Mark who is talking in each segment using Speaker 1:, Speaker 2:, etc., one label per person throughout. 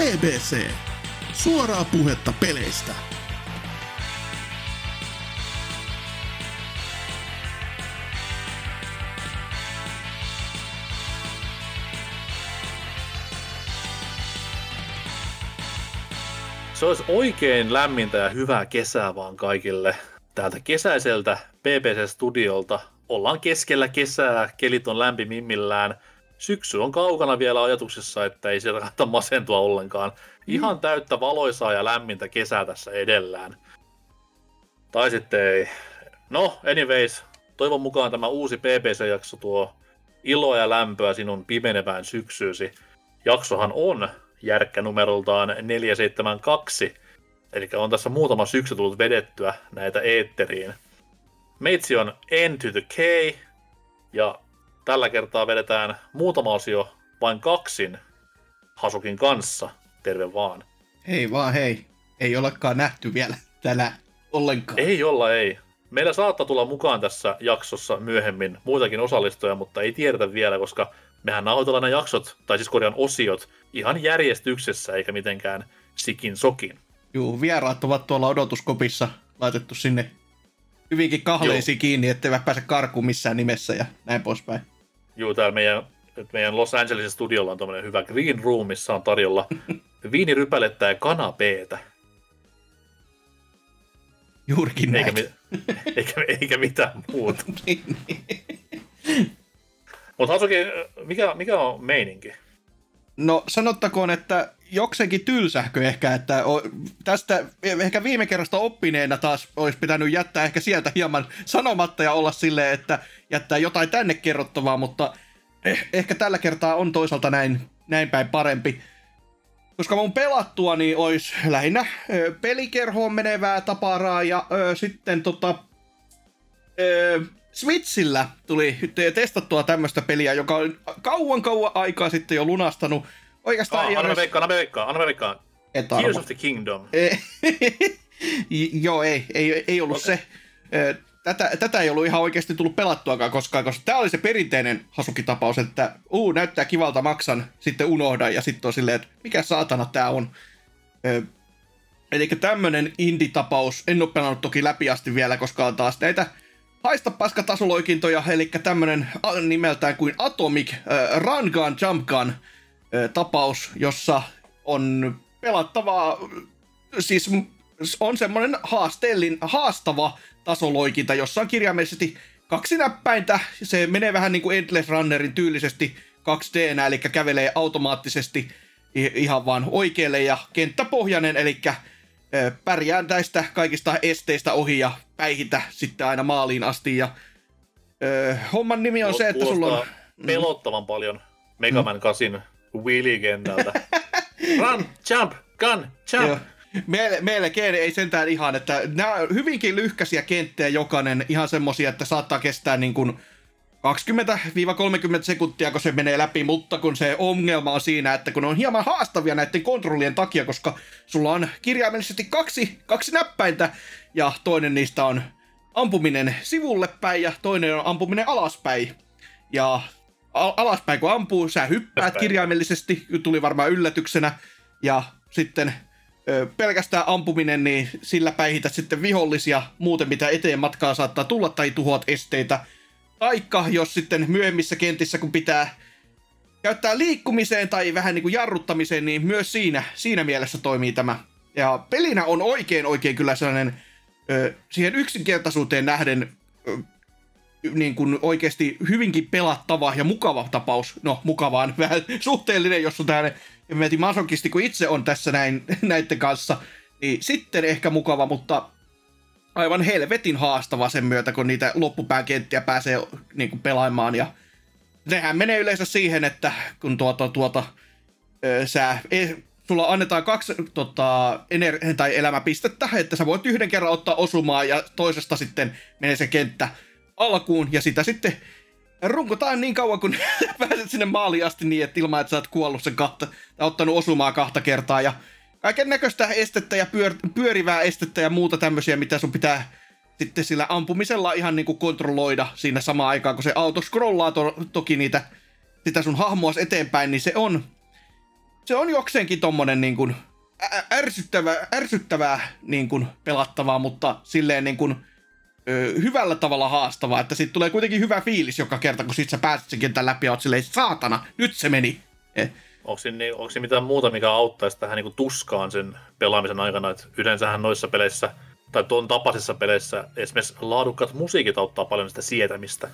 Speaker 1: BBC. Suoraa puhetta peleistä.
Speaker 2: Se olisi oikein lämmintä ja hyvää kesää vaan kaikille. Täältä kesäiseltä BBC-studiolta ollaan keskellä kesää, kelit on lämpimimmillään. Syksy on kaukana vielä ajatuksessa, että ei sieltä kannata masentua ollenkaan. Ihan täyttä valoisaa ja lämmintä kesää tässä edellään. Tai sitten ei. No, anyways, toivon mukaan tämä uusi BBC-jakso tuo iloa ja lämpöä sinun pimenevään syksyysi. Jaksohan on järkkä numeroltaan 472, eli on tässä muutama syksy tullut vedettyä näitä eetteriin. Meitsi on N to the K, ja tällä kertaa vedetään muutama osio vain kaksin Hasukin kanssa. Terve vaan.
Speaker 1: Hei vaan hei. Ei olekaan nähty vielä tänään ollenkaan.
Speaker 2: Ei olla, ei. Meillä saattaa tulla mukaan tässä jaksossa myöhemmin muitakin osallistujia, mutta ei tiedetä vielä, koska mehän nauhoitellaan nämä jaksot, tai siis korjaan osiot, ihan järjestyksessä, eikä mitenkään sikin sokin.
Speaker 1: Juu, vieraat ovat tuolla odotuskopissa laitettu sinne hyvinkin kahleisiin Joo. kiinni, etteivät pääse karkuun missään nimessä ja näin poispäin.
Speaker 2: Joo, täällä meidän, meidän Los Angelesin studiolla on tämmöinen hyvä green room, missä on tarjolla viinirypälettä ja kanapeetä.
Speaker 1: Juurikin
Speaker 2: eikä, mi- eikä, eikä mitään muuta. niin, niin. Mutta Hasuki, mikä, mikä on meininki?
Speaker 1: No sanottakoon, että jokseenkin tylsähkö ehkä, että tästä ehkä viime kerrasta oppineena taas olisi pitänyt jättää ehkä sieltä hieman sanomatta ja olla silleen, että jättää jotain tänne kerrottavaa, mutta eh, ehkä tällä kertaa on toisaalta näin, näin päin parempi. Koska mun pelattua niin olisi lähinnä ö, pelikerhoon menevää taparaa ja ö, sitten tota, ö, Switchillä tuli testattua tämmöistä peliä, joka on kauan kauan aikaa sitten jo lunastanut.
Speaker 2: Oikeastaan oh, anna veikkaan, anna veikkaan, anna veikkaan. Tears of the Kingdom.
Speaker 1: Joo, ei, ei, ei ollut okay. se. Tätä, tätä ei ollut ihan oikeasti tullut pelattuakaan koskaan, koska tämä oli se perinteinen Hasuki-tapaus, että uu, näyttää kivalta maksan, sitten unohda ja sitten on silleen, että mikä saatana tämä on. Eli tämmöinen indie-tapaus, en ole pelannut toki läpi asti vielä, koska on taas näitä haista paska tasoloikintoja, eli tämmönen nimeltään kuin Atomic äh, Run Gun Jump Gun tapaus, jossa on pelattavaa, siis on semmoinen haasteellin, haastava tasoloikinta, jossa on kirjaimellisesti kaksi näppäintä. Se menee vähän niin kuin Endless Runnerin tyylisesti 2D, eli kävelee automaattisesti ihan vaan oikealle ja kenttäpohjainen, eli pärjään tästä kaikista esteistä ohi ja päihitä sitten aina maaliin asti. Ja, ö, homman nimi on se, että sulla on...
Speaker 2: Mm. pelottavan paljon Mega Man 8 Wheelie-kentältä. Run, jump, gun, jump.
Speaker 1: Meille, melkein ei sentään ihan, että nämä hyvinkin lyhkäisiä kenttejä jokainen, ihan semmosia, että saattaa kestää niin kuin 20-30 sekuntia, kun se menee läpi, mutta kun se ongelma on siinä, että kun ne on hieman haastavia näiden kontrollien takia, koska sulla on kirjaimellisesti kaksi, kaksi näppäintä, ja toinen niistä on ampuminen sivulle päin, ja toinen on ampuminen alaspäin. Ja alaspäin kun ampuu, sä hyppäät. kirjaimellisesti, tuli varmaan yllätyksenä, ja sitten ö, pelkästään ampuminen, niin sillä päihität sitten vihollisia, muuten mitä eteen matkaa saattaa tulla tai tuhoat esteitä, Taikka jos sitten myöhemmissä kentissä, kun pitää käyttää liikkumiseen tai vähän niin kuin jarruttamiseen, niin myös siinä, siinä mielessä toimii tämä. Ja pelinä on oikein oikein kyllä sellainen ö, siihen yksinkertaisuuteen nähden ö, niin kuin oikeasti hyvinkin pelattava ja mukava tapaus. No, mukavaan vähän suhteellinen, jos on tämmöinen mietin masokisti, kun itse on tässä näin, näiden kanssa, niin sitten ehkä mukava, mutta aivan helvetin haastava sen myötä, kun niitä loppupään kenttiä pääsee niin kuin pelaamaan. Ja nehän menee yleensä siihen, että kun tuota, tuota, ö, sä, e, sulla annetaan kaksi tota, ener- tai elämäpistettä, että sä voit yhden kerran ottaa osumaa ja toisesta sitten menee se kenttä alkuun ja sitä sitten runkotaan niin kauan, kun pääset sinne maaliin asti niin, että ilman, että sä oot kuollut sen kahta, tai ottanut osumaa kahta kertaa ja kaiken näköistä estettä ja pyör, pyörivää estettä ja muuta tämmöisiä, mitä sun pitää sitten sillä ampumisella ihan niin kuin kontrolloida siinä samaan aikaan, kun se auto scrollaa to, toki niitä, sitä sun hahmoa eteenpäin, niin se on se on jokseenkin tommonen niin kuin ärsyttävä, ärsyttävää niin kuin pelattavaa, mutta silleen niin kuin, hyvällä tavalla haastavaa, että siitä tulee kuitenkin hyvä fiilis joka kerta, kun sit sä pääset sen kentän läpi ja oot silleen, saatana, nyt se meni. Eh.
Speaker 2: Onko siinä, niin, onko siinä mitään muuta, mikä auttaisi tähän niin kuin tuskaan sen pelaamisen aikana, että yleensähän noissa peleissä tai tuon tapaisissa peleissä esimerkiksi laadukkaat musiikit auttaa paljon sitä sietämistä.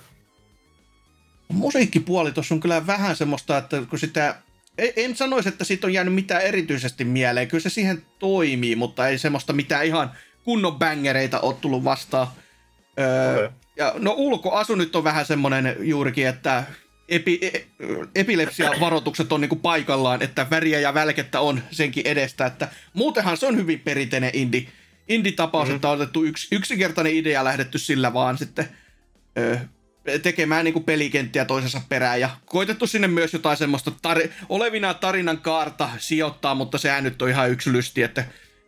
Speaker 1: Musiikkipuoli tuossa on kyllä vähän semmoista, että kun sitä en sanoisi, että siitä on jäänyt mitään erityisesti mieleen. Kyllä se siihen toimii, mutta ei semmoista mitään ihan kunnon bängereitä ole tullut vastaan. Öö, ja, no ulkoasu nyt on vähän semmoinen juurikin, että epi, e, epilepsia-varoitukset on niinku paikallaan, että väriä ja välkettä on senkin edestä. Että muutenhan se on hyvin perinteinen indie, indie-tapaus, mm-hmm. että on otettu yks, yksinkertainen idea lähdetty sillä vaan sitten öö, tekemään niin kuin pelikenttiä toisensa perään ja koitettu sinne myös jotain semmoista tar- olevina tarinan kaarta sijoittaa, mutta sehän nyt on ihan yksi lysti, että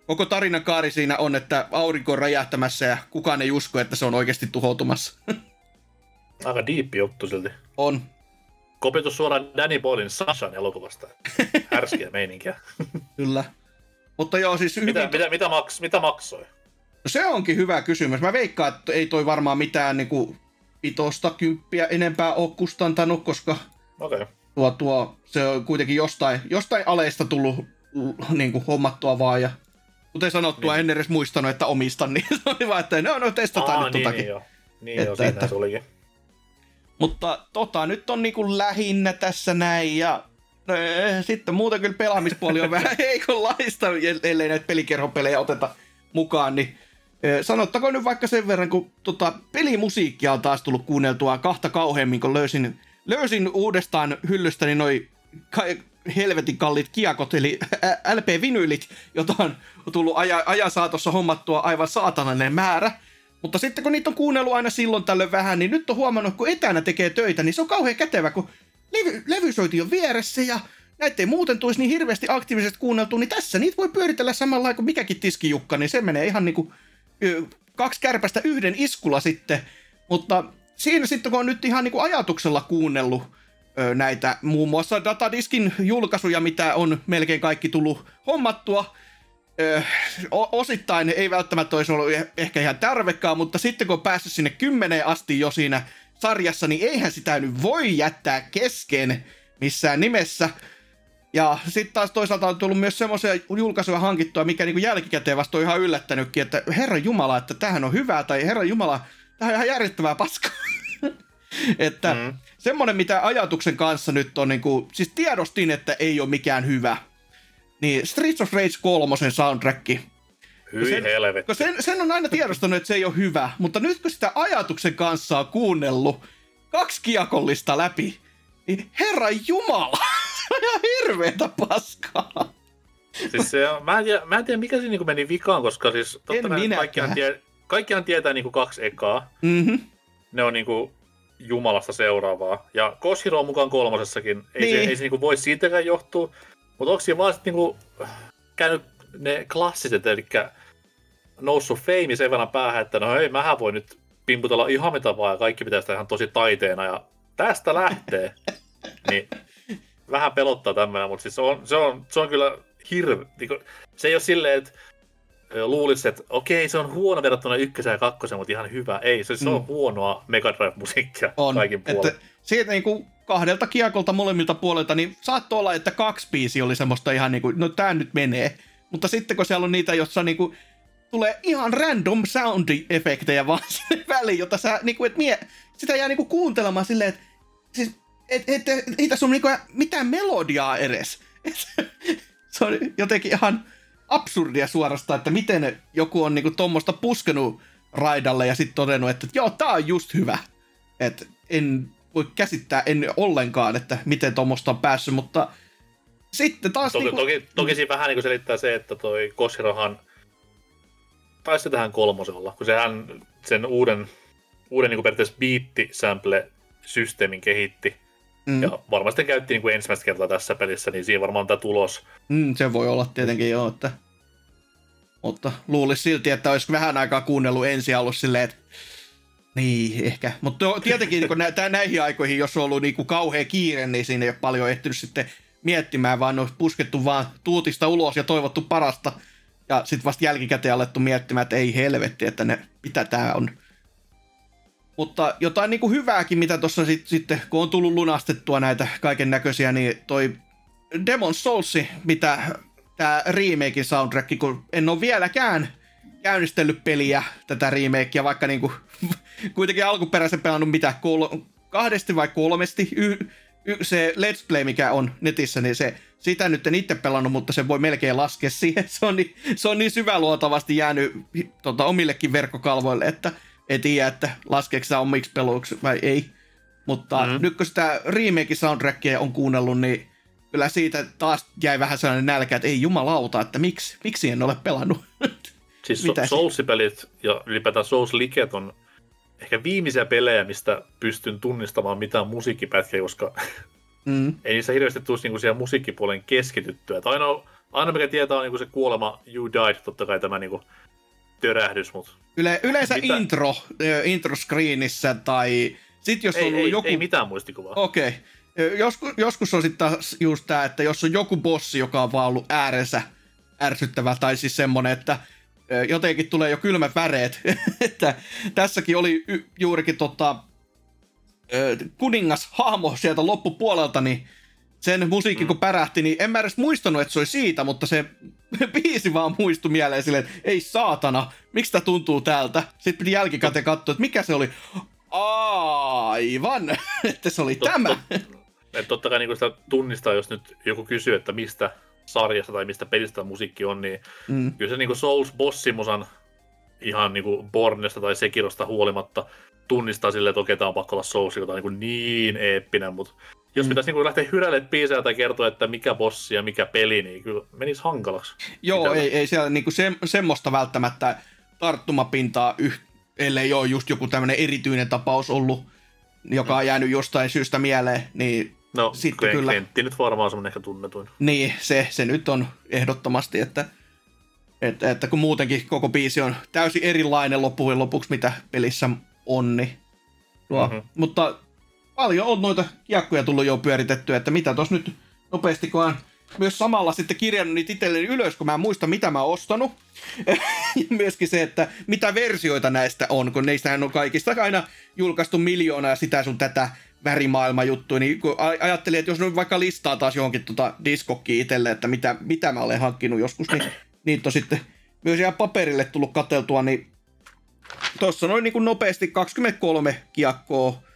Speaker 1: koko tarinan kaari siinä on, että aurinko on räjähtämässä ja kukaan ei usko, että se on oikeasti tuhoutumassa.
Speaker 2: Aika diippi juttu silti.
Speaker 1: On.
Speaker 2: Kopitus suoraan Danny Boylin Sashan elokuvasta. Härskiä meininkiä.
Speaker 1: Kyllä. Mutta joo, siis...
Speaker 2: Mitä, hyvin... mitä, mitä, maks, mitä maksoi?
Speaker 1: No se onkin hyvä kysymys. Mä veikkaan, että ei toi varmaan mitään niinku pitosta kymppiä enempää ole kustantanut, koska
Speaker 2: okay.
Speaker 1: tuo, tuo, se on kuitenkin jostain, jostain aleista tullut niin kuin, hommattua vaan. Ja kuten sanottua, niin. en edes muistanut, että omistan, niin se oli vaan, että no, no testataan Aa, nyt
Speaker 2: niin,
Speaker 1: totakin.
Speaker 2: Niin, joo. Niin että, joo, että, se olikin.
Speaker 1: Mutta tota, nyt on niinku lähinnä tässä näin ja no, eh, sitten muuten kyllä pelaamispuoli on vähän heikonlaista, ellei näitä pelikerhopelejä oteta mukaan, niin Sanottakoon nyt vaikka sen verran, kun tota, pelimusiikkia on taas tullut kuunneltua kahta kauheammin, kun löysin, löysin uudestaan hyllystäni noin ka- helvetin kalliit kiakot, eli LP-vinyylit, jota on tullut aja, ajan saatossa hommattua aivan saatanallinen määrä. Mutta sitten kun niitä on kuunnellut aina silloin tällöin vähän, niin nyt on huomannut, kun etänä tekee töitä, niin se on kauhean kätevä, kun levy, levysoiti on vieressä ja näitä ei muuten tulisi niin hirveästi aktiivisesti kuunneltu, niin tässä niitä voi pyöritellä samalla kuin mikäkin tiskijukka, niin se menee ihan niinku kaksi kärpästä yhden iskulla sitten, mutta siinä sitten kun on nyt ihan kuin ajatuksella kuunnellut näitä muun muassa datadiskin julkaisuja, mitä on melkein kaikki tullut hommattua, osittain ei välttämättä olisi ollut ehkä ihan tarvekaan, mutta sitten kun on päässyt sinne kymmeneen asti jo siinä sarjassa, niin eihän sitä nyt voi jättää kesken missään nimessä. Ja sitten taas toisaalta on tullut myös semmoisia julkaisuja hankittua, mikä niinku jälkikäteen vasta on ihan yllättänytkin, että Herra Jumala, että tähän on hyvää, tai Herra Jumala, tähän on ihan järjettävää paskaa. että mm. semmoinen, mitä ajatuksen kanssa nyt on, niinku, siis tiedostin, että ei ole mikään hyvä. Niin Streets of Rage 3 soundtrack.
Speaker 2: Hyi sen, helvetti.
Speaker 1: Sen, sen on aina tiedostanut, että se ei ole hyvä, mutta nyt kun sitä ajatuksen kanssa on kuunnellut kaksi kiekollista läpi, niin Herra Jumala! on ihan hirveetä paskaa.
Speaker 2: Siis se on, mä, en tiedä, mä en tiedä, mikä siinä niin meni vikaan, koska siis totta
Speaker 1: en
Speaker 2: kaikkihan, tie, kaikkihan tietää niin kuin kaksi ekaa.
Speaker 1: Mm-hmm.
Speaker 2: Ne on niin kuin Jumalasta seuraavaa. Ja Koshiro on mukaan kolmosessakin. Ei niin. se, ei se niin kuin voi siitäkään johtua. Mutta onko siinä vaan sitten niin kuin käynyt ne klassiset, eli noussut feimi sen verran päähän, että no hei, mähän voi nyt pimputella ihan mitä vaan ja kaikki pitää sitä ihan tosi taiteena ja tästä lähtee. niin vähän pelottaa tämmöinen, mutta siis se on, se on, se on kyllä hirve. Niin se ei ole silleen, että luulisi, että okei, se on huono verrattuna ykköseen ja kakkoseen, mutta ihan hyvä. Ei, se, se on mm. huonoa Mega Drive-musiikkia on. kaikin puolin. Että
Speaker 1: siitä niin kuin kahdelta kiekolta molemmilta puolilta, niin saattoi olla, että kaksi biisiä oli semmoista ihan niin kuin, no tää nyt menee. Mutta sitten kun siellä on niitä, jossa niin kuin, tulee ihan random sound-efektejä vaan sinne väliin, jota sä, niin kuin, et mie, sitä jää niin kuin kuuntelemaan silleen, että siis et, et, et, ei tässä ole niinku mitään melodiaa edes. Et, se on jotenkin ihan absurdia suorastaan, että miten joku on niinku tuommoista puskenut raidalle ja sitten todennut, että joo, tää on just hyvä. Et en voi käsittää en ollenkaan, että miten tuommoista on päässyt, mutta sitten taas...
Speaker 2: Toki,
Speaker 1: niinku...
Speaker 2: toki, toki siinä vähän niin selittää se, että toi Koshirohan taisi tähän kolmosella, kun sehän sen uuden, uuden niin periaatteessa beat-sample-systeemin kehitti, Mm. Ja varmasti käytti niin kuin ensimmäistä kertaa tässä pelissä, niin siinä varmaan tämä tulos.
Speaker 1: Mm, se voi olla tietenkin joo, että... Mutta luulisi silti, että olisi vähän aikaa kuunnellut ensi ollut silleen, että niin, ehkä. Mutta tietenkin niin nä- näihin aikoihin, jos on ollut niin kuin kauhea kiire, niin siinä ei ole paljon ehtinyt sitten miettimään, vaan on puskettu vaan tuutista ulos ja toivottu parasta. Ja sitten vasta jälkikäteen alettu miettimään, että ei helvetti, että ne, mitä tää on. Mutta jotain niin kuin hyvääkin, mitä tuossa sit, sitten, kun on tullut lunastettua näitä kaiken näköisiä, niin toi Demon Souls, mitä tämä remake soundtrack, kun en ole vieläkään käynnistellyt peliä, tätä remakea, vaikka niinku, kuitenkin alkuperäisen pelannut mitä, kol- kahdesti vai kolmesti, y- y- se Let's Play, mikä on netissä, niin se, sitä nyt en itse pelannut, mutta se voi melkein laskea siihen, se on niin, se on niin syväluotavasti jäänyt tota, omillekin verkkokalvoille, että ei tiedä, että laskeeko omiksi peluiksi vai ei. Mutta mm-hmm. nyt kun sitä remake soundtrackia on kuunnellut, niin kyllä siitä taas jäi vähän sellainen nälkä, että ei jumalauta, että miksi, miksi en ole pelannut.
Speaker 2: Siis so- Souls-pelit ja ylipäätään Souls-liket on ehkä viimeisiä pelejä, mistä pystyn tunnistamaan mitään musiikkipätkiä, koska mm. ei niissä hirveästi tulisi niinku siihen musiikkipuolen keskityttyä. Että aina, aina mikä tietää on niinku se kuolema You Died, totta kai tämä niinku törähdys. Mutta
Speaker 1: Yle, yleensä mitä? intro, intro screenissä tai sit jos
Speaker 2: ei,
Speaker 1: on
Speaker 2: ei,
Speaker 1: joku...
Speaker 2: Ei mitään muistikuvaa.
Speaker 1: Okei. Okay. Joskus, joskus on sitten just tämä, että jos on joku bossi, joka on vaan ollut äärensä ärsyttävä, tai siis semmonen, että jotenkin tulee jo kylmät väreet. että tässäkin oli y- juurikin tota, kuningas hahmo sieltä loppupuolelta, niin sen musiikin kun mm. pärähti, niin en mä edes muistanut, että se oli siitä, mutta se biisi vaan muistui mieleen silleen, että ei saatana, miksi tämä tuntuu täältä? Sitten piti jälkikäteen katsoa, että mikä se oli. Aivan, että se oli Tot, tämä.
Speaker 2: Tot, totta kai niin sitä tunnistaa, jos nyt joku kysyy, että mistä sarjasta tai mistä pelistä musiikki on, niin mm. kyllä se niin Souls Bossimusan ihan niin kuin Bornesta tai Sekirosta huolimatta tunnistaa silleen, että okei, tämä on pakko olla Souls, joka on niin, niin eeppinen, mutta jos mm. pitäisi niin lähteä hyrälle biisejä tai kertoa, että mikä bossi ja mikä peli, niin kyllä menisi hankalaksi.
Speaker 1: Joo, ei, ei siellä niin se, semmoista välttämättä tarttumapintaa, yh, ellei ole just joku tämmöinen erityinen tapaus ollut, joka on mm. jäänyt jostain syystä mieleen, niin
Speaker 2: No, sitten kyllä. Kentti nyt varmaan semmoinen ehkä tunnetuin.
Speaker 1: Niin, se, se nyt on ehdottomasti, että, että, että kun muutenkin koko biisi on täysin erilainen loppujen lopuksi, mitä pelissä on, niin mm-hmm. Mutta paljon on noita kiekkoja tullut jo pyöritettyä, että mitä tos nyt nopeasti, kun on myös samalla sitten kirjannut niitä itselleni ylös, kun mä en muista, mitä mä oon ostanut. myöskin se, että mitä versioita näistä on, kun neistähän on kaikista aina julkaistu miljoonaa sitä sun tätä värimaailma juttu, niin kun ajattelin, että jos nyt vaikka listaa taas johonkin tota diskokkiin itselle, että mitä, mitä mä olen hankkinut joskus, niin niitä on sitten myös ihan paperille tullut kateltua, niin tuossa noin niin kuin nopeasti 23 kiekkoa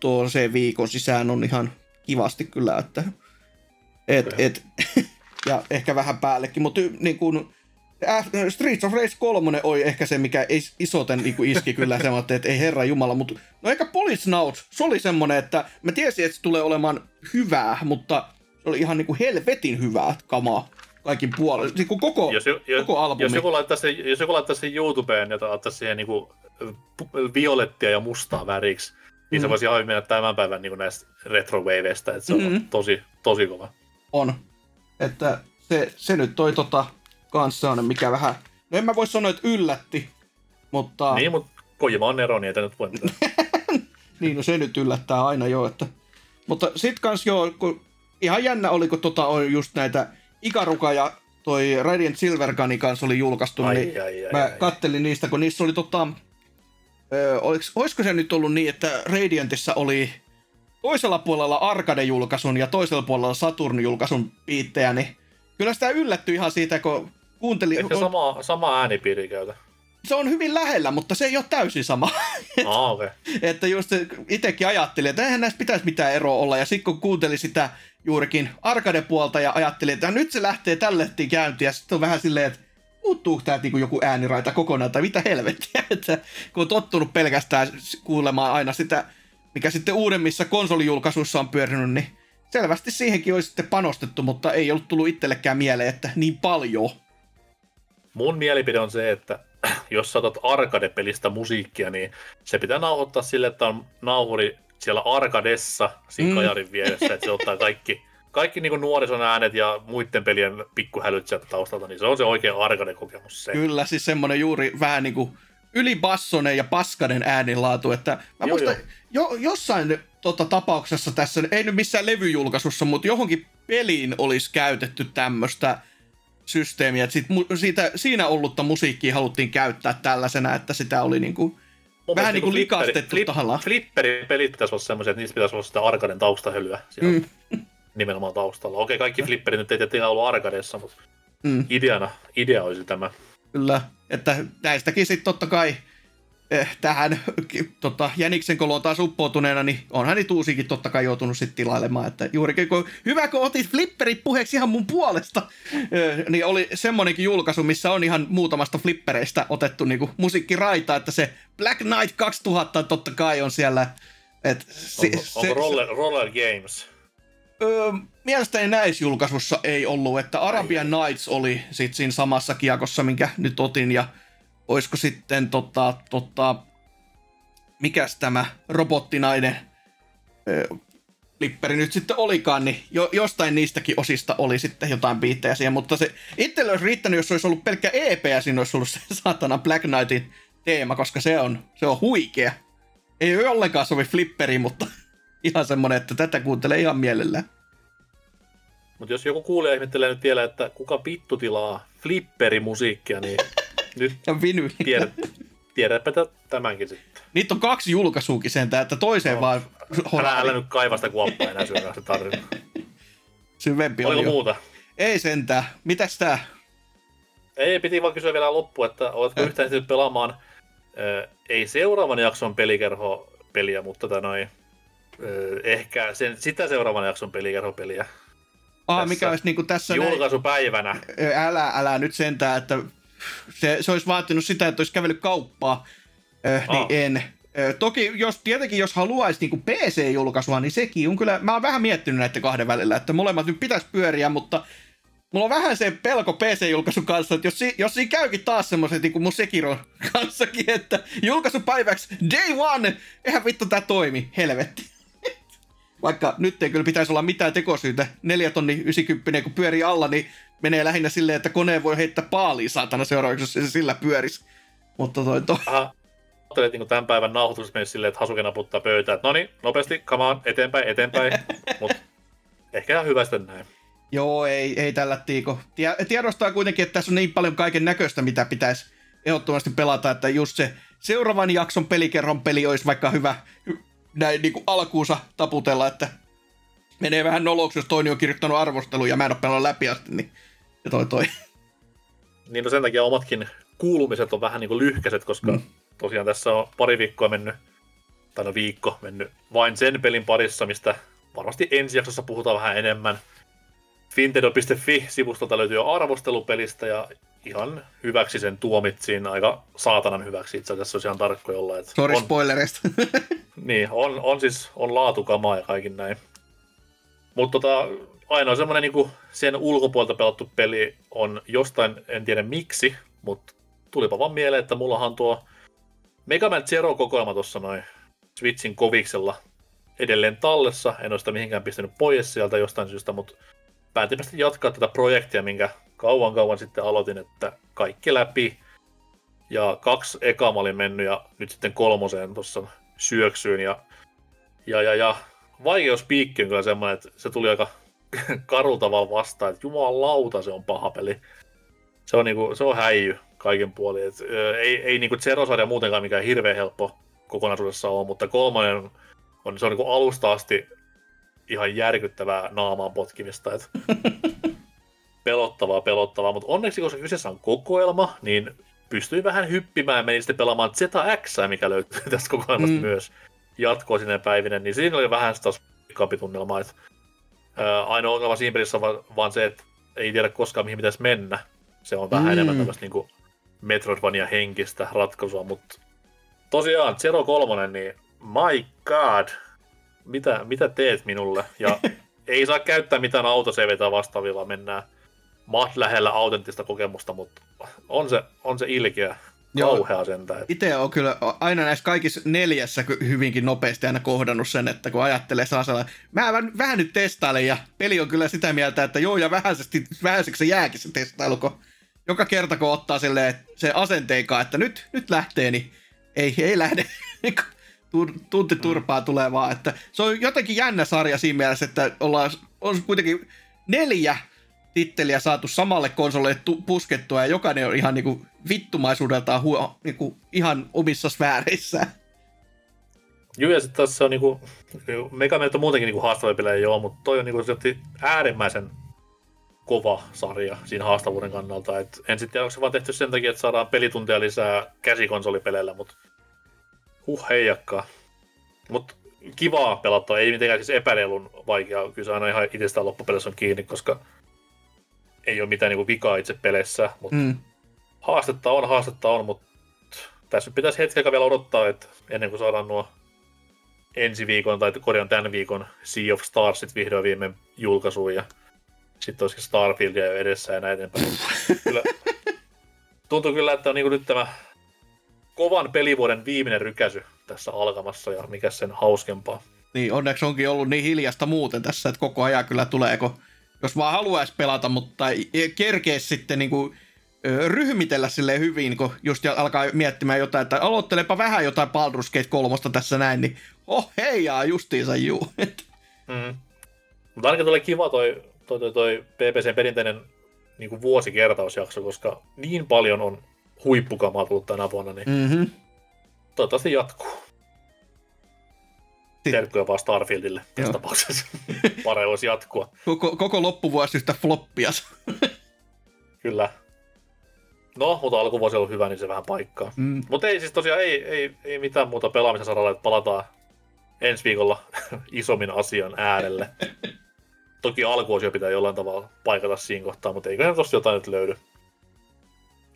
Speaker 1: tuon se viikon sisään on ihan kivasti kyllä, että et, et, ja ehkä vähän päällekin, mutta niin kuin, Streets of Rage 3 oli ehkä se, mikä isoten niin iski kyllä se, että ei herra jumala, mutta no ehkä Police se oli semmonen, että mä tiesin, että se tulee olemaan hyvää, mutta se oli ihan niin kuin helvetin hyvää kamaa kaikin puolin, niin kuin koko, jos, jos, koko albumi.
Speaker 2: Jos joku laittaisi, jos joku laittaisi sen YouTubeen ja ottaisi siihen niin kuin violettia ja mustaa väriksi, niin mm. se voisi ihan mennä tämän päivän niin näistä retrowaveista, että se on mm-hmm. tosi, tosi kova.
Speaker 1: On. Että se, se nyt toi tota, kanssa on, mikä vähän, no en mä voi sanoa, että yllätti, mutta...
Speaker 2: Niin, mutta Kojima on ero, niin ei nyt voi
Speaker 1: niin, no se nyt yllättää aina jo, että... Mutta sit kans joo, kun ihan jännä oli, kun tota on just näitä Ikaruka ja toi Radiant Silver Gunin kanssa oli julkaistu, ai, niin ai, ai, mä ai, kattelin niistä, kun niissä oli tota... Ö, oliks, olisiko se nyt ollut niin, että Radiantissa oli toisella puolella Arcade-julkaisun ja toisella puolella Saturn-julkaisun piittejä, niin kyllä sitä yllättyi ihan siitä, kun kuuntelin...
Speaker 2: Ehkä sama, sama äänipiiri käytä?
Speaker 1: Se on hyvin lähellä, mutta se ei ole täysin sama.
Speaker 2: Ah, okay.
Speaker 1: että just itsekin ajattelin, että eihän näistä pitäisi mitään eroa olla. Ja sitten kun kuuntelin sitä juurikin arcade-puolta ja ajattelin, että nyt se lähtee tälle käyntiin. Ja sitten on vähän silleen, että muuttuuko tämä niin joku ääniraita kokonaan, tai mitä helvettiä, että kun on tottunut pelkästään kuulemaan aina sitä, mikä sitten uudemmissa konsolijulkaisuissa on pyörinyt, niin selvästi siihenkin olisi sitten panostettu, mutta ei ollut tullut itsellekään mieleen, että niin paljon.
Speaker 2: Mun mielipide on se, että jos saatat arcade-pelistä musiikkia, niin se pitää nauhoittaa sille, että on nauhuri siellä arkadessa siinä mm. kajarin vieressä, että se ottaa kaikki, kaikki niin nuorison äänet ja muiden pelien pikkuhälyt sieltä taustalta, niin se on se oikea arcade-kokemus. Se.
Speaker 1: Kyllä, siis semmoinen juuri vähän niin kuin ylibassonen ja paskanen äänilaatu, että mä joo, muistan, jo, jossain tota, tapauksessa tässä, ei nyt missään levyjulkaisussa, mutta johonkin peliin olisi käytetty tämmöistä systeemiä, että sit, siitä, siinä ollutta musiikkia haluttiin käyttää tällaisena, että sitä oli niinku, vähän niin kuin likastettu flip, tahallaan.
Speaker 2: Flipperipelit pitäisi olla semmoisia, että niissä pitäisi olla sitä arkaden taustahölyä mm. nimenomaan taustalla. Okei, kaikki flipperit nyt ei tietenkään ollut arkadeessa, mutta mm. ideana, idea olisi tämä.
Speaker 1: Kyllä, että näistäkin sitten totta kai eh, tähän tota, Jäniksen koloon taas uppoutuneena, niin onhan niitä uusikin totta kai joutunut sitten tilailemaan. Että juurikin kun, hyvä kun otit flipperit puheeksi ihan mun puolesta, eh, niin oli semmonenkin julkaisu, missä on ihan muutamasta flippereistä otettu niinku musiikkiraita, että se Black Knight 2000 totta kai on siellä. Et
Speaker 2: se, onko, se, roller, roller Games?
Speaker 1: Öö, mielestäni näissä julkaisussa ei ollut, että Arabian Nights oli sit siinä samassa kiekossa, minkä nyt otin, ja olisiko sitten tota, tota, mikäs tämä robottinainen ö, lipperi nyt sitten olikaan, niin jo, jostain niistäkin osista oli sitten jotain biittejä siihen, mutta se itselle olisi riittänyt, jos olisi ollut pelkkä EP ja siinä olisi ollut se saatana Black Knightin teema, koska se on, se on huikea. Ei ollenkaan sovi flipperi, mutta ihan semmonen, että tätä kuuntelee ihan mielellään.
Speaker 2: Mutta jos joku kuulee ihmettelee nyt vielä, että kuka vittu tilaa flipperimusiikkia, niin nyt
Speaker 1: ja vinyli.
Speaker 2: Tiedät, tiedäpä tämänkin sitten.
Speaker 1: Niitä on kaksi julkaisuukin sentään, että toiseen no. vaan...
Speaker 2: Älä, älä nyt kaivasta kuoppaa enää syödä se tarina.
Speaker 1: Syvempi
Speaker 2: on jo. muuta?
Speaker 1: Ei sentään. Mitäs tää?
Speaker 2: Ei, piti vaan kysyä vielä loppu, että oletko yhtään sitten pelaamaan äh, ei seuraavan jakson pelikerho peliä, mutta tota noin, ehkä sen, sitä seuraavan jakson pelikerho peliä.
Speaker 1: Ah, mikä olisi niinku tässä...
Speaker 2: Julkaisupäivänä.
Speaker 1: Näin, älä, älä nyt sentään, että se, se olisi vaatinut sitä, että olisi kävellyt kauppaa, äh, niin oh. en. Äh, toki jos, tietenkin jos haluaisi niin PC-julkaisua, niin sekin on kyllä, mä oon vähän miettinyt näiden kahden välillä, että molemmat nyt pitäisi pyöriä, mutta mulla on vähän se pelko PC-julkaisun kanssa, että jos, si, jos siinä käykin taas semmoiset niin kuin mun Sekiron kanssakin, että julkaisupäiväksi day one, eihän vittu tää toimi, helvetti. Vaikka nyt ei kyllä pitäisi olla mitään tekosyytä, 4 tonni 90 kun pyörii alla, niin menee lähinnä silleen, että koneen voi heittää paaliin saatana seuraavaksi, jos se sillä pyörisi. Mutta toi to...
Speaker 2: Aha. Ajattelin, että niin tämän päivän nauhoitus menisi silleen, että Hasuke naputtaa pöytään, että no niin, nopeasti, come on, eteenpäin, eteenpäin. Mutta ehkä ihan hyvä sitten näin.
Speaker 1: Joo, ei, ei tällä tiiko. Tiedostaa kuitenkin, että tässä on niin paljon kaiken näköistä, mitä pitäisi ehdottomasti pelata, että just se seuraavan jakson pelikerron peli olisi vaikka hyvä näin niin kuin alkuunsa taputella, että menee vähän noloksi, jos toinen on kirjoittanut arvosteluja ja mä en ole pelannut läpi asti, niin ja toi toi.
Speaker 2: Niin no sen takia omatkin kuulumiset on vähän niin kuin lyhkäiset, koska mm. tosiaan tässä on pari viikkoa mennyt, tai no viikko mennyt vain sen pelin parissa, mistä varmasti ensi jaksossa puhutaan vähän enemmän. Fintendo.fi-sivustolta löytyy jo arvostelupelistä ja ihan hyväksi sen tuomitsin, aika saatanan hyväksi itse asiassa, jos ihan tarkko jollain.
Speaker 1: Sorry on, spoilerista.
Speaker 2: niin, on, on siis on laatukamaa ja kaikin näin. Mutta tota, ainoa semmoinen niin sen ulkopuolelta pelattu peli on jostain, en tiedä miksi, mutta tulipa vaan mieleen, että mullahan tuo Mega Man Zero-kokoelma tuossa noin Switchin koviksella edelleen tallessa. En ole sitä mihinkään pistänyt pois sieltä jostain syystä, mutta päätin jatkaa tätä projektia, minkä kauan kauan sitten aloitin, että kaikki läpi. Ja kaksi eka mä olin mennyt ja nyt sitten kolmoseen tuossa syöksyyn. Ja, ja, ja, ja vaikeuspiikki on kyllä semmoinen, että se tuli aika karulla tavalla vastaan, että jumalauta se on paha peli. Se on, niinku, se on häijy kaiken puolin. Et, ei ei niinku Zero-sarja muutenkaan mikään hirveän helppo kokonaisuudessa ole, mutta kolmonen on, se on niinku alusta asti ihan järkyttävää naamaan potkimista. Et pelottavaa, pelottavaa, mutta onneksi koska kyseessä on kokoelma, niin pystyin vähän hyppimään, menin sitten pelaamaan ZX, mikä löytyy tästä kokoelmasta mm. myös jatkoa sinne päivinä, niin siinä oli vähän sitä kapitunnelmaa, että ää, ainoa ongelma siinä pelissä on vaan se, että ei tiedä koskaan mihin pitäisi mennä. Se on vähän mm. enemmän tämmöistä niin Metroidvania henkistä ratkaisua, mutta tosiaan Zero 3, niin my god, mitä, mitä teet minulle? Ja ei saa käyttää mitään autoseveitä vastaavilla, mennään mat lähellä autenttista kokemusta, mutta on se, on se ilkeä kauhea sentään.
Speaker 1: Itse on kyllä aina näissä kaikissa neljässä hyvinkin nopeasti aina kohdannut sen, että kun ajattelee saa mä vähän, vähän nyt testailen ja peli on kyllä sitä mieltä, että joo ja vähäisesti, vähäiseksi se jääkin se testailu, kun joka kerta kun ottaa silleen, se asenteikaan, että nyt, nyt lähtee, niin ei, ei lähde. Tunti turpaa tulee vaan, että se on jotenkin jännä sarja siinä mielessä, että ollaan, on kuitenkin neljä titteliä saatu samalle konsolille puskettua ja jokainen on ihan niinku vittumaisuudeltaan huo, niinku ihan omissa sfääreissään.
Speaker 2: Joo, ja sitten tässä on niinku, Mega Man on muutenkin niinku haastavia pelejä joo, mutta toi on niinku äärimmäisen kova sarja siinä haastavuuden kannalta. Et en sitten tiedä, onko se vaan tehty sen takia, että saadaan pelitunteja lisää käsikonsolipeleillä, mutta huh heijakkaa. Mutta kivaa pelata, ei mitenkään siis epäreilun vaikeaa. Kyllä se aina ihan itsestään loppupelissä on kiinni, koska ei ole mitään niinku vikaa itse peleissä. Mutta mm. haastetta on, haastetta on, mutta tässä pitäisi hetken vielä odottaa, että ennen kuin saadaan nuo ensi viikon tai korjaan tämän viikon Sea of Starsit vihdoin viimein julkaisuun ja sitten olisikin Starfieldia jo edessä ja näin eteenpäin. kyllä, tuntuu kyllä, että on niin nyt tämä kovan pelivuoden viimeinen rykäsy tässä alkamassa ja mikä sen hauskempaa.
Speaker 1: Niin, onneksi onkin ollut niin hiljasta muuten tässä, että koko ajan kyllä tuleeko, jos vaan haluaisi pelata, mutta ei kerkeä sitten niin kuin, ryhmitellä sille hyvin, kun just alkaa miettimään jotain, että aloittelepa vähän jotain Baldur's Gate 3 tässä näin, niin oh heijaa justiinsa juu.
Speaker 2: mm. Mutta ainakin tulee kiva toi, toi, toi, toi PPCn perinteinen niin kuin vuosikertausjakso, koska niin paljon on huippukamaa tullut tänä vuonna, niin mm-hmm. toivottavasti jatkuu. Terkkuja vaan Starfieldille tässä tapauksessa. Pare olisi jatkua.
Speaker 1: Koko, koko loppuvuosi yhtä floppia.
Speaker 2: Kyllä. No, mutta alkuvuosi on hyvä, niin se vähän paikkaa. Mm. Mutta ei siis tosiaan ei, ei, ei mitään muuta pelaamisen saralla, että palataan ensi viikolla isommin asian äärelle. Toki alkuosio pitää jollain tavalla paikata siinä kohtaa, mutta eiköhän tosta jotain nyt löydy.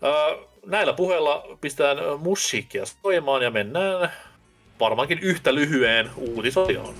Speaker 2: Öö, näillä puheilla pistetään musiikkia soimaan ja mennään varmaankin yhtä lyhyeen uutisosioon.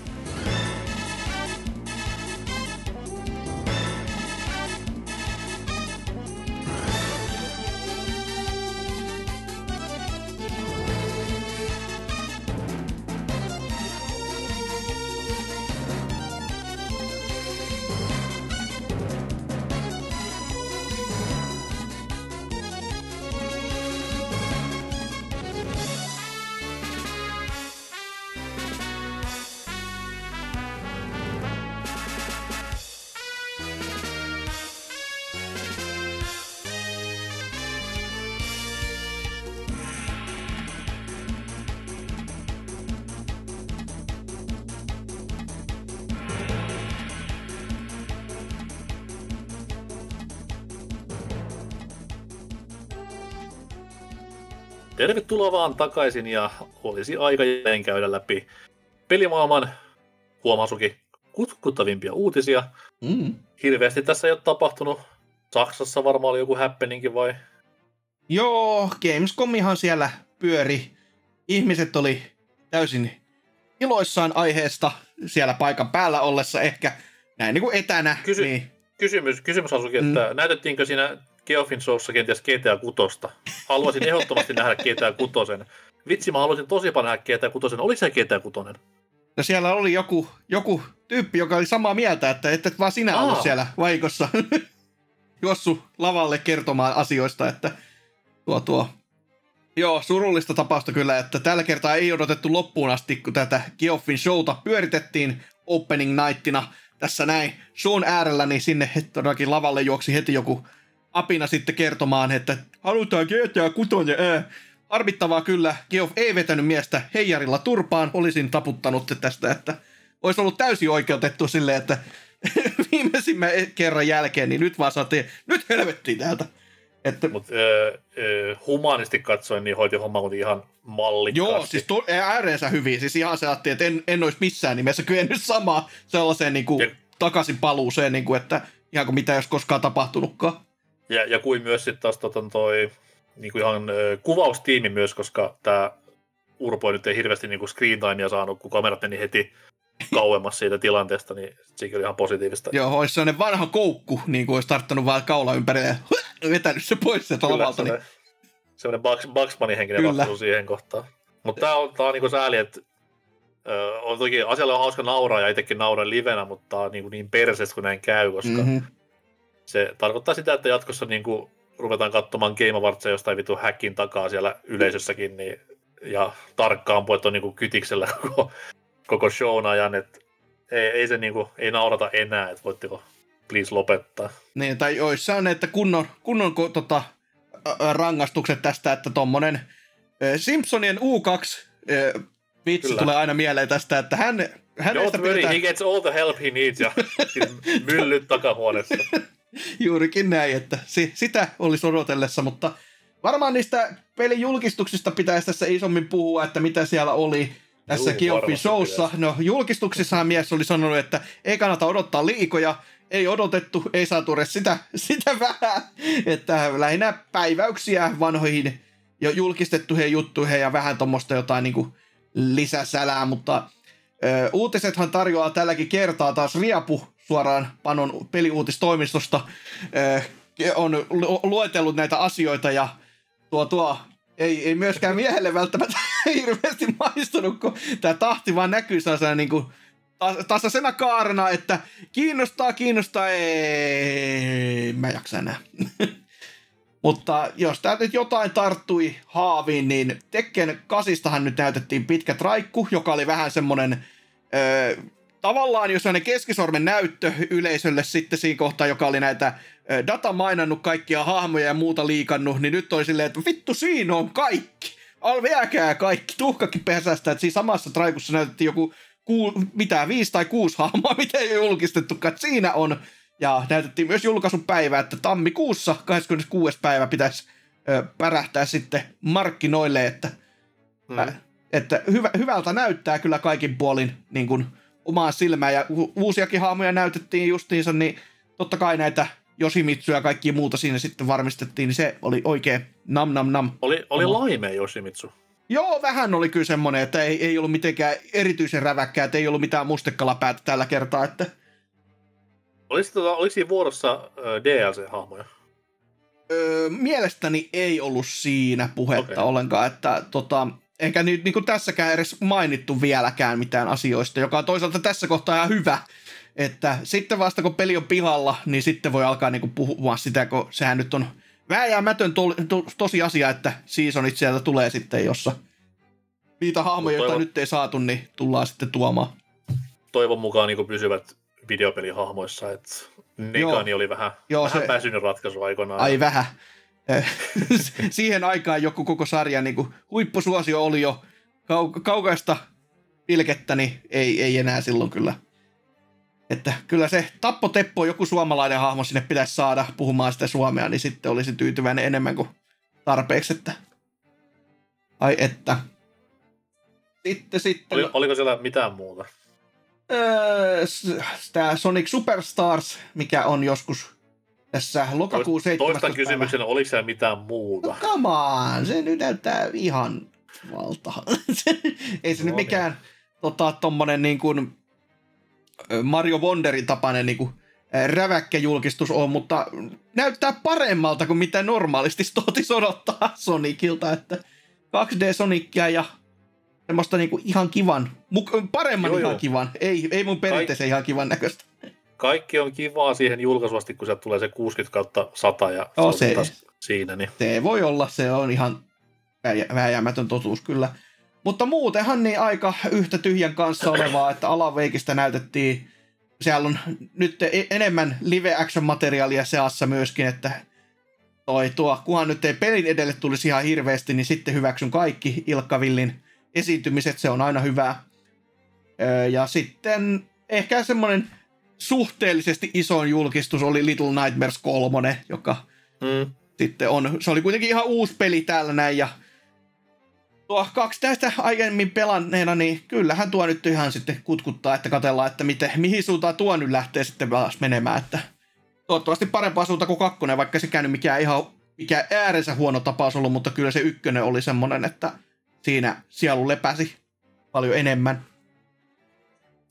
Speaker 2: Tervetuloa vaan takaisin ja olisi aika jälleen käydä läpi pelimaailman huomasuki kutkuttavimpia uutisia. Mm. Hirveästi tässä ei ole tapahtunut. Saksassa varmaan oli joku happeningi vai?
Speaker 1: Joo, Gamescomihan siellä pyöri. Ihmiset oli täysin iloissaan aiheesta siellä paikan päällä ollessa ehkä näin niin kuin etänä.
Speaker 2: Kysy-
Speaker 1: niin.
Speaker 2: Kysymys, kysymys asukin, että mm. näytettiinkö siinä Geoffin Showssa kenties GTA 6. Haluaisin ehdottomasti nähdä GTA 6. Vitsi, mä haluaisin tosi paljon nähdä GTA 6. Oliko se GTA 6?
Speaker 1: No siellä oli joku, joku tyyppi, joka oli samaa mieltä, että et vaan sinä Aa. ollut siellä vaikossa juossu lavalle kertomaan asioista, että tuo tuo Joo, surullista tapausta kyllä, että tällä kertaa ei odotettu loppuun asti, kun tätä Geoffin showta pyöritettiin opening nightina tässä näin shown äärellä, niin sinne todellakin lavalle juoksi heti joku apina sitten kertomaan, että halutaan GTA 6. Ää. Arvittavaa kyllä, Geoff ei vetänyt miestä heijarilla turpaan, olisin taputtanut tästä, että olisi ollut täysin oikeutettu silleen, että viimeisimmän kerran jälkeen, niin nyt vaan saatiin, nyt helvettiin täältä.
Speaker 2: Että... Mutta äh, humanisti katsoen, niin hoiti homma kuitenkin ihan mallikkaasti.
Speaker 1: Joo, siis to, ääreensä hyvin. Siis ihan se että en, en olisi missään nimessä kyennyt samaa sellaiseen niin kuin, ja... takaisin paluuseen, niin kuin, että ihan kuin mitä ei olisi koskaan tapahtunutkaan.
Speaker 2: Ja, ja kuin myös sitten taas tota, toi niin kuin ihan ö, kuvaustiimi myös, koska tämä Urpo nyt ei hirveästi niin kuin screen timea saanut, kun kamerat meni heti kauemmas siitä tilanteesta, niin sekin oli ihan positiivista.
Speaker 1: Joo, olisi sellainen vanha koukku, niin kuin olisi tarttunut vaan kaula ympärille ja vetänyt se pois sieltä lavalta. Niin...
Speaker 2: Sellainen Bugs, Bugsmanin henkinen vastaus siihen kohtaan. Mutta tämä on, tää on niin sääli, että ö, on toki asialle on hauska nauraa ja itsekin nauran livenä, mutta tämä on niin, niin perseestä, kun näin käy, koska mm-hmm se tarkoittaa sitä, että jatkossa niin kuin ruvetaan katsomaan Game Awardsia jostain vitu häkkin takaa siellä yleisössäkin, niin, ja tarkkaan on niin kuin kytiksellä koko, koko shown ajan, että ei, ei se niin kuin, ei naurata enää, että voitteko please lopettaa.
Speaker 1: Niin, tai joissain, että kunnon, kunnon tota, rangaistukset tästä, että tommonen Simpsonien U2 vitsi Kyllä. tulee aina mieleen tästä, että hän,
Speaker 2: hänestä Don't worry, he gets all the help he needs ja myllyt takahuoneessa.
Speaker 1: Juurikin näin, että si- sitä olisi odotellessa, mutta varmaan niistä pelijulkistuksista pitäisi tässä isommin puhua, että mitä siellä oli tässä Geoffin showssa. No julkistuksissahan mies oli sanonut, että ei kannata odottaa liikoja, ei odotettu, ei saatu edes sitä, sitä vähän, että lähinnä päiväyksiä vanhoihin jo julkistettuihin juttuihin ja vähän tuommoista jotain niin kuin lisäsälää, mutta ö, uutisethan tarjoaa tälläkin kertaa taas riapu suoraan Panon peliuutistoimistosta ö, on luetellut näitä asioita ja tuo, tuo ei, ei myöskään miehelle välttämättä hirveästi maistunut, kun tämä tahti vaan näkyy sellaisena niin kuin tasaisena kaarena, että kiinnostaa, kiinnostaa, ei, mä jaksa enää. Mutta jos tämä nyt jotain tarttui haaviin, niin Tekken kasistahan nyt näytettiin pitkä traikku, joka oli vähän semmonen öö, tavallaan jos ne keskisormen näyttö yleisölle sitten siinä kohtaa, joka oli näitä data mainannut kaikkia hahmoja ja muuta liikannut, niin nyt oli silleen, että vittu siinä on kaikki. Al viekää kaikki, tuhkakin pesästä, että siinä samassa traikussa näytettiin joku kuu, mitä, viisi tai kuusi hahmoa, mitä ei julkistettu, että siinä on ja näytettiin myös julkaisupäivä, että tammikuussa 26. päivä pitäisi ö, pärähtää sitten markkinoille, että, mm. ä, että hyvä, hyvältä näyttää kyllä kaikin puolin niin kuin, omaa silmää. Ja u- uusiakin haamoja näytettiin justiinsa, niin totta kai näitä Yoshimitsuja ja kaikki muuta siinä sitten varmistettiin, niin se oli oikein nam nam nam.
Speaker 2: Oli, oli laime Yoshimitsu.
Speaker 1: Joo, vähän oli kyllä semmoinen, että ei, ei ollut mitenkään erityisen räväkkää, että ei ollut mitään mustekalapäätä tällä kertaa, että
Speaker 2: Oliko, tota, oliko siinä vuorossa DLC-hahmoja?
Speaker 1: Öö, mielestäni ei ollut siinä puhetta okay. ollenkaan, että tota, eikä nyt niin kuin tässäkään edes mainittu vieläkään mitään asioista, joka on toisaalta tässä kohtaa ihan hyvä, että sitten vasta kun peli on pihalla, niin sitten voi alkaa niin kuin puhua sitä, kun sehän nyt on vääjäämätön to, to, tosiasia, että seasonit sieltä tulee sitten, jossa niitä hahmoja, joita nyt ei saatu, niin tullaan sitten tuomaan.
Speaker 2: Toivon mukaan niin pysyvät videopelihahmoissa, että Negani Joo. oli vähän, Joo, vähän se... väsynyt ratkaisu aikoinaan.
Speaker 1: Ai vähän. Siihen aikaan joku koko sarja niin kuin, huippusuosio oli jo kau- kaukaista pilkettä, niin ei, ei enää silloin kyllä. Että kyllä se Tappo Teppo, joku suomalainen hahmo sinne pitäisi saada puhumaan sitä suomea, niin sitten olisi tyytyväinen enemmän kuin tarpeeksi, että ai että. Sitten, sitten...
Speaker 2: Oli, oliko siellä mitään muuta?
Speaker 1: öö, tämä Sonic Superstars, mikä on joskus tässä lokakuun 7.
Speaker 2: Toistan kysymyksen, oliko siellä mitään muuta? No
Speaker 1: come on, se nyt näyttää ihan valta. Ei se no, nyt niin. mikään tota, tommonen niin kuin Mario Wonderin tapainen niin kuin, räväkkä julkistus on, mutta näyttää paremmalta kuin mitä normaalisti totis odottaa Sonicilta, että 2D Sonicia ja semmoista niinku ihan kivan, paremman joo, ihan joo. kivan, ei, ei mun perinteisen Kaik- ihan kivan näköistä.
Speaker 2: Kaikki on kivaa siihen julkaisuvasti, kun se tulee se 60 kautta 100 ja
Speaker 1: joo, se, se
Speaker 2: siinä. Niin.
Speaker 1: Se voi olla, se on ihan vääjäämätön totuus kyllä. Mutta muutenhan niin aika yhtä tyhjän kanssa olevaa, että alaveikistä näytettiin, siellä on nyt e-, enemmän live action materiaalia seassa myöskin, että toi tuo, kunhan nyt ei pelin edelle tulisi ihan hirveästi, niin sitten hyväksyn kaikki Ilkka Villin esiintymiset, se on aina hyvä. Ja sitten ehkä semmoinen suhteellisesti isoin julkistus oli Little Nightmares 3, joka mm. sitten on, se oli kuitenkin ihan uusi peli täällä näin, ja tuo kaksi tästä aiemmin pelanneena, niin kyllähän tuo nyt ihan sitten kutkuttaa, että katellaan, että miten, mihin suuntaan tuo nyt lähtee sitten menemään, että toivottavasti parempaa suunta kuin kakkonen, vaikka se käynyt mikään ihan mikä äärensä huono tapaus ollut, mutta kyllä se ykkönen oli semmoinen, että siinä sielu lepäsi paljon enemmän.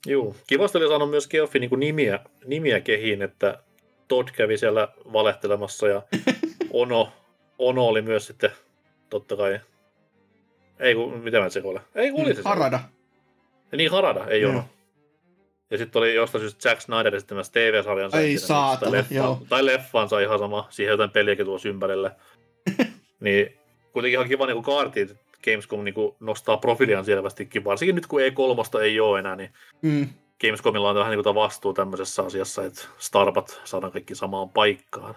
Speaker 2: Joo, kivasti oli saanut myös Geoffi niin nimiä, nimiä kehiin, että Todd kävi siellä valehtelemassa ja Ono, ono oli myös sitten totta kai, ei kun, mitä mä sekoile? Ei kun oli se
Speaker 1: Harada.
Speaker 2: Ja niin Harada, ei Ono. Ja sitten oli jostain syystä Jack Snyder esittämässä TV-sarjansa.
Speaker 1: Ei saa, tai, leffa, joo.
Speaker 2: tai leffansa ihan sama, siihen jotain peliäkin tuossa ympärille. niin kuitenkin ihan kiva niin kaartiin, Gamescom niin kuin nostaa profiiliaan selvästikin, varsinkin nyt kun E3 ei ole enää, niin mm. Gamescomilla on vähän niin kuin vastuu tämmöisessä asiassa, että starpat saadaan kaikki samaan paikkaan.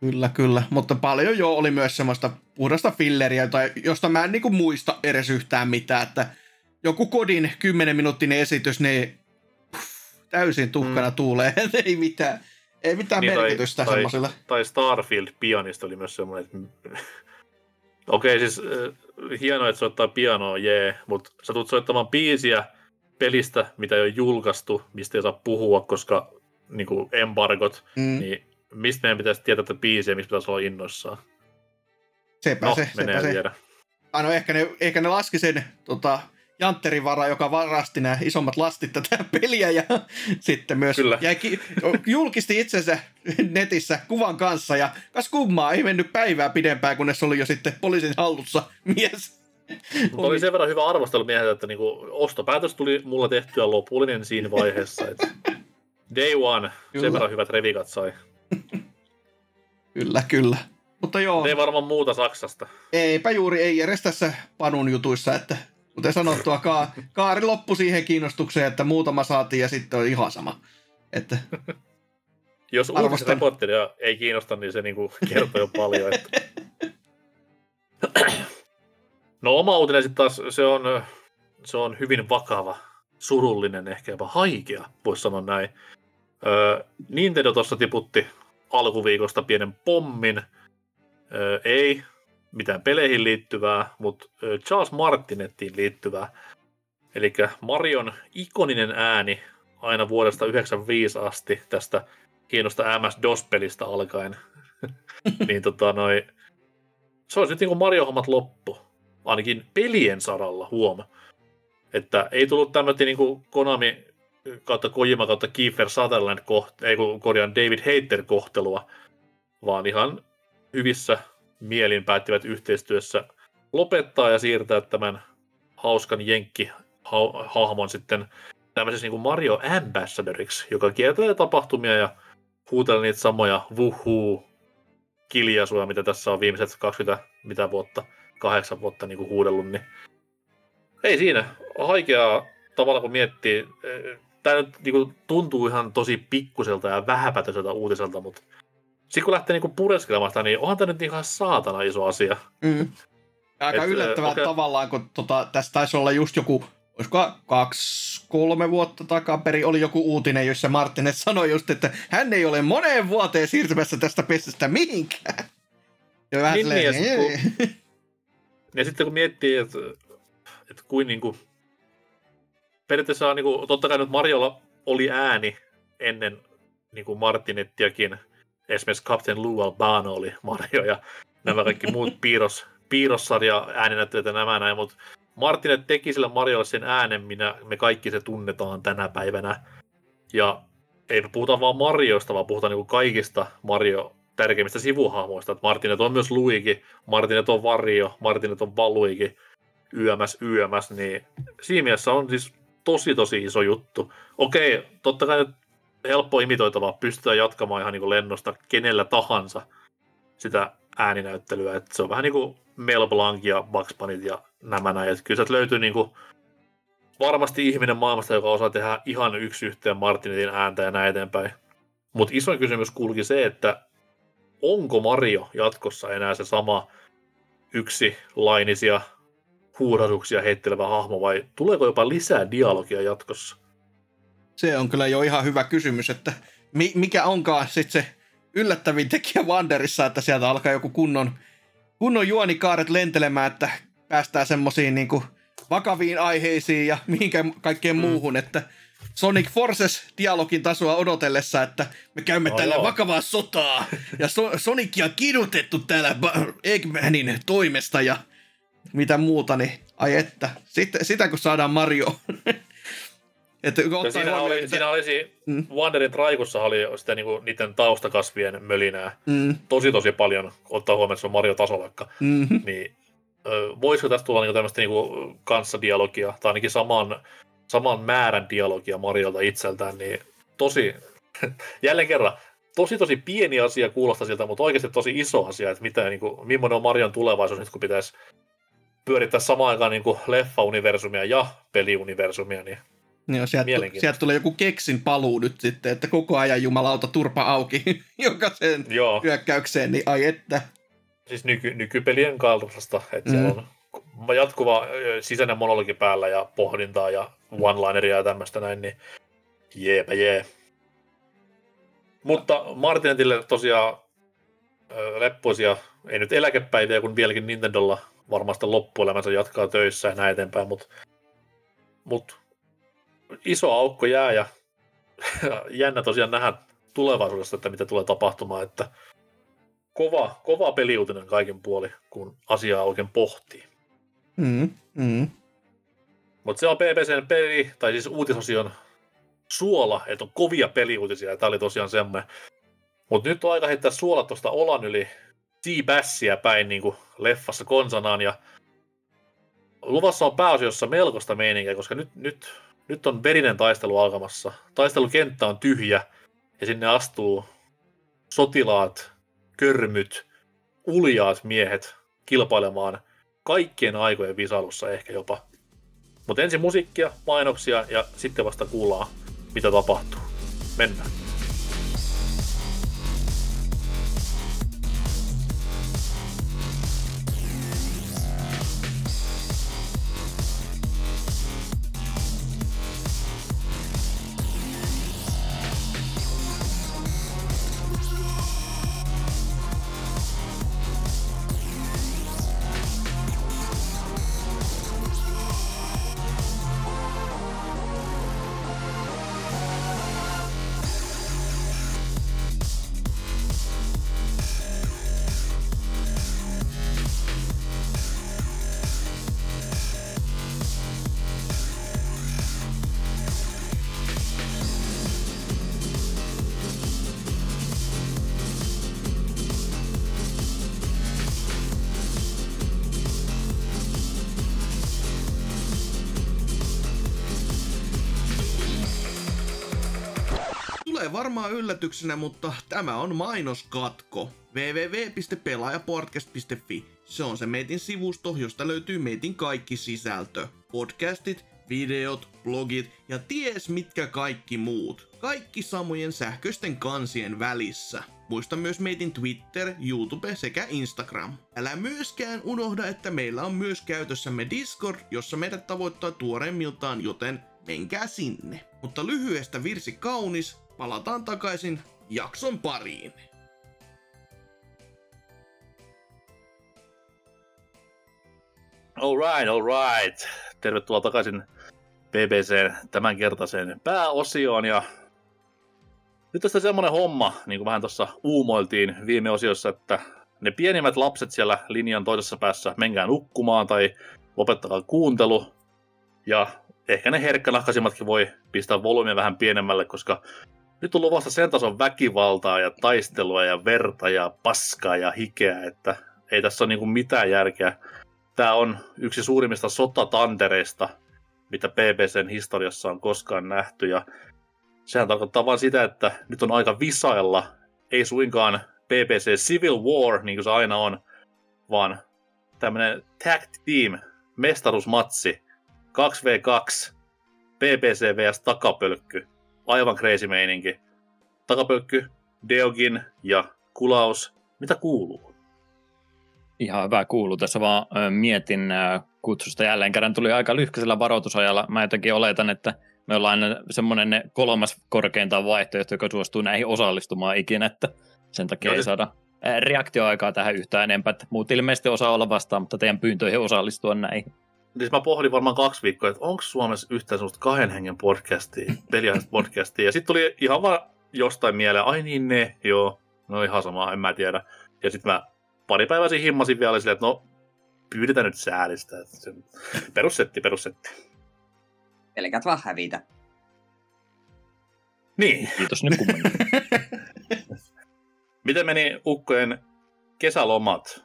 Speaker 1: Kyllä, kyllä. Mutta paljon jo oli myös semmoista puhdasta filleriä, tai josta mä en niinku muista edes yhtään mitään, että joku kodin 10 minuuttinen esitys, niin puff, täysin tuhkana mm. tuulee, ei mitään, ei mitään niin, merkitystä
Speaker 2: tai,
Speaker 1: semmoisilla.
Speaker 2: Tai, tai Starfield pianista oli myös semmoinen, että Okei, okay, siis hienoa, että soittaa pianoa, jee, mutta sä tulet soittamaan biisiä pelistä, mitä ei ole julkaistu, mistä ei saa puhua, koska niin kuin embargot, mm. niin mistä meidän pitäisi tietää tätä biisiä, mistä pitäisi olla innoissaan?
Speaker 1: Sepä no, se, menee sepä se. Ah, no ehkä ne, ehkä ne laski sen tota, Jantterin vara, joka varasti nämä isommat lastit tätä peliä ja sitten myös
Speaker 2: Kyllä.
Speaker 1: Jäi, julkisti itsensä netissä kuvan kanssa ja kas kummaa, ei mennyt päivää pidempään, kunnes oli jo sitten poliisin hallussa mies.
Speaker 2: Mutta oli sen verran hyvä arvostelu mieheltä, että niinku ostopäätös tuli mulla tehtyä lopullinen siinä vaiheessa. Että day one, Kyllä. sen verran hyvät revikat sai.
Speaker 1: kyllä, kyllä. Mutta joo.
Speaker 2: Ei varmaan muuta Saksasta.
Speaker 1: Eipä juuri, ei edes tässä Panun jutuissa, että kuten sanottua, ka- kaari loppui siihen kiinnostukseen, että muutama saatiin ja sitten on ihan sama. Että
Speaker 2: Jos uutisreportteria ei kiinnosta, niin se niinku kertoo jo paljon. Että... no oma uutinen sitten taas, se on, se on hyvin vakava, surullinen, ehkä jopa haikea, voisi sanoa näin. Öö, Nintendo tuossa tiputti alkuviikosta pienen pommin. Öö, ei mitään peleihin liittyvää, mutta Charles Martinettiin liittyvää. Eli Marion ikoninen ääni aina vuodesta 1995 asti tästä hienosta MS-DOS-pelistä alkaen. niin tota noi, se olisi nyt niin kuin Mario-hommat loppu. Ainakin pelien saralla, huoma. Että ei tullut tämmöistä niin kuin Konami kautta Kojima kautta Kiefer Sutherland, koht- ei kun korjaan David Hater kohtelua, vaan ihan hyvissä mielin päättivät yhteistyössä lopettaa ja siirtää tämän hauskan jenkki hahmon sitten tämmöisessä niin kuin Mario Ambassadoriksi, joka kiertelee tapahtumia ja huutelee niitä samoja vuhuu kiljasuja, mitä tässä on viimeiset 20 mitä vuotta, kahdeksan vuotta niin kuin huudellut, niin ei siinä. Haikeaa tavalla kun miettii. Tämä nyt niin kuin, tuntuu ihan tosi pikkuselta ja vähäpätöiseltä uutiselta, mutta sitten kun lähtee niinku pureskelemaan sitä, niin onhan tämä nyt ihan saatana iso asia.
Speaker 1: Mm. Aika Et, yllättävää okay. tavallaan, kun tota, tässä taisi olla just joku, olisiko kaksi, kolme vuotta takaperin oli joku uutinen, jossa Martinet sanoi just, että hän ei ole moneen vuoteen siirtymässä tästä pessestä mihinkään.
Speaker 2: Ja vähän niin, niin, ja, sit, kun, ja sitten kun miettii, että, että kuin niinku, periaatteessa on niinku, totta kai nyt Marjolla oli ääni ennen niinku Martinettiakin, esimerkiksi Captain Lou Albano oli Mario ja nämä kaikki muut piirros, piirrossarja ääninäyttelijät ja nämä näin, mutta Martinet teki sillä Mariolle sen äänen, minä me kaikki se tunnetaan tänä päivänä. Ja ei puhuta vaan Marioista, vaan puhutaan niin kaikista Mario tärkeimmistä sivuhahmoista. Että Martinet on myös Luigi, Martinet on Vario, Martinet on Valuigi, YMS, YMS, niin siinä mielessä on siis tosi tosi iso juttu. Okei, totta kai nyt helppo imitoitavaa, pystytään jatkamaan ihan niin kuin lennosta kenellä tahansa sitä ääninäyttelyä. Et se on vähän niin kuin Mel Blanc ja Bugs Bunny ja nämä näin. Et kyllä löytyy niin kuin varmasti ihminen maailmasta, joka osaa tehdä ihan yksi yhteen Martinetin ääntä ja näin eteenpäin. Mutta isoin kysymys kulki se, että onko Mario jatkossa enää se sama yksi lainisia huurahduksia heittelevä hahmo vai tuleeko jopa lisää dialogia jatkossa?
Speaker 1: Se on kyllä jo ihan hyvä kysymys, että mi- mikä onkaan sitten se yllättävin tekijä Wanderissa, että sieltä alkaa joku kunnon, kunnon juonikaaret lentelemään, että päästään semmoisiin niin vakaviin aiheisiin ja mihinkä kaikkeen mm. muuhun, että Sonic Forces dialogin tasoa odotellessa, että me käymme no täällä joo. vakavaa sotaa ja so- Sonicia kidutettu täällä Eggmanin toimesta ja mitä muuta, niin ai että. Sitten, sitä kun saadaan Mario
Speaker 2: että siinä, oli, että... siinä olisi, mm. Wanderin traikussa oli sitä niinku, niiden taustakasvien mölinää mm. tosi tosi paljon, ottaa huomioon, että se on Mario taso vaikka. Mm-hmm. Niin, voisiko tästä tulla niinku tämmöistä niinku kanssadialogia, tai ainakin saman, saman määrän dialogia Mariolta itseltään, niin tosi, jälleen kerran, tosi tosi pieni asia kuulostaa siltä, mutta oikeasti tosi iso asia, että mitä, niin kuin, millainen on Marion tulevaisuus nyt, kun pitäisi pyörittää samaan aikaan niin leffa-universumia ja peliuniversumia, niin
Speaker 1: Joo, sieltä, sieltä tulee joku keksin paluu nyt sitten, että koko ajan jumalauta turpa auki jokaiseen Joo. hyökkäykseen, niin ai että.
Speaker 2: Siis nyky, nykypelien kaltaista, että mm. siellä on jatkuva sisäinen monologi päällä ja pohdintaa ja one-lineria ja tämmöistä näin, niin jeepä jee. Mutta Martinetille tosiaan leppoisia, ei nyt eläkepäiviä, kun vieläkin Nintendolla varmasti loppuelämänsä jatkaa töissä ja näin eteenpäin, mutta mut iso aukko jää ja jännä tosiaan nähdä tulevaisuudessa, että mitä tulee tapahtumaan, että kova, kova peliuutinen kaiken puoli, kun asiaa oikein pohtii.
Speaker 1: Mm, mm.
Speaker 2: Mutta se on BBCn peli, tai siis uutisosion suola, että on kovia peliuutisia, ja tämä oli tosiaan semmoinen. Mutta nyt on aika heittää suolat tuosta olan yli Seabassia päin niin kuin leffassa konsanaan, ja luvassa on pääosiossa melkoista meininkiä, koska nyt, nyt, nyt on verinen taistelu alkamassa. Taistelukenttä on tyhjä, ja sinne astuu sotilaat, körmyt, uljaat miehet kilpailemaan kaikkien aikojen visailussa ehkä jopa. Mutta ensin musiikkia, mainoksia ja sitten vasta kuullaan, mitä tapahtuu. Mennään.
Speaker 1: Varmaan yllätyksenä, mutta tämä on mainoskatko. www.pelaajapodcast.fi. Se on se meitin sivusto, josta löytyy meitin kaikki sisältö. Podcastit, videot, blogit ja ties mitkä kaikki muut. Kaikki samojen sähköisten kansien välissä. Muista myös meitin Twitter, YouTube sekä Instagram. Älä myöskään unohda, että meillä on myös käytössämme Discord, jossa meidät tavoittaa tuoreimmiltaan, joten menkää sinne. Mutta lyhyestä virsi kaunis, palataan takaisin jakson pariin.
Speaker 2: Alright, alright. Tervetuloa takaisin BBCn tämänkertaiseen pääosioon ja nyt tästä semmonen homma, niin kuin vähän tuossa uumoiltiin viime osiossa, että ne pienimmät lapset siellä linjan toisessa päässä menkää nukkumaan tai lopettakaa kuuntelu. Ja ehkä ne herkkänahkaisimmatkin voi pistää volyymia vähän pienemmälle, koska nyt on luvassa sen tason väkivaltaa ja taistelua ja verta ja paskaa ja hikeä, että ei tässä ole niin kuin mitään järkeä. Tämä on yksi suurimmista sotatantereista, mitä BBCn historiassa on koskaan nähty. Ja sehän tarkoittaa vain sitä, että nyt on aika visailla, ei suinkaan BBC Civil War, niin kuin se aina on, vaan tämmöinen tag team mestarusmatsi 2v2 BBC vs takapölkky aivan crazy meininki. Takapölkky, Deogin ja Kulaus, mitä kuuluu?
Speaker 3: Ihan hyvä kuuluu. Tässä vaan mietin kutsusta jälleen kerran. Tuli aika lyhkäisellä varoitusajalla. Mä jotenkin oletan, että me ollaan semmoinen kolmas korkeintaan vaihtoehto, joka suostuu näihin osallistumaan ikinä, että sen takia Joo, ei saada reaktioaikaa tähän yhtään enempää. Muut ilmeisesti osaa olla vastaan, mutta teidän pyyntöihin osallistua näihin.
Speaker 2: Siis mä pohdin varmaan kaksi viikkoa, että onko Suomessa yhtään sellaista kahden hengen podcastia, peliaiheista podcastia. Ja sitten tuli ihan vaan jostain mieleen, ai niin ne, joo, no ihan sama, en mä tiedä. Ja sitten mä pari päivää siinä himmasin vielä silleen, että no pyydetään nyt säälistä. Perussetti, perussetti.
Speaker 4: Pelkät vaan hävitä.
Speaker 2: Niin.
Speaker 3: Kiitos nyt kumminkin.
Speaker 2: Miten meni ukkojen kesälomat?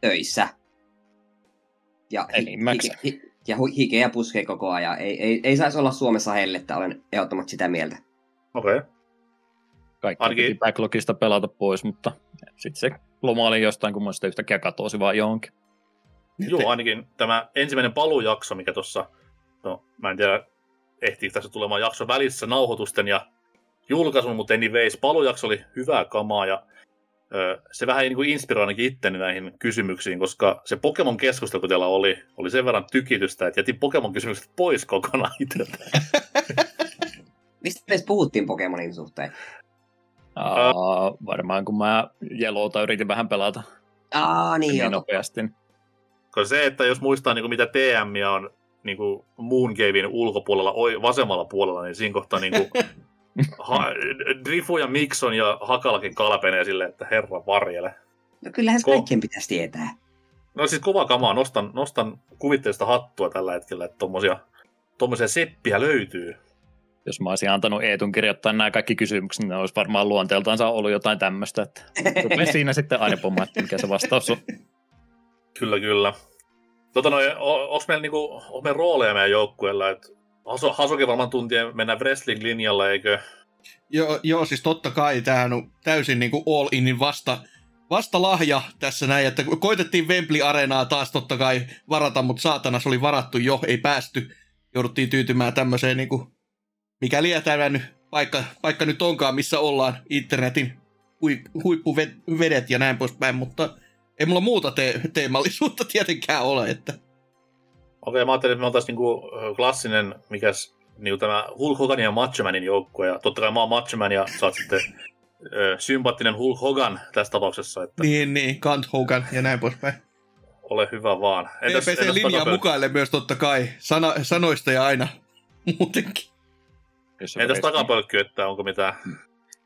Speaker 4: Töissä. Ja, hi, hi, hi, ja hikeä puskee koko ajan. Ei, ei, ei saisi olla Suomessa hellettä, olen ehdottomasti sitä mieltä.
Speaker 2: Okei. Okay.
Speaker 3: Kaikki Ainakin... piti backlogista pelata pois, mutta sitten se loma oli jostain, kun sitä yhtäkkiä katosi vaan johonkin.
Speaker 2: Joo, ainakin tämä ensimmäinen palujakso, mikä tuossa No, mä en tiedä, ehtii tässä tulemaan jakso välissä nauhoitusten ja julkaisun, mutta anyways, palujakso oli hyvää kamaa ja se vähän niin kuin inspiroi ainakin itteni näihin kysymyksiin, koska se Pokemon-keskustelu, kun teillä oli, oli sen verran tykitystä, että jätin Pokemon-kysymykset pois kokonaan itseltä.
Speaker 4: Mistä edes puhuttiin Pokemonin suhteen?
Speaker 3: Uh, varmaan kun mä Yellowta yritin vähän pelata.
Speaker 4: Aa, niin,
Speaker 3: niin nopeasti.
Speaker 2: Koska se, että jos muistaa niin kuin mitä TM on niin kuin Moongavein ulkopuolella, vasemmalla puolella, niin siinä kohtaa niin kuin, ha, Drifu ja Mikson ja Hakalakin kalpenee silleen, että herra varjele.
Speaker 4: No kyllähän se Ko- kaikkien pitäisi tietää.
Speaker 2: No siis kova kamaa, nostan, nostan kuvitteesta hattua tällä hetkellä, että tommosia, tommosia seppiä löytyy.
Speaker 3: Jos mä olisin antanut Eetun kirjoittaa nämä kaikki kysymykset, niin ne olisi varmaan luonteeltaan ollut jotain tämmöistä, että siinä sitten aina pomma, että mikä se vastaus on.
Speaker 2: Kyllä, kyllä. Tota noin, onko meillä, niinku, onko meillä rooleja meidän joukkueella? Että Hasukin varmaan tuntien mennä wrestling-linjalla, eikö?
Speaker 1: Joo, joo, siis totta kai tämähän on täysin niinku all inin vasta, vasta lahja tässä näin, että koitettiin Wembley Areenaa taas totta kai varata, mutta saatana se oli varattu jo, ei päästy. Jouduttiin tyytymään tämmöiseen niinku, mikä lietävän paikka, paikka nyt onkaan, missä ollaan internetin hui, huippuvedet ja näin poispäin, mutta ei mulla muuta te- teemallisuutta tietenkään ole, että...
Speaker 2: Okei, mä ajattelin, että me oltaisiin niinku klassinen, mikäs niinku tämä Hulk Hoganin ja Macho Manin joukkue, ja totta kai mä oon Macho Man, ja sä oot sitten ö, sympaattinen Hulk Hogan tässä tapauksessa. Että...
Speaker 1: Niin, niin, Kant Hogan ja näin poispäin.
Speaker 2: Ole hyvä vaan.
Speaker 1: Entäs, PPC entäs linjaa mukaille myös totta kai, Sana, sanoista ja aina muutenkin.
Speaker 2: Entäs takapölkky, että onko mitään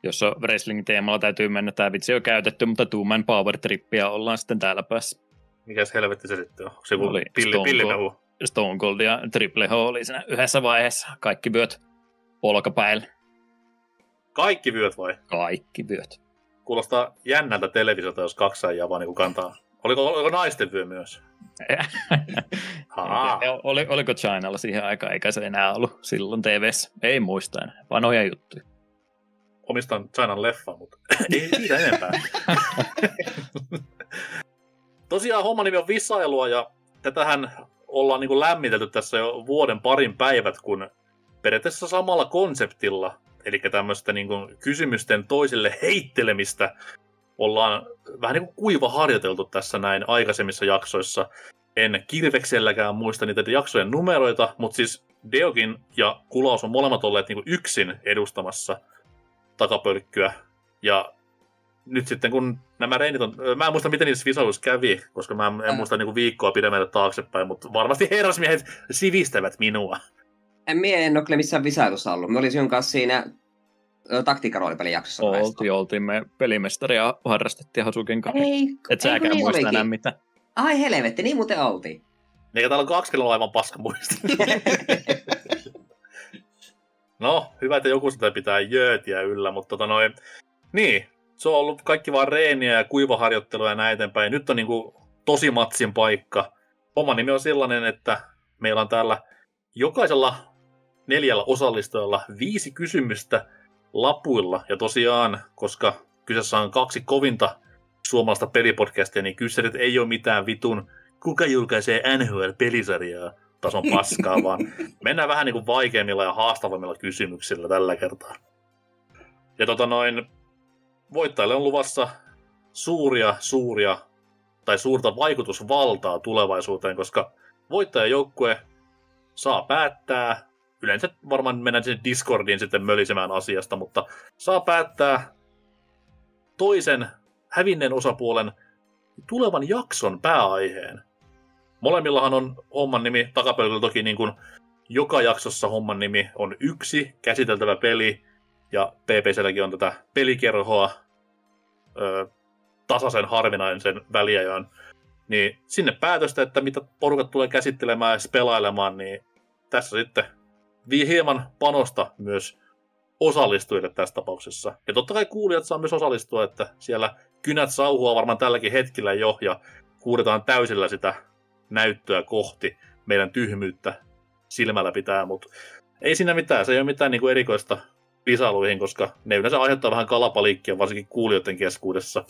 Speaker 3: jos on wrestling-teemalla täytyy mennä, tämä vitsi on käytetty, mutta Two Man Power Trippiä ollaan sitten täällä päässä.
Speaker 2: Mikäs helvetti se sitten on? Onko se oli pilli, pillimehu?
Speaker 3: Stone Cold ja Triple H oli siinä yhdessä vaiheessa. Kaikki vyöt polkapäillä.
Speaker 2: Kaikki vyöt vai?
Speaker 3: Kaikki vyöt.
Speaker 2: Kuulostaa jännältä televisiota, jos kaksi äijää vaan niin kantaa. Oliko, oliko naisten vyö myös?
Speaker 3: Oli, oliko Chinalla siihen aikaan, eikä se enää ollut silloin TVssä. Ei muista enää, vanhoja juttuja
Speaker 2: omistan Chinan leffa, mutta ei siitä enempää. Tosiaan homma nimi on Visailua ja tätähän ollaan niin kuin lämmitelty tässä jo vuoden parin päivät, kun periaatteessa samalla konseptilla, eli tämmöistä niin kuin kysymysten toisille heittelemistä, ollaan vähän niin kuin kuiva harjoiteltu tässä näin aikaisemmissa jaksoissa. En kirvekselläkään muista niitä jaksojen numeroita, mutta siis Deokin ja Kulaus on molemmat olleet niin kuin yksin edustamassa – takapölkkyä. Ja nyt sitten kun nämä reinit on, mä en muista miten niissä visailuissa kävi, koska mä en, en muista niinku viikkoa pidemmälle taaksepäin, mutta varmasti herrasmiehet sivistävät minua.
Speaker 4: En mie en ole missään visailussa ollut. Me olisin kanssa siinä taktiikkaroolipelin jaksossa.
Speaker 3: Oltiin, oltiin. Me pelimestaria harrastettiin Hasuken kanssa. Ei, Et säkään niin muista enää mitä.
Speaker 4: Ai helvetti, niin muuten oltiin.
Speaker 2: Niin, täällä on kaksi aivan paska muista. No, hyvä, että joku sitä pitää jöötiä yllä, mutta tota noin, niin, se on ollut kaikki vaan reeniä ja kuivaharjoittelua ja näin eteenpäin. Nyt on niinku tosi matsin paikka. Oma nimi on sellainen, että meillä on täällä jokaisella neljällä osallistujalla viisi kysymystä lapuilla. Ja tosiaan, koska kyseessä on kaksi kovinta suomalaista pelipodcastia, niin kyssärit ei ole mitään vitun kuka julkaisee NHL-pelisarjaa tason paskaa, vaan mennään vähän niin kuin vaikeimmilla ja haastavammilla kysymyksillä tällä kertaa. Ja tota noin, voittajalle on luvassa suuria, suuria tai suurta vaikutusvaltaa tulevaisuuteen, koska voittajajoukkue saa päättää, yleensä varmaan mennään sinne Discordiin sitten mölisemään asiasta, mutta saa päättää toisen hävinneen osapuolen tulevan jakson pääaiheen. Molemmillahan on homman nimi, takapöydällä toki niin kuin joka jaksossa homman nimi on yksi käsiteltävä peli, ja PPClläkin on tätä pelikerhoa ö, tasaisen harvinaisen väliajan, niin sinne päätöstä, että mitä porukat tulee käsittelemään ja pelailemaan, niin tässä sitten vii hieman panosta myös osallistujille tässä tapauksessa. Ja totta kai kuulijat saa myös osallistua, että siellä kynät sauhua varmaan tälläkin hetkellä jo, ja kuudetaan täysillä sitä näyttöä kohti meidän tyhmyyttä silmällä pitää, mutta ei siinä mitään, se ei ole mitään niin kuin erikoista visailuihin, koska ne yleensä aiheuttaa vähän kalapaliikkia, varsinkin kuulijoiden keskuudessa.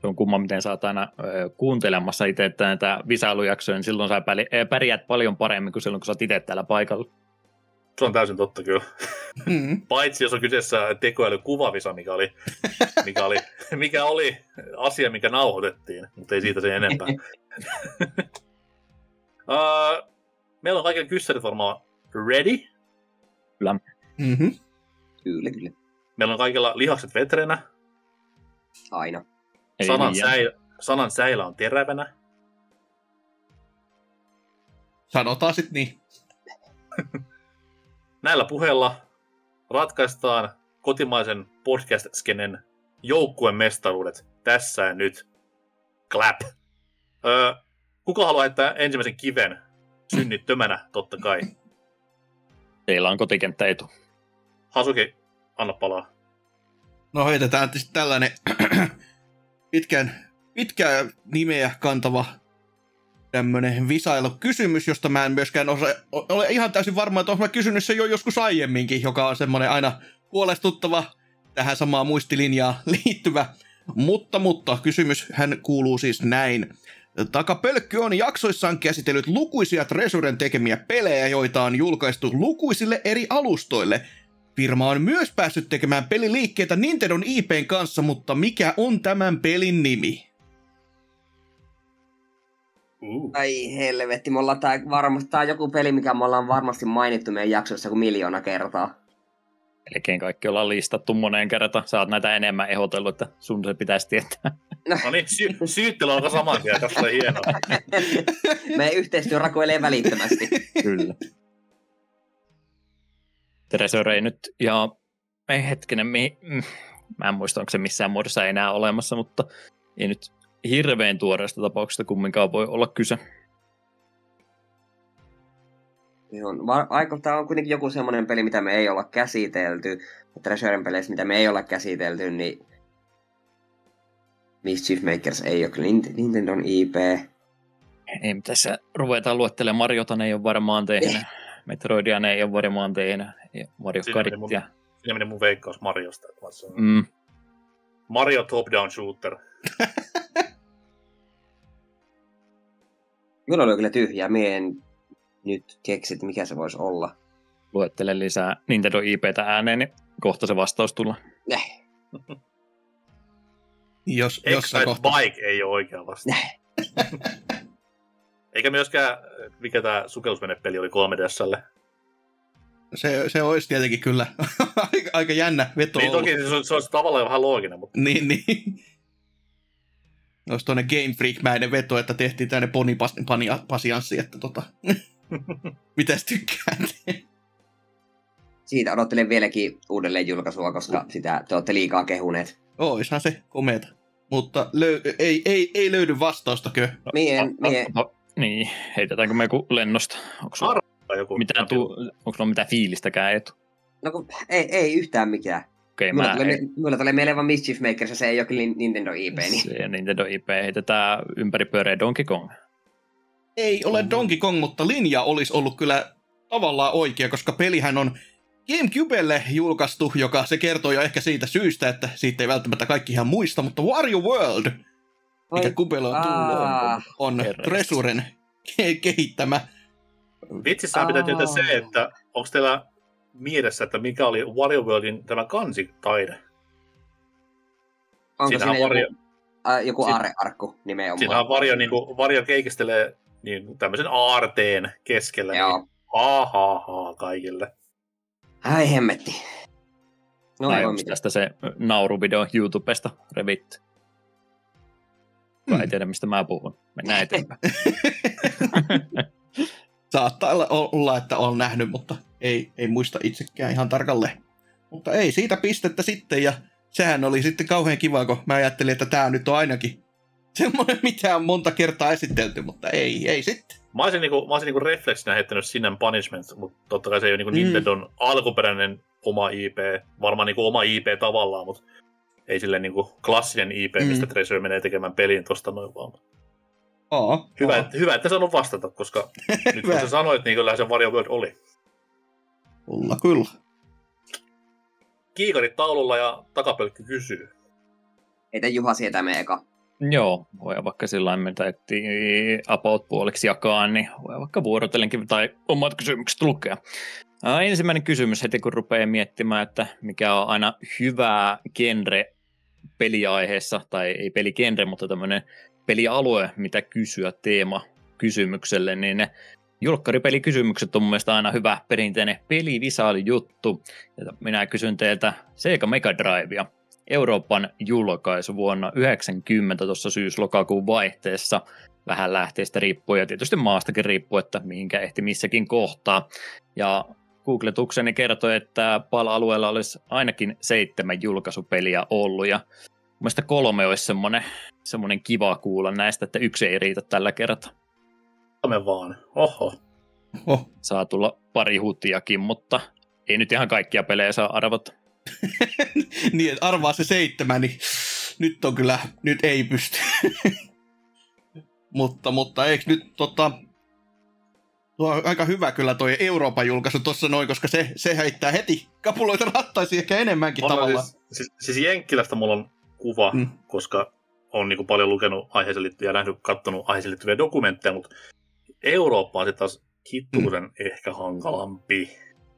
Speaker 3: se on kumma, miten sä oot aina ö, kuuntelemassa itse näitä visailujaksoja, niin silloin sä pärjäät paljon paremmin kuin silloin, kun sä oot itse täällä paikalla.
Speaker 2: Se on täysin totta kyllä. Mm. Paitsi jos on kyseessä tekoälykuvavisa, mikä oli, mikä, oli, mikä oli asia, mikä nauhoitettiin, mutta ei siitä sen enempää. uh, meillä on kaikille kyssärit varmaan ready.
Speaker 3: Kyllä.
Speaker 4: Mm-hmm. Kyllä, kyllä.
Speaker 2: Meillä on kaikilla lihakset vetrenä.
Speaker 4: Aina.
Speaker 2: Sanan, säil, sanan säilä on terävänä.
Speaker 1: Sanotaan sitten niin.
Speaker 2: Näillä puheilla ratkaistaan kotimaisen podcast-skenen joukkueen mestaruudet tässä ja nyt. Clap. Öö, kuka haluaa heittää ensimmäisen kiven synnittömänä, totta kai.
Speaker 3: Teillä on kotikenttä etu.
Speaker 2: Hasuki, anna palaa.
Speaker 1: No heitetään tällainen pitkän, pitkää nimeä kantava tämmönen kysymys, josta mä en myöskään osa, ole ihan täysin varma, että olen kysynyt se jo joskus aiemminkin, joka on semmoinen aina huolestuttava tähän samaan muistilinjaan liittyvä. Mutta, mutta kysymys hän kuuluu siis näin. Takapölkky on jaksoissaan käsitellyt lukuisia Tresuren tekemiä pelejä, joita on julkaistu lukuisille eri alustoille. Firma on myös päässyt tekemään peliliikkeitä Nintendon IPn kanssa, mutta mikä on tämän pelin nimi?
Speaker 4: Uh. Ai helvetti, me ollaan tää varmasti, tää on joku peli, mikä me ollaan varmasti mainittu meidän jaksoissa kuin miljoona kertaa.
Speaker 3: Melkein kaikki ollaan listattu moneen kertaan. Sä oot näitä enemmän ehdotellut, että sun se pitäisi tietää.
Speaker 2: No, no niin, sy- syyttely on saman tien, tässä on hienoa.
Speaker 4: Meidän yhteistyö rakoilee välittömästi.
Speaker 3: Kyllä. Treasure nyt, ja ei hetkinen, mi- mm, mä en muista, onko se missään muodossa enää olemassa, mutta ei nyt hirveän tuoreesta tapauksesta kumminkaan voi olla kyse.
Speaker 4: On, aika, tämä on kuitenkin joku semmoinen peli, mitä me ei olla käsitelty. Treasuren peleissä, mitä me ei olla käsitelty, niin Mischief Makers ei ole kyllä Nintendo IP.
Speaker 3: Ei, se ruvetaan luettelemaan. Mariota ne ei ole varmaan tehnyt. Metroidia ne ei ole varmaan tehnyt. Mario Kartia.
Speaker 2: Siinä meni mun veikkaus Mariosta. Mm. Mario top-down shooter.
Speaker 4: Minulla oli kyllä tyhjää. Mie en nyt keksi, että mikä se voisi olla.
Speaker 3: Luettele lisää Nintendo IPtä ääneen, niin kohta se vastaus tulla.
Speaker 4: Näh.
Speaker 1: jos, jos
Speaker 2: kohta... Bike ei ole oikea vastaus. Eikä myöskään, mikä tämä sukellusvenepeli oli 3DSlle.
Speaker 1: Se, se olisi tietenkin kyllä aika, aika jännä veto
Speaker 2: Niin toki se, se olisi tavallaan vähän looginen, mutta...
Speaker 1: Niin, niin olisi tuonne Game Freak-mäinen veto, että tehtiin tänne pasjanssi, että tota, mitäs tykkäätte?
Speaker 4: Siitä odottelen vieläkin uudelleen julkaisua, koska sitä te olette liikaa kehuneet.
Speaker 1: Oishan se komeeta. Mutta löy- ei, ei, ei löydy vastausta, kö?
Speaker 4: Mien, mien.
Speaker 3: Niin, heitetäänkö me joku lennosta? Onko sulla joku mitään, tu- onko sulla mitään fiilistäkään etu?
Speaker 4: No kun, ei, ei yhtään mikään. Okay, mulla, tulee, ei... mulla tulee mieleen vaan Mischief Makers ja se ei ole kyllä Nintendo IP. Niin.
Speaker 3: Se Nintendo IP heitetään ympäri pyöreä Donkey Kong.
Speaker 1: Ei ole Donkey Kong, mutta linja olisi ollut kyllä tavallaan oikea, koska pelihän on Gamecubelle julkaistu, joka se kertoo jo ehkä siitä syystä, että siitä ei välttämättä kaikki ihan muista, mutta Wario World, mikä Kubelle on tullut, on, on Tresuren kehittämä.
Speaker 2: Vitsissään pitää tietää se, että onko teillä mielessä, että mikä oli WarioWorldin tämä kansitaide.
Speaker 4: Onko siinä joku, Vario... äh, joku aarrearkku nimenomaan?
Speaker 2: Siinähän Vario, niin kuin, Vario keikistelee niin, tämmöisen aarteen keskellä. Joo. Niin, ha, ha, ha, kaikille.
Speaker 4: Ai hemmetti.
Speaker 3: No, onko tästä se nauruvideo YouTubesta revitty? Hmm. ei tiedä, mistä mä puhun. Mennään eteenpäin.
Speaker 1: Saattaa olla, että on nähnyt, mutta ei, ei muista itsekään ihan tarkalleen. Mutta ei, siitä pistettä sitten ja sehän oli sitten kauhean kiva, kun mä ajattelin, että tämä nyt on ainakin semmoinen, mitä on monta kertaa esitelty, mutta ei, ei sitten.
Speaker 2: Mä olisin, niinku, mä olisin niinku refleksinä heittänyt Sin Punishment, mutta totta kai se ei ole niinku mm. Nintendon alkuperäinen oma IP, varmaan niinku oma IP tavallaan, mutta ei sille niinku klassinen IP, mm. mistä Treasure menee tekemään pelin tosta noin vaan.
Speaker 1: Aa,
Speaker 2: hyvä, aa. hyvä, että saanut vastata, koska nyt kun sä sanoit, niin kyllä se Mario World oli.
Speaker 1: Kyllä, kyllä.
Speaker 2: Kiikarit taululla ja takapölkky kysyy.
Speaker 4: Heitä Juha sieltä me eka.
Speaker 3: Joo, voi vaikka sillä mitä about puoliksi jakaa, niin voi vaikka vuorotellenkin tai omat kysymykset lukea. Ensimmäinen kysymys heti kun rupeaa miettimään, että mikä on aina hyvää genre peliaiheessa, tai ei peligenre, mutta tämmöinen pelialue, mitä kysyä teema kysymykselle, niin ne julkkaripelikysymykset on mun mielestä aina hyvä perinteinen pelivisaali juttu. minä kysyn teiltä Sega Mega Drivea. Euroopan julkaisu vuonna 90 tuossa syys-lokakuun vaihteessa. Vähän lähteistä riippuen ja tietysti maastakin riippuu, että mihinkä ehti missäkin kohtaa. Ja googletukseni kertoi, että PAL-alueella olisi ainakin seitsemän julkaisupeliä ollut ja mielestäni kolme olisi semmoinen, semmoinen kiva kuulla näistä, että yksi ei riitä tällä kertaa.
Speaker 2: Kolme vaan, oho.
Speaker 3: Oh. Saa tulla pari hutiakin, mutta ei nyt ihan kaikkia pelejä saa arvata.
Speaker 1: niin, että arvaa se seitsemän, niin nyt on kyllä, nyt ei pysty. mutta, mutta eikö nyt tota, Tuo on aika hyvä kyllä toi Euroopan julkaisu tuossa noin, koska se, se heittää heti kapuloita rattaisi ehkä enemmänkin on, tavallaan.
Speaker 2: Siis, siis, siis Jenkkilästä mulla on kuva, mm. koska on niin paljon lukenut aiheeseen liittyviä ja nähnyt, katsonut aiheeseen liittyviä dokumentteja, mutta Eurooppa on sitten taas hittuuden mm. ehkä hankalampi.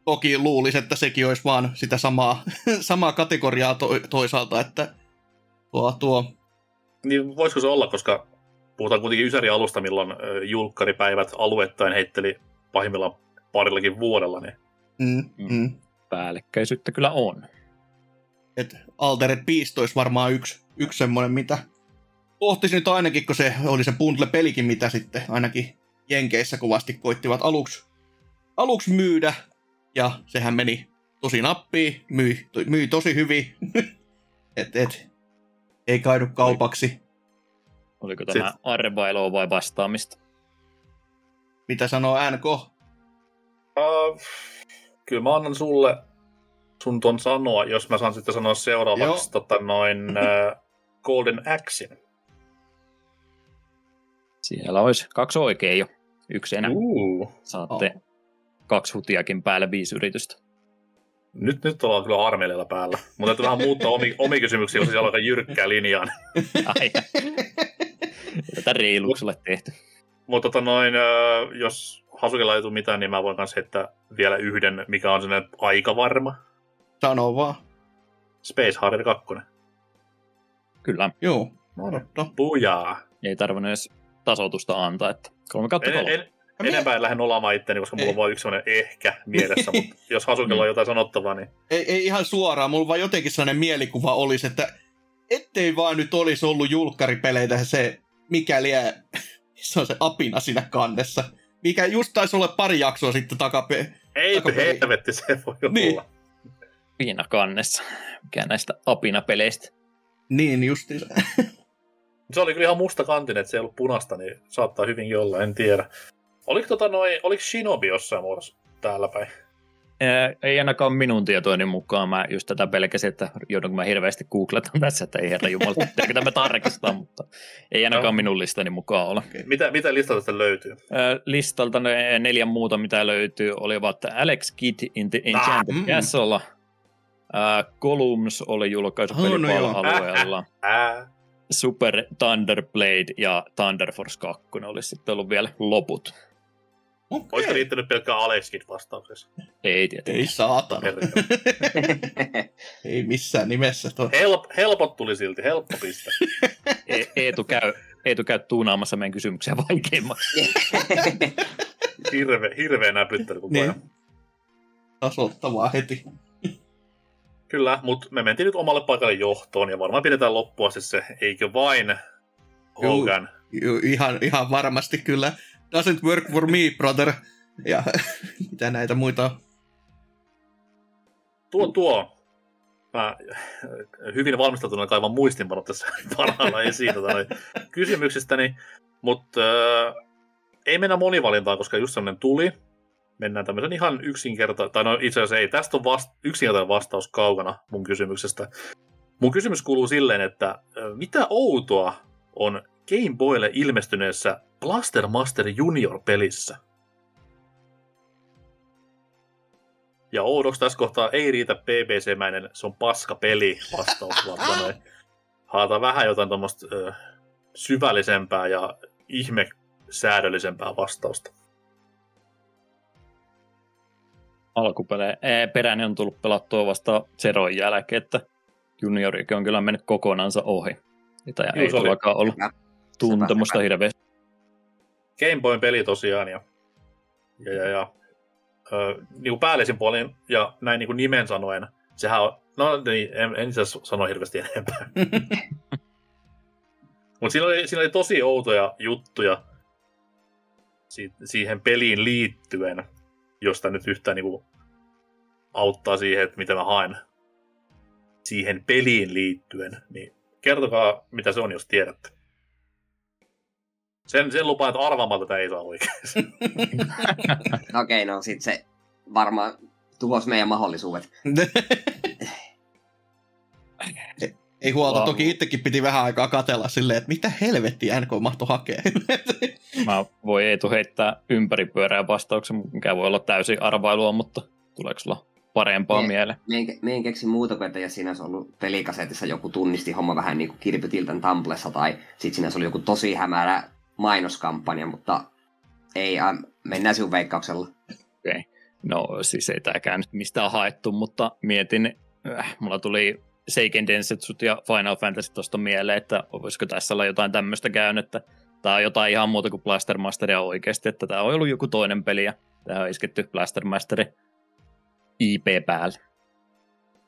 Speaker 1: Toki luulisi, että sekin olisi vaan sitä samaa, samaa kategoriaa to, toisaalta, että tuo, tuo...
Speaker 2: Niin voisiko se olla, koska puhutaan kuitenkin Ysäri alusta, milloin julkkaripäivät aluettain heitteli pahimmillaan parillakin vuodella. Niin...
Speaker 1: Mm, mm. mm.
Speaker 3: Päällekkäisyyttä kyllä on.
Speaker 1: Et Altered Beast olisi varmaan yksi, yksi semmoinen, mitä pohtisin nyt ainakin, kun se oli se bundle-pelikin, mitä sitten ainakin Jenkeissä kovasti koittivat aluksi, aluksi myydä. Ja sehän meni tosi nappiin, myi, myi tosi hyvin. et, et, ei kaidu kaupaksi.
Speaker 3: Oliko tämä Sit... arvailoa vai vastaamista?
Speaker 1: Mitä sanoo NK? Uh,
Speaker 2: kyllä mä annan sulle sun ton sanoa, jos mä saan sitten sanoa seuraavaksi tota noin uh, Golden Axin.
Speaker 3: Siellä olisi kaksi oikein jo. Yksi enää. Uh. Saatte oh. kaksi hutiakin päälle viisi yritystä.
Speaker 2: Nyt, nyt ollaan kyllä armeijalla päällä. Mutta täytyy vähän muuttaa omi, omi kysymyksiä, jos siellä on jyrkkää linjaan.
Speaker 3: Ai. Tätä reiluksella tehty.
Speaker 2: Mutta tota noin, jos Hasukilla ei tule mitään, niin mä voin kanssa heittää vielä yhden, mikä on sellainen aika varma.
Speaker 1: Sano vaan.
Speaker 2: Space Harrier 2.
Speaker 1: Kyllä. Joo, odottaa.
Speaker 2: Pujaa.
Speaker 3: Ei tarvinnut edes tasotusta antaa, että 3 kautta 3. En, en,
Speaker 2: enempää en lähde nolaamaan itteni, koska mulla ei. on vain yksi sellainen ehkä mielessä, mutta jos Hasukilla on jotain sanottavaa, niin...
Speaker 1: Ei, ei ihan suoraan, mulla vaan jotenkin sellainen mielikuva olisi, että ettei vaan nyt olisi ollut julkkaripeleitä se mikäli se on se apina siinä kannessa. Mikä just taisi olla pari jaksoa sitten takape...
Speaker 2: Ei helvetti, se voi niin. olla.
Speaker 3: Apina kannessa. Mikä näistä apinapeleistä.
Speaker 1: Niin, justi
Speaker 2: se oli kyllä ihan musta kantin, että se ei ollut punasta, niin saattaa hyvin olla, en tiedä. Oliko, tota noi, oliko Shinobi jossain muodossa täällä päin?
Speaker 3: Ei ainakaan minun tietoini mukaan. Mä just tätä pelkäsin, että joudunko mä hirveästi googletaan tässä, että ei herra jumala, pitääkö tämä tarkistaa, mutta ei ainakaan no. minun listani mukaan ole. Okay.
Speaker 2: Mitä, mitä listalta tästä löytyy?
Speaker 3: Listalta ne neljä muuta, mitä löytyy, olivat Alex Kidd in the Enchanted ah, mm. Castle, uh, Columns oli julkaisu oh, no alueella Super Thunderblade ja Thunder Force 2 olisi sitten ollut vielä loput.
Speaker 2: Okay. Olisiko riittänyt pelkkää Alexkin vastauksessa?
Speaker 3: Ei tietenkään.
Speaker 1: Ei saatana. Ei missään nimessä. Tuo.
Speaker 2: Help, helpot tuli silti, helppo piste.
Speaker 3: E- Eetu käy, Eetu käy tuunaamassa meidän kysymyksiä vaikeimmaksi.
Speaker 2: Hirve, hirveä näpyttely koko ajan. Niin.
Speaker 1: Tasoittavaa heti.
Speaker 2: Kyllä, mutta me mentiin nyt omalle paikalle johtoon ja varmaan pidetään loppua siis se, eikö vain Hogan.
Speaker 1: Juu, ihan, ihan varmasti kyllä doesn't work for me, brother. Ja mitä näitä muita
Speaker 2: Tuo, tuo. Mä hyvin valmistautuna kaivan muistinpanot tässä parhaalla esiin tota, kysymyksistäni, mutta äh, ei mennä monivalintaan, koska just sellainen tuli. Mennään tämmöisen ihan yksinkertainen, tai no itse asiassa ei, tästä on vast, yksinkertainen vastaus kaukana mun kysymyksestä. Mun kysymys kuuluu silleen, että äh, mitä outoa on Game Boylle ilmestyneessä Blaster Master Junior-pelissä. Ja oudoksi tässä kohtaa ei riitä BBC-mäinen, se on paska peli vastaus, vaan haata vähän jotain tuommoista syvällisempää ja ihme säädöllisempää vastausta.
Speaker 3: Alkuperäinen on tullut pelattua vasta Zeroin jälkeen, että juniorikin on kyllä mennyt kokonansa ohi. Niitä ei todellakaan ollut tuntemusta hirveästi.
Speaker 2: Game Boyn peli tosiaan ja, ja, ja, ja ö, niin kuin päällisin puolin ja näin niin kuin nimen sanoen, sehän on, no niin, en, en itse sano hirveästi enempää. Mutta siinä oli, siinä oli tosi outoja juttuja si- siihen peliin liittyen, josta nyt yhtään niin kuin auttaa siihen, että mitä mä haen siihen peliin liittyen, niin kertokaa, mitä se on, jos tiedätte. Sen, sen lupaan, että arvaamaan tätä ei saa oikeasti.
Speaker 4: Okei, okay, no sit se varmaan tuhos meidän mahdollisuudet.
Speaker 1: ei huolta, wow. toki itsekin piti vähän aikaa katella silleen, että mitä helvettiä NK mahtoi hakea.
Speaker 3: Mä voi Eetu heittää ympäripyöreän vastauksen, mikä voi olla täysin arvailua, mutta tuleeko sulla parempaa me, mieleen?
Speaker 4: Me en keksi muuta kuin, että jos siinä olisi ollut pelikasetissa joku tunnisti homma vähän niin kuin Kirpytiltän Tamplessa, tai sitten siinä olisi ollut joku tosi hämärä mainoskampanja, mutta ei, äh, mennään sinun veikkauksella.
Speaker 3: Okei. Okay. No siis ei tämäkään nyt mistään haettu, mutta mietin, äh, mulla tuli Seiken Densetsut ja Final Fantasy tuosta mieleen, että voisiko tässä olla jotain tämmöistä käynyt, että tämä on jotain ihan muuta kuin Blaster Masteria oikeasti, että tämä on ollut joku toinen peli ja tämä on isketty Blaster Masteri IP päälle.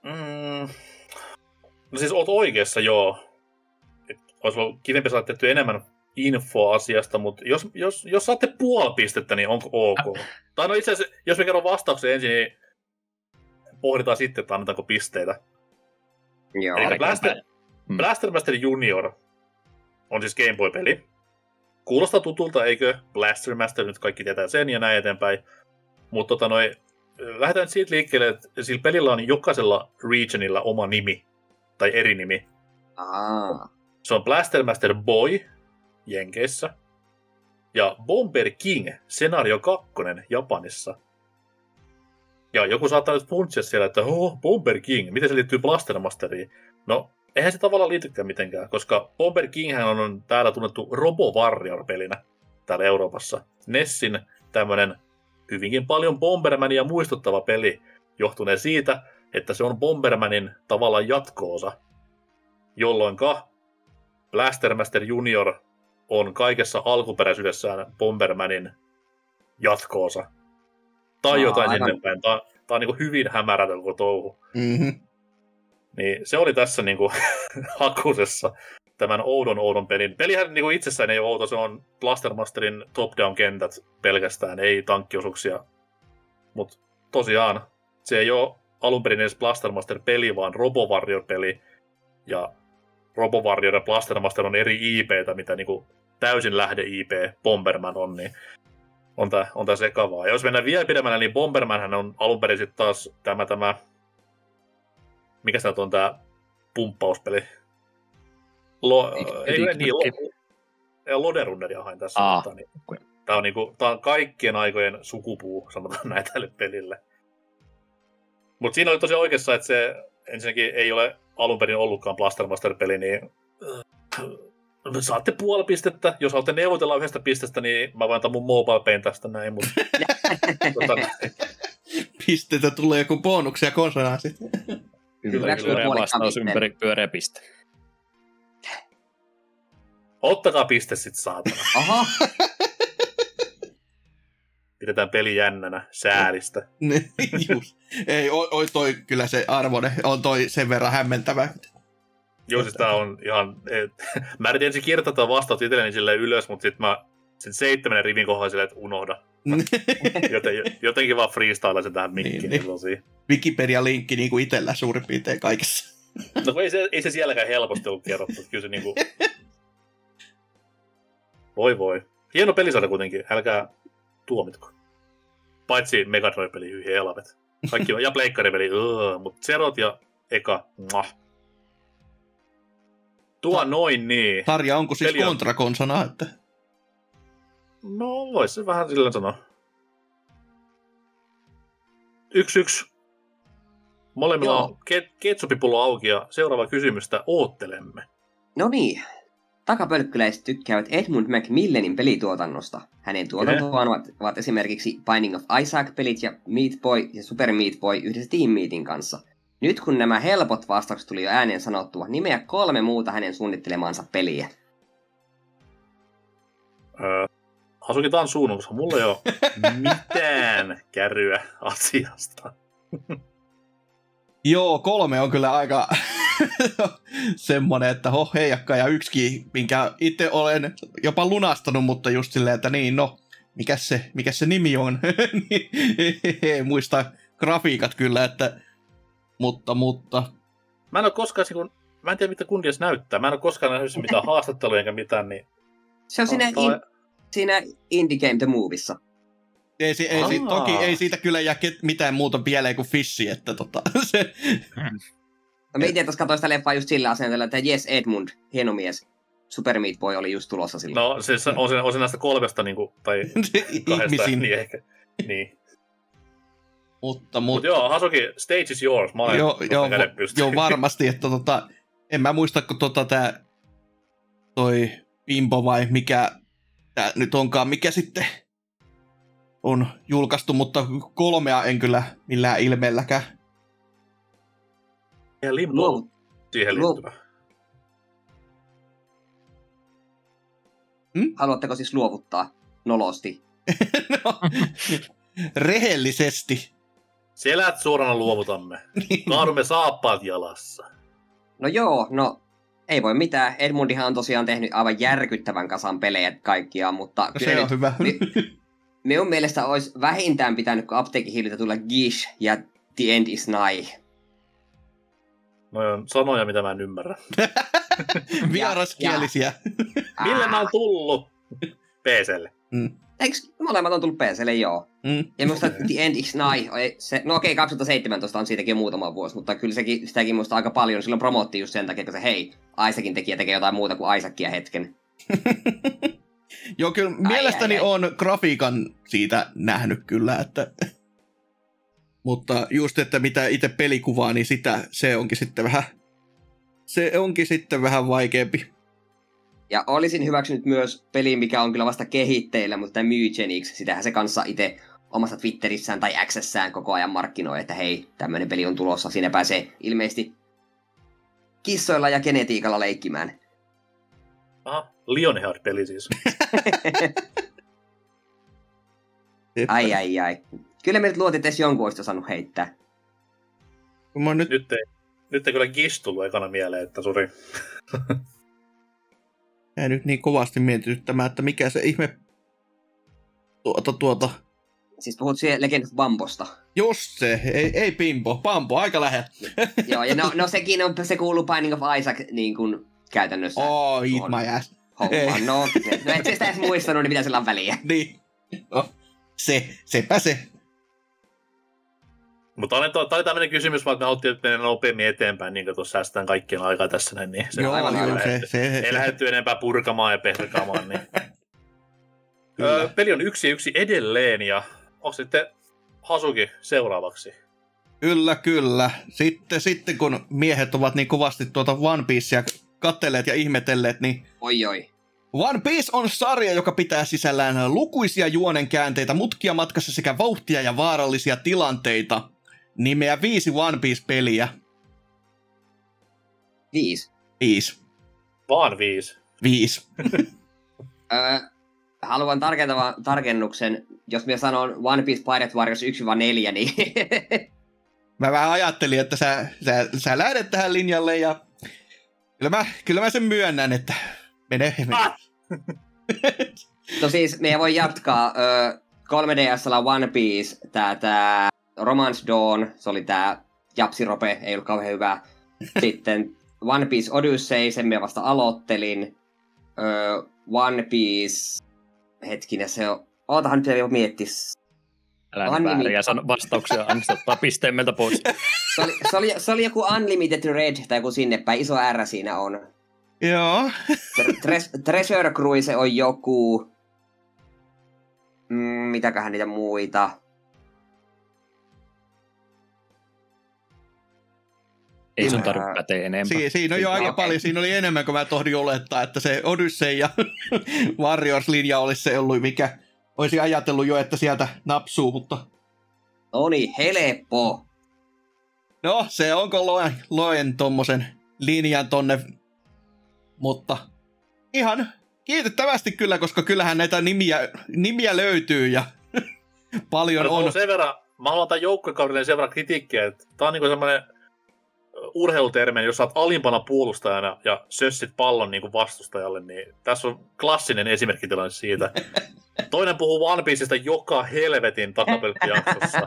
Speaker 2: Mm. No siis oot oikeassa, joo. Et olisi ollut kivempi saada tehty enemmän infoa asiasta, mutta jos, jos, jos saatte puoli pistettä, niin onko ok? Äh. Tai no itse asiassa, jos me kerron vastauksen ensin, niin pohditaan sitten, että annetaanko pisteitä.
Speaker 4: Joo.
Speaker 2: Eli Blaster, hmm. Blaster Master Junior on siis Game Boy-peli. Kuulostaa tutulta, eikö? Blaster Master, nyt kaikki tietää sen ja näin eteenpäin. Mutta tota noi, lähdetään siitä liikkeelle, että sillä pelillä on jokaisella regionilla oma nimi. Tai eri nimi.
Speaker 4: Ah.
Speaker 2: Se on Blaster Master Boy Jenkeissä. Ja Bomber King, Scenario 2 Japanissa. Ja joku saattaa nyt funtsia siellä, että oh, Bomber King, miten se liittyy Blaster Masteriin? No, eihän se tavallaan liitykään mitenkään, koska Bomber King on täällä tunnettu Robo Warrior-pelinä täällä Euroopassa. Nessin tämmönen hyvinkin paljon Bombermania muistuttava peli johtuneen siitä, että se on Bombermanin tavallaan jatkoosa, jolloinka Blastermaster Junior on kaikessa alkuperäisyydessään Bombermanin jatkoosa. Tai Aa, jotain sinne päin. Tämä, tämä on niin hyvin hämärä koko touhu.
Speaker 1: Mm-hmm.
Speaker 2: Niin se oli tässä niin kuin, hakusessa tämän oudon oudon pelin. Pelihän niin kuin itsessään ei ole outo, se on Blastermasterin top-down kentät pelkästään, ei tankkiosuuksia. Mutta tosiaan, se ei ole alun perin edes Blastermaster-peli, vaan Robo Warrior-peli. Ja Robo Warrior ja Blastermaster on eri IPtä, mitä niin kuin täysin lähde IP Bomberman on, niin on tää, on tää sekavaa. Ja jos mennään vielä pidemmälle, niin Bombermanhän on alun perin sitten taas tämä, tämä mikä se on tää pumppauspeli? Lo, ei, ei, niin, lo, Loderunneria hain tässä. Aa, mutta, niin, okay. Tää on, niinku, tää on kaikkien aikojen sukupuu, sanotaan näin tälle pelille. Mutta siinä oli tosi oikeassa, että se ensinnäkin ei ole alun perin ollutkaan Blastermaster-peli, niin saatte puoli pistettä. Jos haluatte neuvotella yhdestä pistestä, niin mä voin antaa mun mobile pain tästä näin. Mutta, tota,
Speaker 1: Pistetä tulee joku bonuksia konsonaasi.
Speaker 3: Kyllä, kyllä. vastaus ympäri pyöreä piste.
Speaker 2: Ottakaa piste sit saatana.
Speaker 4: Aha.
Speaker 2: Pidetään peli jännänä, säälistä.
Speaker 1: Just. Ei, oi, toi kyllä se arvone, on toi sen verran hämmentävä.
Speaker 2: Joo, siis tää on ihan... Et, mä yritin ensin kirjoittaa vastaus itselleni silleen ylös, mutta sitten mä sen seitsemän rivin kohdalla silleen, että unohda. Joten, jotenkin vaan freestyle sen tähän mikkiin. Niin, niin.
Speaker 1: Wikipedia-linkki niin kuin itsellä suurin piirtein kaikessa.
Speaker 2: no ei se, ei se sielläkään helposti ollut kerrottu. Kyllä se niinku... Voi voi. Hieno pelisarja kuitenkin, älkää tuomitko. Paitsi Megadrive-peli, hyi helvet. Kaikki on, ja Pleikkari-peli, mutta Zerot ja Eka, muah. Tuo Ta- noin niin.
Speaker 1: Tarja, onko siis Peli on... että...
Speaker 2: No, voisi se vähän sillä sanoa. Yksi yksi. Molemmilla Joo. on ke- ketsupipullo auki ja seuraava kysymystä oottelemme.
Speaker 4: No niin. takapölkkyläiset tykkäävät Edmund Macmillenin pelituotannosta. Hänen tuotantoaan ovat, ovat esimerkiksi Binding of Isaac-pelit ja Meat Boy ja Super Meat Boy yhdessä Team Meatin kanssa. Nyt kun nämä helpot vastaukset tuli jo ääneen sanottua, nimeä kolme muuta hänen suunnittelemaansa peliä.
Speaker 2: Öö, suunnon, koska mulla ei ole mitään kärryä asiasta.
Speaker 1: Joo, kolme on kyllä aika semmonen, että ho heijakka ja yksikin, minkä itse olen jopa lunastanut, mutta just silleen, että niin, no, mikä se, mikä se nimi on? Niin, muista grafiikat kyllä, että mutta, mutta.
Speaker 2: Mä en ole koskaan, kun, mä en tiedä mitä kundias näyttää, mä en ole koskaan nähnyt mitään haastatteluja eikä mitään, niin...
Speaker 4: Se on siinä, in, siinä Indie Game The Movissa.
Speaker 1: Ei, ei, ei, toki ei siitä kyllä jää mitään muuta pieleen kuin Fissi, että tota, se...
Speaker 4: No me itse katsoin sitä leffaa just sillä asenteella, että Yes Edmund, hieno mies. Super Meat Boy oli just tulossa silloin.
Speaker 2: No siis on se, on se näistä kolmesta niin kuin, tai kahdesta, niin ehkä. Niin.
Speaker 1: Mutta, mutta...
Speaker 2: Mut joo, Hasuki, stage is yours. Mä olen
Speaker 1: joo, joo, joo, varmasti, että tota, en mä muista, kun tota tää toi Pimpo vai mikä tää nyt onkaan, mikä sitten on julkaistu, mutta kolmea en kyllä millään ilmeelläkään.
Speaker 2: Ja limbo Luo... siihen liittyvä.
Speaker 4: Hmm? Haluatteko siis luovuttaa nolosti? no,
Speaker 1: rehellisesti.
Speaker 2: Selät suorana luovutamme. Kaadumme saappaat jalassa.
Speaker 4: No joo, no ei voi mitään. Edmundihan on tosiaan tehnyt aivan järkyttävän kasan pelejä kaikkiaan, mutta...
Speaker 1: No se on nyt, hyvä. Mi-
Speaker 4: minun mielestä olisi vähintään pitänyt, kun apteekin tulla Gish ja The End is Nigh.
Speaker 2: No on sanoja, mitä mä en ymmärrä.
Speaker 1: Vieraskielisiä.
Speaker 2: Millä mä on tullut? PClle.
Speaker 4: Mm. Eikö molemmat on tullut PClle, joo. Mm. Ja minusta The End is Night, se, no okei, okay, 2017 on siitäkin muutama vuosi, mutta kyllä sekin, sitäkin muista aika paljon. Silloin promotti just sen takia, kun se hei, Isaacin tekijä tekee jotain muuta kuin Isaacia hetken.
Speaker 1: joo, kyllä ai, mielestäni ai, ai. on grafiikan siitä nähnyt kyllä, että... mutta just, että mitä itse pelikuvaa, niin sitä, se onkin sitten vähän... Se onkin sitten vähän vaikeampi
Speaker 4: ja olisin hyväksynyt myös peli, mikä on kyllä vasta kehitteillä, mutta tämä Mugenics, sitähän se kanssa itse omassa Twitterissään tai Xssään koko ajan markkinoi, että hei, tämmöinen peli on tulossa. Siinä pääsee ilmeisesti kissoilla ja genetiikalla leikkimään.
Speaker 2: Aha, Lionheart-peli siis.
Speaker 4: ai ai ai. Kyllä me nyt luotit edes jonkun olisi saanut heittää.
Speaker 2: Mä nyt... Nyt, ei, nyt ei kyllä Gish tullut ekana mieleen, että suri.
Speaker 1: Mä nyt niin kovasti mietityttämään, että mikä se ihme tuota tuota...
Speaker 4: Siis puhut siellä Legend of Bambosta.
Speaker 1: Just se, ei, ei Pimpo, Bambo, aika lähellä.
Speaker 4: Joo, ja no, no sekin on, se kuuluu Binding of Isaac niin kuin käytännössä.
Speaker 1: Oh, eat my ass.
Speaker 4: Homma, no, no et sitä edes muistanut, niin mitä sillä on väliä.
Speaker 1: Niin, no, se, sepä se.
Speaker 2: Mutta oli, tämä oli tämmöinen kysymys, vaan me haluttiin mennä nopeammin eteenpäin, niin kuin tuossa säästetään kaikkien aikaa tässä näin. Niin
Speaker 1: se Joo, aivan aivan se, se, se,
Speaker 2: ei lähdetty enempää purkamaan ja pehrkaamaan. Niin. öö, peli on yksi yksi edelleen ja onko sitten Hasuki seuraavaksi?
Speaker 1: Kyllä, kyllä. Sitten, sitten kun miehet ovat niin kovasti tuota One Piecea kattelleet ja ihmetelleet, niin...
Speaker 4: Oi oi.
Speaker 1: One Piece on sarja, joka pitää sisällään lukuisia juonenkäänteitä, mutkia matkassa sekä vauhtia ja vaarallisia tilanteita. Nimeä viisi One Piece-peliä.
Speaker 4: Viisi?
Speaker 1: Viisi.
Speaker 2: Vaan viisi.
Speaker 1: Viisi.
Speaker 4: öö, haluan tarkentavan tarkennuksen. Jos minä sanon One Piece Pirate Warriors 1-4, niin...
Speaker 1: mä vähän ajattelin, että sä, sä, sä lähdet tähän linjalle ja kyllä mä, kyllä mä sen myönnän, että mene. mene. Ah!
Speaker 4: no siis, me voi jatkaa. Öö, 3DSllä One Piece, tää, tää Romance Dawn, se oli tää Japsirope, ei ollut kauhean hyvä. Sitten One Piece Odyssey, sen mä vasta aloittelin. Öö, One Piece, hetkinen se on, ootahan nyt vielä miettis.
Speaker 3: Älä vääriä sano vastauksia, anna pisteen meiltä pois.
Speaker 4: se, oli, se, oli, se oli joku Unlimited Red tai joku sinne päin, iso R siinä on.
Speaker 1: Joo.
Speaker 4: Tre- Treasure Cruise on joku... Mm, mitäköhän niitä muita?
Speaker 3: Ei sun
Speaker 4: Ää,
Speaker 3: tarvitse päteä enempää.
Speaker 1: Si- siinä on jo aika paljon, siinä oli enemmän kuin mä tohdin olettaa, että se Odyssey ja Warriors-linja olisi se ollut, mikä olisi ajatellut jo, että sieltä napsuu, mutta
Speaker 4: No niin, helppo.
Speaker 1: no, se onko loen, loen tommosen linjan tonne, mutta ihan kiitettävästi kyllä, koska kyllähän näitä nimiä, nimiä löytyy ja paljon
Speaker 2: Mä
Speaker 1: on.
Speaker 2: sen verran, mä haluan tämän joukkuekaudelle sen verran kritiikkiä, että tää on niinku semmoinen urheilutermi, jos sä oot alimpana puolustajana ja sössit pallon niinku vastustajalle, niin tässä on klassinen esimerkkitilanne siitä. Toinen puhuu One Pieceista joka helvetin takapelkkijaksossa.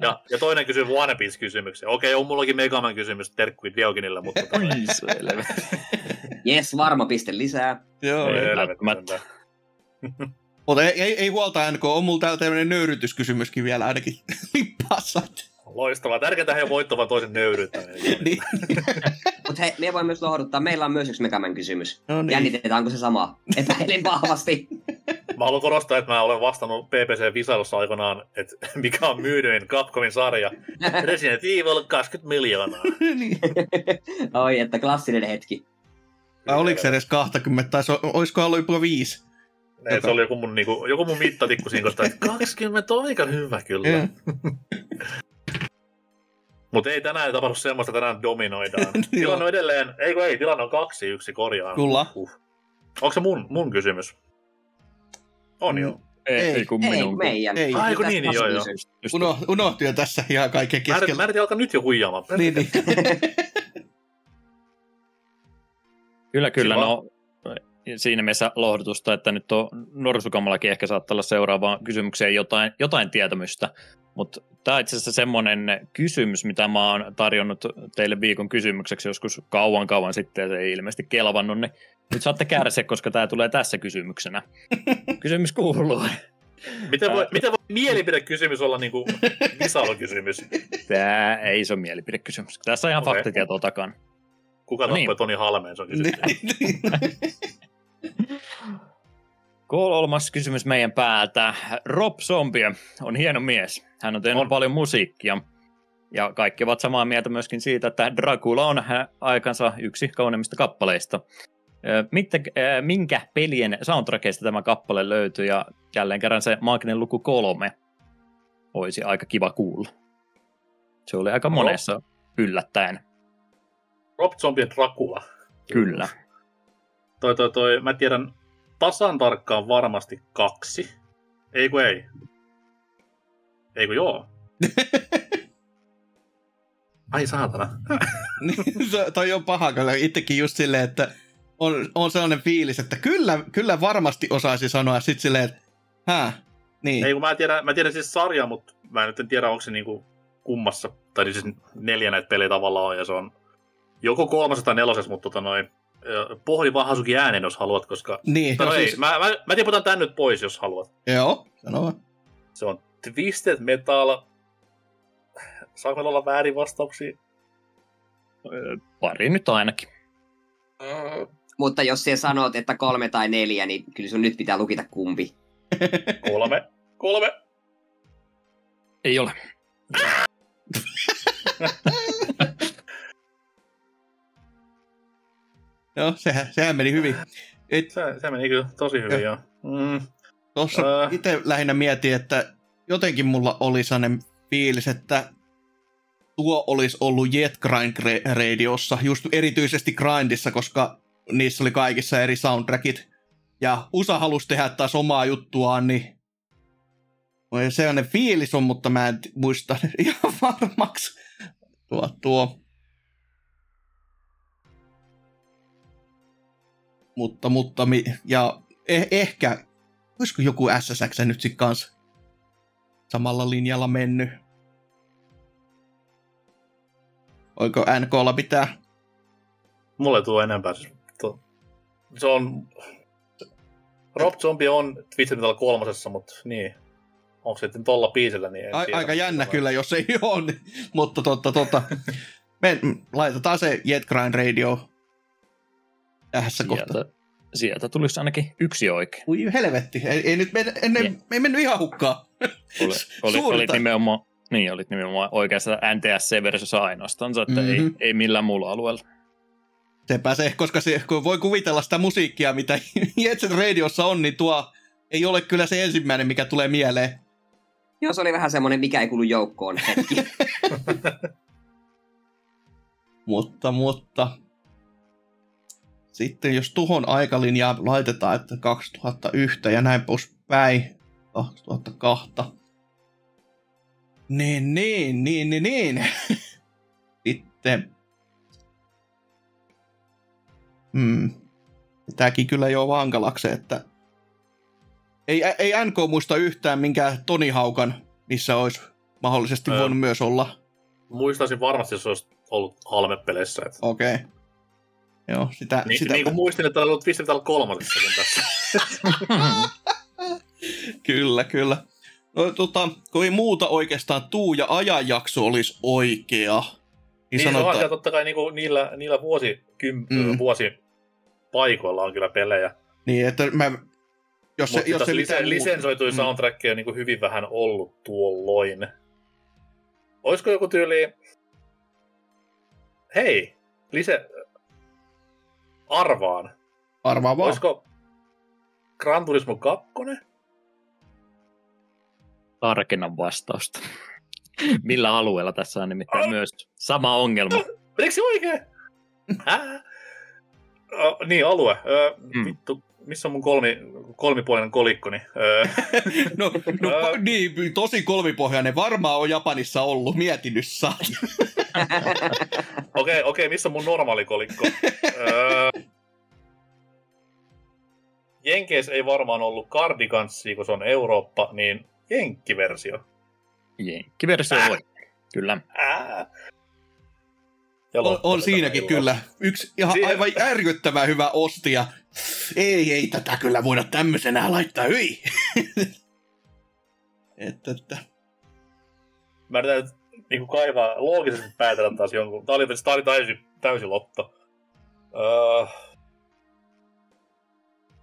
Speaker 2: Ja, ja toinen kysyy One Piece-kysymyksen. Okei, on mullakin Megaman kysymys terkkui Dioginille, mutta tota.
Speaker 4: Jes, varma piste lisää.
Speaker 1: Joo,
Speaker 3: välttämättä.
Speaker 1: mutta ei, ei, ei huolta NK, on mulla täällä tämmöinen nöyrytyskysymyskin vielä ainakin lippassa.
Speaker 2: Loistavaa. Tärkeintä he voittavat toisen nöyryyttäminen.
Speaker 1: niin.
Speaker 4: Mutta hei, me voi myös lohduttaa. Meillä on myös yksi Megaman kysymys.
Speaker 1: No niin.
Speaker 4: Jännitetään, onko se sama? Epäilen vahvasti.
Speaker 2: Mä haluan korostaa, että mä olen vastannut PPC-visailussa aikanaan, että mikä on myydyin Capcomin sarja. Resident Evil 20 miljoonaa.
Speaker 1: niin.
Speaker 4: Oi, että klassinen hetki.
Speaker 1: Vai oliko se edes 20, tai so, olisiko ollut jopa 5?
Speaker 2: Ne, se oli joku mun, niinku, joku mun mittatikku siinä, koska että 20 on aika hyvä kyllä. Mutta ei tänään tapahdu semmoista, tänään dominoidaan. tilanne on edelleen, eikö ei, tilanne on kaksi yksi korjaan.
Speaker 1: Kyllä.
Speaker 2: Uh. Onko se mun, mun kysymys? On
Speaker 1: Mm.
Speaker 2: joo.
Speaker 3: Ei,
Speaker 1: Ei,
Speaker 3: ei kun
Speaker 4: Ei,
Speaker 3: minun.
Speaker 4: meidän.
Speaker 1: Ei.
Speaker 2: Ai, kun niin, niin, joo, joo.
Speaker 1: Uno, unohti jo tässä ihan kaiken
Speaker 2: Mä en, mä
Speaker 1: keskellä.
Speaker 2: en tiedä, alkaa nyt jo huijaamaan.
Speaker 1: Niin, niin.
Speaker 3: Kyllä, kyllä.
Speaker 2: Kiva.
Speaker 3: No, siinä mielessä lohdutusta, että nyt on Norsukamallakin ehkä saattaa olla seuraavaan kysymykseen jotain, jotain tietämystä. Mutta tämä on itse asiassa semmoinen kysymys, mitä mä oon tarjonnut teille viikon kysymykseksi joskus kauan kauan sitten, ja se ei ilmeisesti kelvannut, niin nyt saatte kärsiä, koska tämä tulee tässä kysymyksenä. Kysymys kuuluu.
Speaker 2: Miten voi, miten voi mielipidekysymys olla niinku visailukysymys?
Speaker 3: Tämä ei se ole mielipidekysymys. Tässä on ihan okay. faktatietoa takana.
Speaker 2: Kuka
Speaker 3: No niin.
Speaker 2: tappoi Toni Halmeen, se on kysymys.
Speaker 3: Kolmas kysymys meidän päältä. Rob Zombie on hieno mies. Hän on tehnyt
Speaker 2: On.
Speaker 3: on. paljon musiikkia. Ja kaikki ovat samaa mieltä myöskin siitä, että Dracula on aikansa yksi kauneimmista kappaleista. Ö, minkä pelien soundtrackista tämä kappale löytyy ja jälleen kerran se maaginen luku kolme olisi aika kiva kuulla. Se oli aika
Speaker 2: Oho.
Speaker 3: monessa yllättäen.
Speaker 2: Rob Zombie Dracula.
Speaker 3: Kyllä.
Speaker 2: Toi, toi, toi, mä tiedän tasan tarkkaan varmasti kaksi. Ei kun ei. Ei kun joo. Ai saatana.
Speaker 1: Toi on paha, kyllä itsekin just silleen, että on, on sellainen fiilis, että kyllä, kyllä varmasti osaisi sanoa sit silleen, että hää, niin.
Speaker 2: Ei kun mä tiedän, mä tiedän siis sarja, mutta mä nyt en tiedä onko se niinku kummassa. Tai siis neljä näitä pelejä tavallaan on ja se on joko kolmasessa tai nelosessa, mutta tota noin, ö, pohdin vaan Hasuki äänen, jos haluat, koska...
Speaker 1: niin,
Speaker 2: No,
Speaker 1: no,
Speaker 2: ei,
Speaker 1: siis,
Speaker 2: mä, mä, mä tiputan tän nyt pois, jos haluat.
Speaker 1: joo, sano vaan.
Speaker 2: Se on Twisted Metal. Saanko meillä olla väärin vastauksia?
Speaker 3: Pari nyt ainakin.
Speaker 4: Mutta jos sä sanot, että kolme tai neljä, niin kyllä sun nyt pitää lukita kumpi.
Speaker 2: Kolme. Kolme.
Speaker 3: Ei ole.
Speaker 1: Joo, sehän, sehän meni hyvin. Et,
Speaker 2: Se, se meni kyllä tosi hyvin, joo. Mm.
Speaker 1: Tuossa
Speaker 2: Äh.
Speaker 1: itse lähinnä mietin, että jotenkin mulla oli sellainen fiilis, että tuo olisi ollut Jet Grind Ra- Radiossa, just erityisesti Grindissa, koska niissä oli kaikissa eri soundtrackit. Ja USA halusi tehdä taas omaa juttuaan, niin sellainen fiilis on, mutta mä en muista ihan varmaksi. Tuo, tuo. Mutta, mutta, ja eh- ehkä, olisiko joku SSX nyt sitten kanssa samalla linjalla mennyt? Oiko NKlla pitää?
Speaker 2: Mulle tule enempää. Siis Se on... Rob Zombie on Metal kolmosessa, mutta niin. Onko sitten tolla biisillä, niin en
Speaker 1: A-
Speaker 2: tiedä.
Speaker 1: aika jännä kyllä, jos ei ole, niin, mutta totta, totta. Me laitetaan se Jet Grind Radio tässä kohtaa.
Speaker 3: Sieltä, sieltä tulisi ainakin yksi oikein.
Speaker 1: Ui helvetti, ei, ei nyt men, ennen,
Speaker 3: Niin.
Speaker 1: ei mennyt ihan hukkaan.
Speaker 3: Oli, oli,
Speaker 1: Suurta.
Speaker 3: oli nimenomaan, Niin, olit nimenomaan oikeassa NTSC-versiossa ainoastaan, että mm-hmm. ei,
Speaker 1: Mhm.
Speaker 3: ei millään muulla alueella.
Speaker 1: Se, koska se, kun voi kuvitella sitä musiikkia, mitä Jetset Radiossa on, niin tuo ei ole kyllä se ensimmäinen, mikä tulee mieleen.
Speaker 4: Joo, se oli vähän semmonen, mikä ei kuulu joukkoon hetki.
Speaker 1: Mutta, mutta... Sitten jos tuhon aikalinjaa laitetaan, että 2001 ja näin poispäin, 2002. Niin, niin, niin, niin, niin. Sitten... Hmm. Tämäkin kyllä jo vankalaksi, että... Ei, ei NK muista yhtään minkä Toni Haukan, missä olisi mahdollisesti
Speaker 2: Öö.
Speaker 1: voinut myös olla.
Speaker 2: Muistaisin varmasti, jos olisi ollut halmepeleissä.
Speaker 1: Okei. Okay. Joo, sitä...
Speaker 2: Niin,
Speaker 1: sitä...
Speaker 2: niin kuin muistin, että oli ollut Twisted Metal tässä.
Speaker 1: Kyllä, kyllä. No, tota, kun ei muuta oikeastaan tuu ja ajanjakso olisi oikea. Niin,
Speaker 2: Niin,
Speaker 1: niin
Speaker 2: se on
Speaker 1: sanotaan,
Speaker 2: totta kai niinku niillä, niillä vuosi, kym,
Speaker 1: Mm.
Speaker 2: mm. vuosipaikoilla on kyllä pelejä.
Speaker 1: niin, että mä, jos se, jos se
Speaker 2: lise,
Speaker 1: mitään
Speaker 2: lisensoituja
Speaker 1: Mm.
Speaker 2: soundtrackeja on niin hyvin vähän ollut tuolloin. Olisiko joku tyyli... Hei, lise... Arvaan.
Speaker 1: Arvaa vaan.
Speaker 2: Olisiko Gran Turismo 2?
Speaker 3: Tarkennan vastausta. Millä alueella tässä on nimittäin myös sama ongelma.
Speaker 2: Oliko se oikein? Hää? Oh, niin, alue. Öö,
Speaker 3: Mm.
Speaker 2: Vittu, missä on mun kolmi, kolmipuolinen kolikkoni? Öö,
Speaker 1: No, no pa- niin, tosi kolmipohjainen. Varmaan on Japanissa ollut mietinnössä.
Speaker 2: Okei, okei, missä on mun normaali kolikko? öö, Jenkeissä ei varmaan ollut Cardigansia, kun se on Eurooppa, niin Jenkkiversio.
Speaker 3: Jenkkiversio
Speaker 2: Äh.
Speaker 3: voi. Kyllä.
Speaker 2: Ää. Ja
Speaker 1: On, on siinäkin kyllä. Yksi ihan
Speaker 2: Siihen-
Speaker 1: aivan järkyttävän hyvä osti ja ei, ei tätä kyllä voida tämmöisenä laittaa, hyi. että, että.
Speaker 2: Mä yritän niin kaivaa loogisesti päätellä taas jonkun. Tää oli, tää oli täysin, täysin lotto. Öö,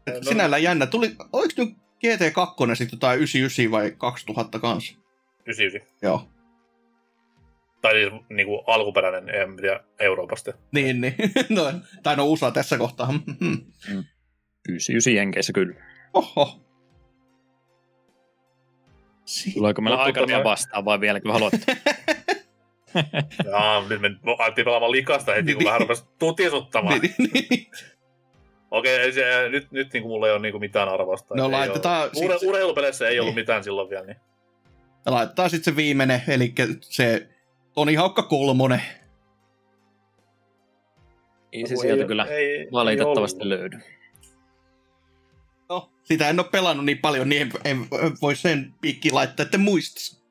Speaker 2: No-
Speaker 1: sinällään jännä. Tuli, oliko nyt GT2 sitten jotain 99 vai 2000 kanssa?
Speaker 2: 99.
Speaker 1: Joo.
Speaker 2: Tai siis niin kuin alkuperäinen, en tiedä, Euroopasta.
Speaker 1: Niin, niin. No, tai no USA tässä kohtaa. Mhm.
Speaker 3: 99 Jenkeissä kyllä.
Speaker 1: Oho. Si-
Speaker 3: Tuleeko meillä aikaa
Speaker 2: tosiaan-
Speaker 3: vastaan vai vieläkö haluatte?
Speaker 2: Jaa, nyt me alettiin pelaamaan likasta heti, kun
Speaker 1: Niin.
Speaker 2: vähän rupesi tutisuttamaan.
Speaker 1: Niin, niin, niin.
Speaker 2: Okei, se, nyt, nyt niin kuin mulla ei ole niin kuin mitään arvosta.
Speaker 1: No
Speaker 2: Ei
Speaker 1: laitetaan
Speaker 2: ole- Ure, urheilupeleissä ei ollut
Speaker 1: Niin.
Speaker 2: mitään silloin vielä. Niin.
Speaker 1: Laitetaan sitten se viimeinen, eli se Toni Haukka kolmonen.
Speaker 3: Ei se sieltä kyllä
Speaker 2: ei,
Speaker 3: valitettavasti
Speaker 2: ei
Speaker 3: löydy.
Speaker 1: No, sitä en ole pelannut niin paljon, niin en, en, en voi sen piikki laittaa, että muistis.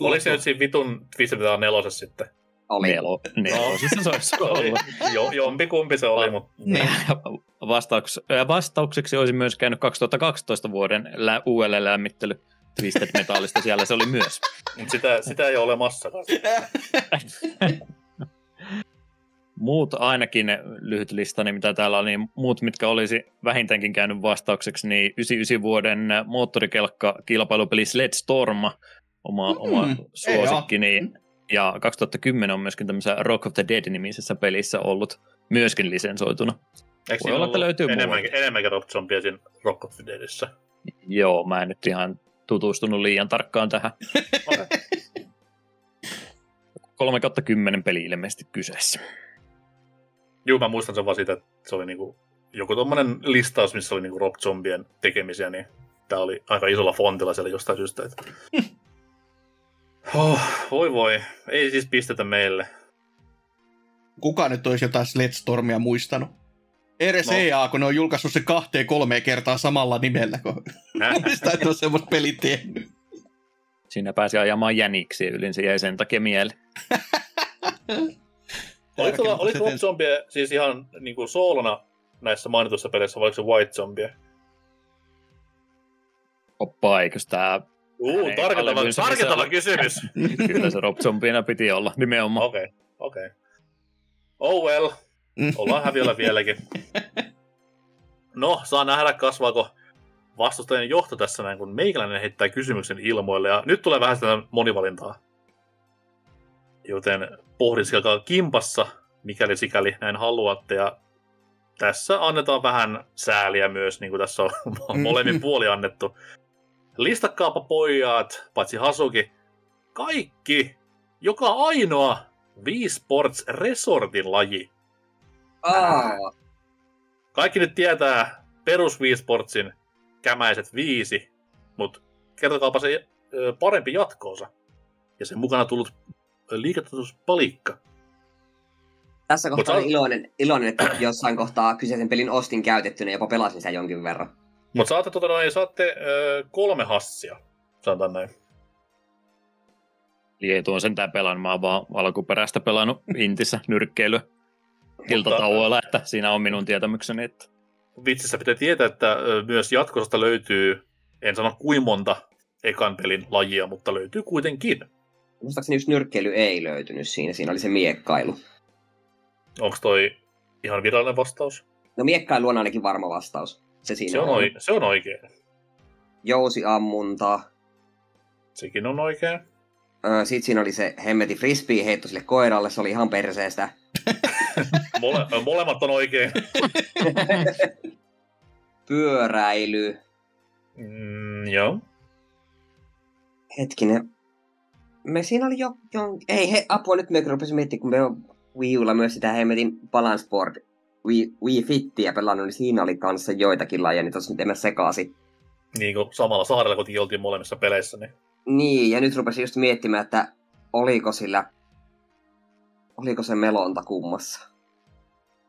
Speaker 2: Oliko se nyt siinä vitun Twisted nelosessa sitten?
Speaker 4: Oli.
Speaker 3: Nelo, nelosissa se olisi ollut.
Speaker 2: jo, jompikumpi se oli, mutta
Speaker 1: Niin.
Speaker 3: Vastauks, vastaukseksi olisi myös käynyt 2012 vuoden lä- uudelleen lämmittely Twisted Metallista. Siellä se oli myös.
Speaker 2: mut sitä, sitä ei ole olemassakaan.
Speaker 3: Muut ainakin lyhyt listani, mitä täällä on, niin muut, mitkä olisi vähintäänkin käynyt vastaukseksi, niin 99 vuoden moottorikelkka kilpailupeli Sled Storm, oma,
Speaker 1: Mm,
Speaker 3: oma
Speaker 1: ei
Speaker 3: suosikki, niin, ja 2010 on myöskin tämmöisessä Rock of the Dead-nimisessä pelissä ollut myöskin lisensoituna.
Speaker 2: Eikö
Speaker 3: Voi olla, että löytyy
Speaker 2: enemmänkin, enemmänkin Rob Zombia siinä Rock of the Deadissä?
Speaker 3: Joo, mä en nyt ihan tutustunut liian tarkkaan tähän.
Speaker 2: Okei.
Speaker 3: 3 kautta 10 peli ilmeisesti kyseessä.
Speaker 2: Juu, mä muistan sen vaan siitä, että se oli niinku joku tommonen listaus, missä oli niinku Rob Zombien tekemisiä, niin tää oli aika isolla fontilla siellä jostain syystä. Että... Oh, voi voi, ei siis pistetä meille.
Speaker 1: Kuka nyt olisi jotain Sledstormia muistanut? Edes
Speaker 2: No.
Speaker 1: no. EA, kun ne on julkaissut se kahteen kolmeen kertaa samalla nimellä, kun
Speaker 2: Häh?
Speaker 1: sitä et ole semmoista peli tehnyt.
Speaker 3: Siinä pääsi ajamaan jäniksi ylin, se jäi sen takia mieleen.
Speaker 2: Oliko, tuolla- oliko Rob Zombie siis ihan niinku soolona näissä mainituissa peleissä, vai oliko se White Zombie?
Speaker 3: Oppa, eikös tää...
Speaker 2: Uu, tarkentava, tarkentava kysymys.
Speaker 3: Kyllä se Rob Zombiena piti olla, nimenomaan.
Speaker 2: Okei, okei. Oh well. Ollaan häviöllä vieläkin. No, saa nähdä kasvaako vastustajan johto tässä näin, kun meikäläinen heittää kysymyksen ilmoille. Ja nyt tulee vähän sitä monivalintaa. Joten pohdiskelkaa kimpassa, mikäli sikäli näin haluatte. Ja tässä annetaan vähän sääliä myös, niin kuin tässä on molemmin puoli annettu. Listakkaapa pojat, paitsi Hasuki, kaikki, joka ainoa Wii Sports Resortin laji.
Speaker 4: Aa,
Speaker 2: Kaikki nyt tietää perus Wii Sportsin kämäiset viisi, mutta kertokaapa se parempi jatkoosa. Ja sen mukana tullut liiketoimintuspalikka.
Speaker 4: tässä kohtaa olen
Speaker 2: on-
Speaker 4: iloinen, iloinen, että jossain kohtaa kyseisen pelin ostin käytettynä ja jopa pelasin sitä jonkin verran.
Speaker 2: Mutta saatte, tota, noin, saatte ö, kolme hassia, sanotaan näin.
Speaker 3: Eli ei tuon sentään pelannut, mä oon vaan alkuperäistä pelannut Intissä nyrkkeilyä iltatauoilla, että siinä on minun tietämykseni, että
Speaker 2: Vitsissä pitää tietää, että myös jatkosasta löytyy, en sano kuin monta ekan pelin lajia, mutta löytyy kuitenkin.
Speaker 4: Muistaakseni yksi nyrkkeily ei löytynyt siinä, siinä oli se miekkailu.
Speaker 2: Onko toi ihan virallinen vastaus?
Speaker 4: No miekkailu on ainakin varma vastaus. Se siinä
Speaker 2: Se on, oi, se on oikein.
Speaker 4: Jousiammunta.
Speaker 2: Sekin on oikein.
Speaker 4: Sitten siinä oli se hemmeti frisbee heitto sille koiralle, se oli ihan perseestä.
Speaker 2: Mole, ö, molemmat on oikein.
Speaker 4: Pyöräily.
Speaker 2: Mm, joo.
Speaker 4: Hetkinen. Me siinä oli jo... jo ei, he, apua nyt me rupesin miettimään, kun me on Wii Ulla myös sitä hemmetin balance board Wii, Wii Fittiä pelannut, niin siinä oli kanssa joitakin lajeja, niin tossa nyt sekaisin.
Speaker 2: Niin kuin samalla saarella, kun oltiin molemmissa peleissä, niin
Speaker 4: Niin, ja nyt rupesin just miettimään, että oliko sillä... Oliko se melonta kummassa?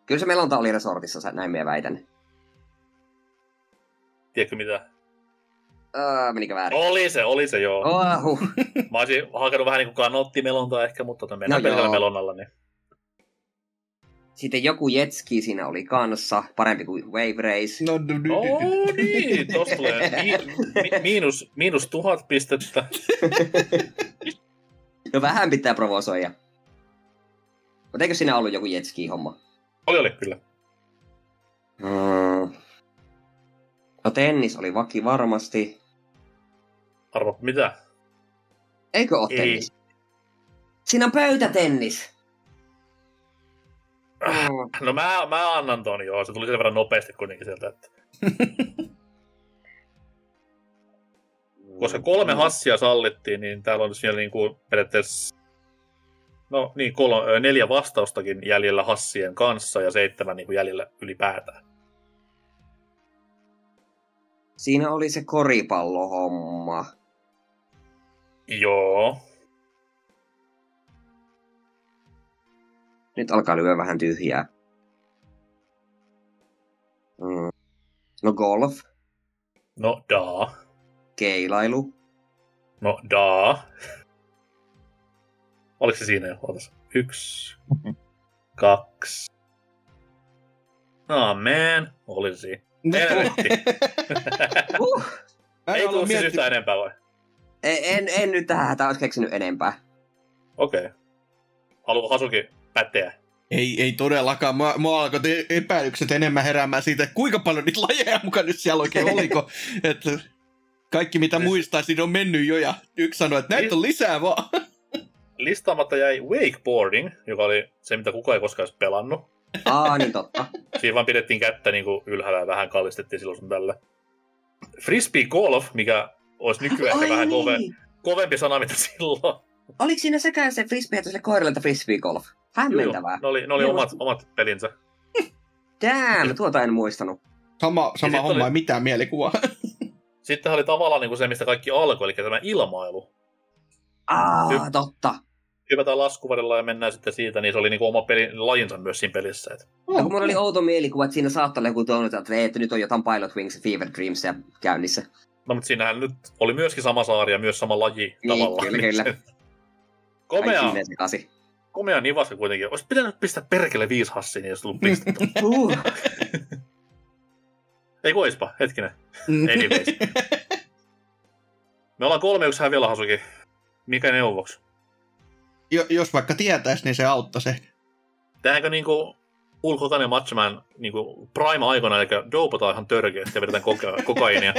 Speaker 4: Kyllä se melonta oli resortissa, sä- näin minä väitän.
Speaker 2: tiedätkö mitä?
Speaker 4: Öö, menikö väärin?
Speaker 2: Oli se, oli se joo.
Speaker 4: Oh, huh.
Speaker 2: Mä olisin hakenut vähän niin kuin kanottimelontaa ehkä, mutta tota, mennään
Speaker 4: No
Speaker 2: no
Speaker 4: joo.
Speaker 2: melonnalla. Niin.
Speaker 4: Sitten joku jetski siinä oli kanssa, parempi kuin Wave Race.
Speaker 1: No, no, no,
Speaker 2: Oh, niin, tosta tulee mi- mi- miinus, miinus tuhat pistettä.
Speaker 4: No vähän pitää provosoida. Mutta eikö siinä ollut joku jetski-homma?
Speaker 2: Oli, oli kyllä.
Speaker 4: Mm. No tennis oli vaki varmasti.
Speaker 2: Arvo, mitä?
Speaker 4: Eikö ole
Speaker 2: Ei.
Speaker 4: tennis? Siinä on pöytätennis. Mm.
Speaker 2: No mä, mä annan ton joo, se tuli sen verran nopeasti kuitenkin sieltä, että koska kolme hassia sallittiin, niin täällä on siellä niin kuin periaatteessa no niin, kol- neljä vastaustakin jäljellä hassien kanssa ja seitsemän niin kuin jäljellä ylipäätään.
Speaker 4: Siinä oli se koripallohomma.
Speaker 2: Joo.
Speaker 4: Nyt alkaa lyödä vähän tyhjää. Mm. No golf,
Speaker 2: No daa.
Speaker 4: keilailu,
Speaker 2: No daa. Oliko se siinä jo? Ootas. Yksi. kaksi. Amen. Oli se siinä. Helvetti.
Speaker 4: uh,
Speaker 1: en
Speaker 2: Ei tule siis yhtään enempää vai?
Speaker 4: en, en nyt tähän hätään olisi keksinyt enempää.
Speaker 2: Okei. Okay. Haluatko Hasuki päteä?
Speaker 1: Ei, ei todellakaan. Mua, mua alkoi te- epäilykset enemmän heräämään siitä, että kuinka paljon niitä lajeja mukaan nyt siellä oikein oliko. että kaikki mitä muistaisin on mennyt jo ja yksi sanoi, että näitä on lisää vaan.
Speaker 2: Listaamatta jäi wakeboarding, joka oli se, mitä kukaan ei koskaan edes pelannut.
Speaker 4: Aa, niin totta.
Speaker 2: Siinä vaan pidettiin kättä niin kuin ylhäällä ja vähän kallistettiin silloin sun tällä. Frisbee golf, mikä olisi nykyään ehkä vähän kove, kovempi sana, mitä silloin.
Speaker 4: Oliko siinä sekä se frisbee sille koiralle, että frisbee golf? Hämmentävää.
Speaker 2: Ne oli, ne oli omat, omat pelinsä.
Speaker 4: Damn, tuota en muistanut.
Speaker 1: Sama, sama
Speaker 2: sitten
Speaker 1: homma,
Speaker 2: oli-
Speaker 1: ei mitään mielikuvaa.
Speaker 2: Sitten oli tavallaan niin kuin se, mistä kaikki alkoi, eli tämä ilmailu.
Speaker 4: Aa,
Speaker 2: Hy-
Speaker 4: totta.
Speaker 2: Hypätään laskuvarilla ja mennään sitten siitä, niin se oli niin kuin oma peli, lajinsa myös siinä pelissä. Et
Speaker 4: Ja kun mulla oli outo mielikuva, että siinä saattaa olla joku tuonut, että, että nyt on jotain Pilot Wings ja Fever Dreams ja käynnissä.
Speaker 2: No, mutta siinähän nyt oli myöskin sama saari ja myös sama laji
Speaker 4: Niin,
Speaker 2: tavallaan.
Speaker 4: kyllä, kyllä.
Speaker 2: Komea,
Speaker 4: Kaikki menee sekaisin.
Speaker 2: komea nivaska kuitenkin. Olisi pitänyt pistää perkele viisi hassia, niin jos tullut pistettä. Ei koispa, hetkinen.
Speaker 1: Mm.
Speaker 2: Anyways. Me ollaan kolme yksi häviöllä hasuki. Mikä neuvoksi?
Speaker 1: Jo, jos vaikka tietäisi, niin se auttaisi ehkä.
Speaker 2: Tehdäänkö niinku Hulk Hogan ja Macho Man niin prime-aikana, eli dopataan ihan törkeästi ja vedetään koka- kokainia.